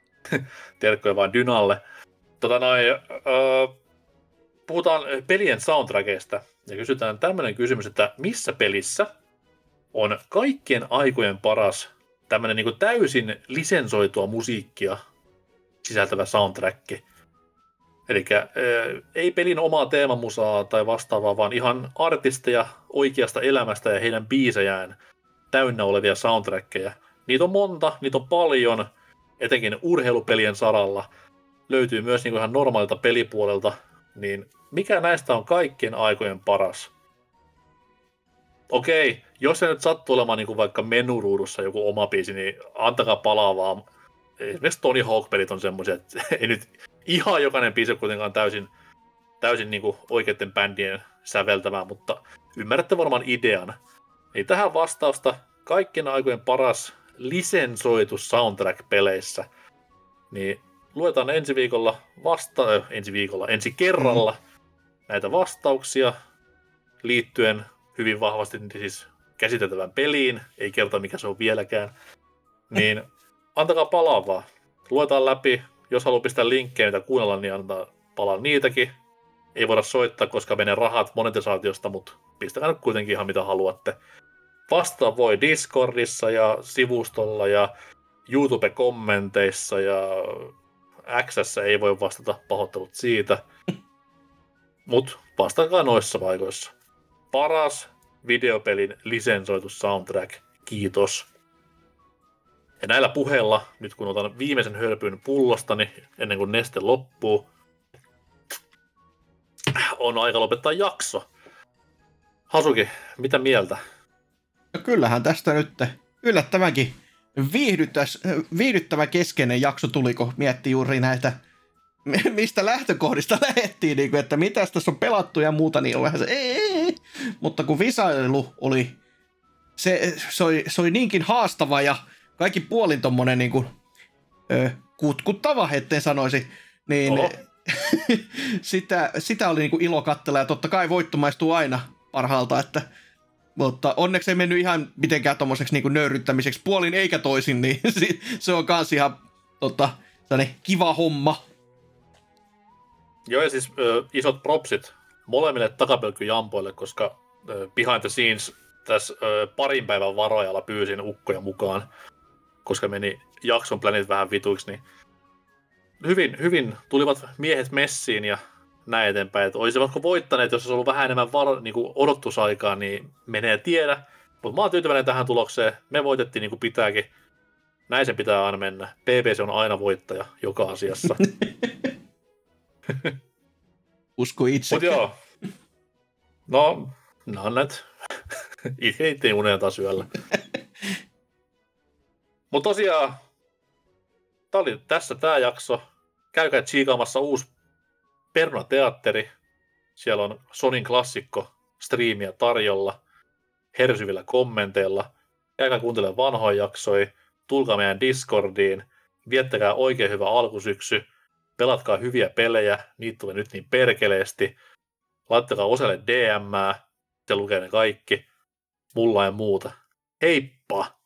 Speaker 2: Terkkoja vain Dynalle. Tota noin, äh, puhutaan pelien soundtrackista ja kysytään tämmöinen kysymys, että missä pelissä on kaikkien aikojen paras tämmöinen niin täysin lisensoitua musiikkia sisältävä soundtrack. Eli äh, ei pelin omaa teemamusaa tai vastaavaa, vaan ihan artisteja oikeasta elämästä ja heidän biisejään – täynnä olevia soundtrackeja. Niitä on monta, niitä on paljon, etenkin urheilupelien saralla. Löytyy myös niin ihan normaalilta pelipuolelta, niin mikä näistä on kaikkien aikojen paras? Okei, jos se nyt sattuu olemaan niin kuin vaikka menuruudussa joku oma biisi, niin antakaa palaa vaan. Esimerkiksi Tony Hawk-pelit on semmoisia, että ei nyt ihan jokainen biisi kuitenkaan täysin, täysin niin kuin oikeiden bändien säveltämään, mutta ymmärrätte varmaan idean. Niin tähän vastausta kaikkien aikojen paras lisensoitu soundtrack peleissä. Niin luetaan ensi viikolla vasta, äh, ensi viikolla, ensi kerralla mm. näitä vastauksia liittyen hyvin vahvasti siis käsiteltävään peliin, ei kerta mikä se on vieläkään. Niin antakaa palaa vaan. Luetaan läpi. Jos haluaa pistää linkkejä, mitä kuunnella, niin antaa palaa niitäkin. Ei voida soittaa, koska menee rahat monetisaatiosta, mutta pistäkää nyt kuitenkin ihan mitä haluatte. Vastata voi Discordissa ja sivustolla ja YouTube-kommenteissa ja x ei voi vastata pahoittelut siitä. Mutta vastakaa noissa paikoissa. Paras videopelin lisensoitu soundtrack. Kiitos. Ja näillä puheilla, nyt kun otan viimeisen hölpyn pullostani ennen kuin neste loppuu, on aika lopettaa jakso. Hasuki, mitä mieltä?
Speaker 1: No kyllähän tästä nyt yllättävänkin viihdyttävä keskeinen jakso tuli, kun mietti juuri näitä, mistä lähtökohdista lähettiin, niin kuin, että mitä tässä on pelattu ja muuta, niin on vähän se, ee. mutta kun visailu oli, se, se, oli, se oli niinkin haastava ja kaikki puolin tommonen niin kuin, ö, kutkuttava, etten sanoisi, niin sitä, sitä oli niin kuin ilo katsella ja totta kai voitto maistuu aina parhaalta, että mutta onneksi ei mennyt ihan mitenkään tommoseksi niin nöyryttämiseksi puolin eikä toisin, niin se on kans ihan tota, kiva homma.
Speaker 2: Joo, ja siis ö, isot propsit molemmille takapelkkyjampoille, koska ö, behind the scenes tässä ö, parin päivän varojalla pyysin ukkoja mukaan, koska meni jakson planit vähän vituiksi, niin hyvin, hyvin tulivat miehet messiin ja näin eteenpäin. Että olisivatko voittaneet, jos olisi ollut vähän enemmän var- niin kuin odotusaikaa, niin menee tiedä. Mutta mä oon tyytyväinen tähän tulokseen. Me voitettiin niin kuin pitääkin. Näin se pitää aina mennä. PPC on aina voittaja joka asiassa.
Speaker 1: Usko itse.
Speaker 2: Mutta joo. No, no näitä. Itse itse unen taas yöllä. Mutta tosiaan, tää oli tässä tämä jakso. Käykää tsiikaamassa uusi Perna-teatteri. Siellä on Sonin klassikko striimiä tarjolla hersyvillä kommenteilla. Käykää kuuntelemaan vanhoja jaksoja, tulkaa meidän Discordiin, viettäkää oikein hyvä alkusyksy, pelatkaa hyviä pelejä, niitä tulee nyt niin perkeleesti, laittakaa osalle DM, se lukee ne kaikki, mulla ja muuta. Heippa!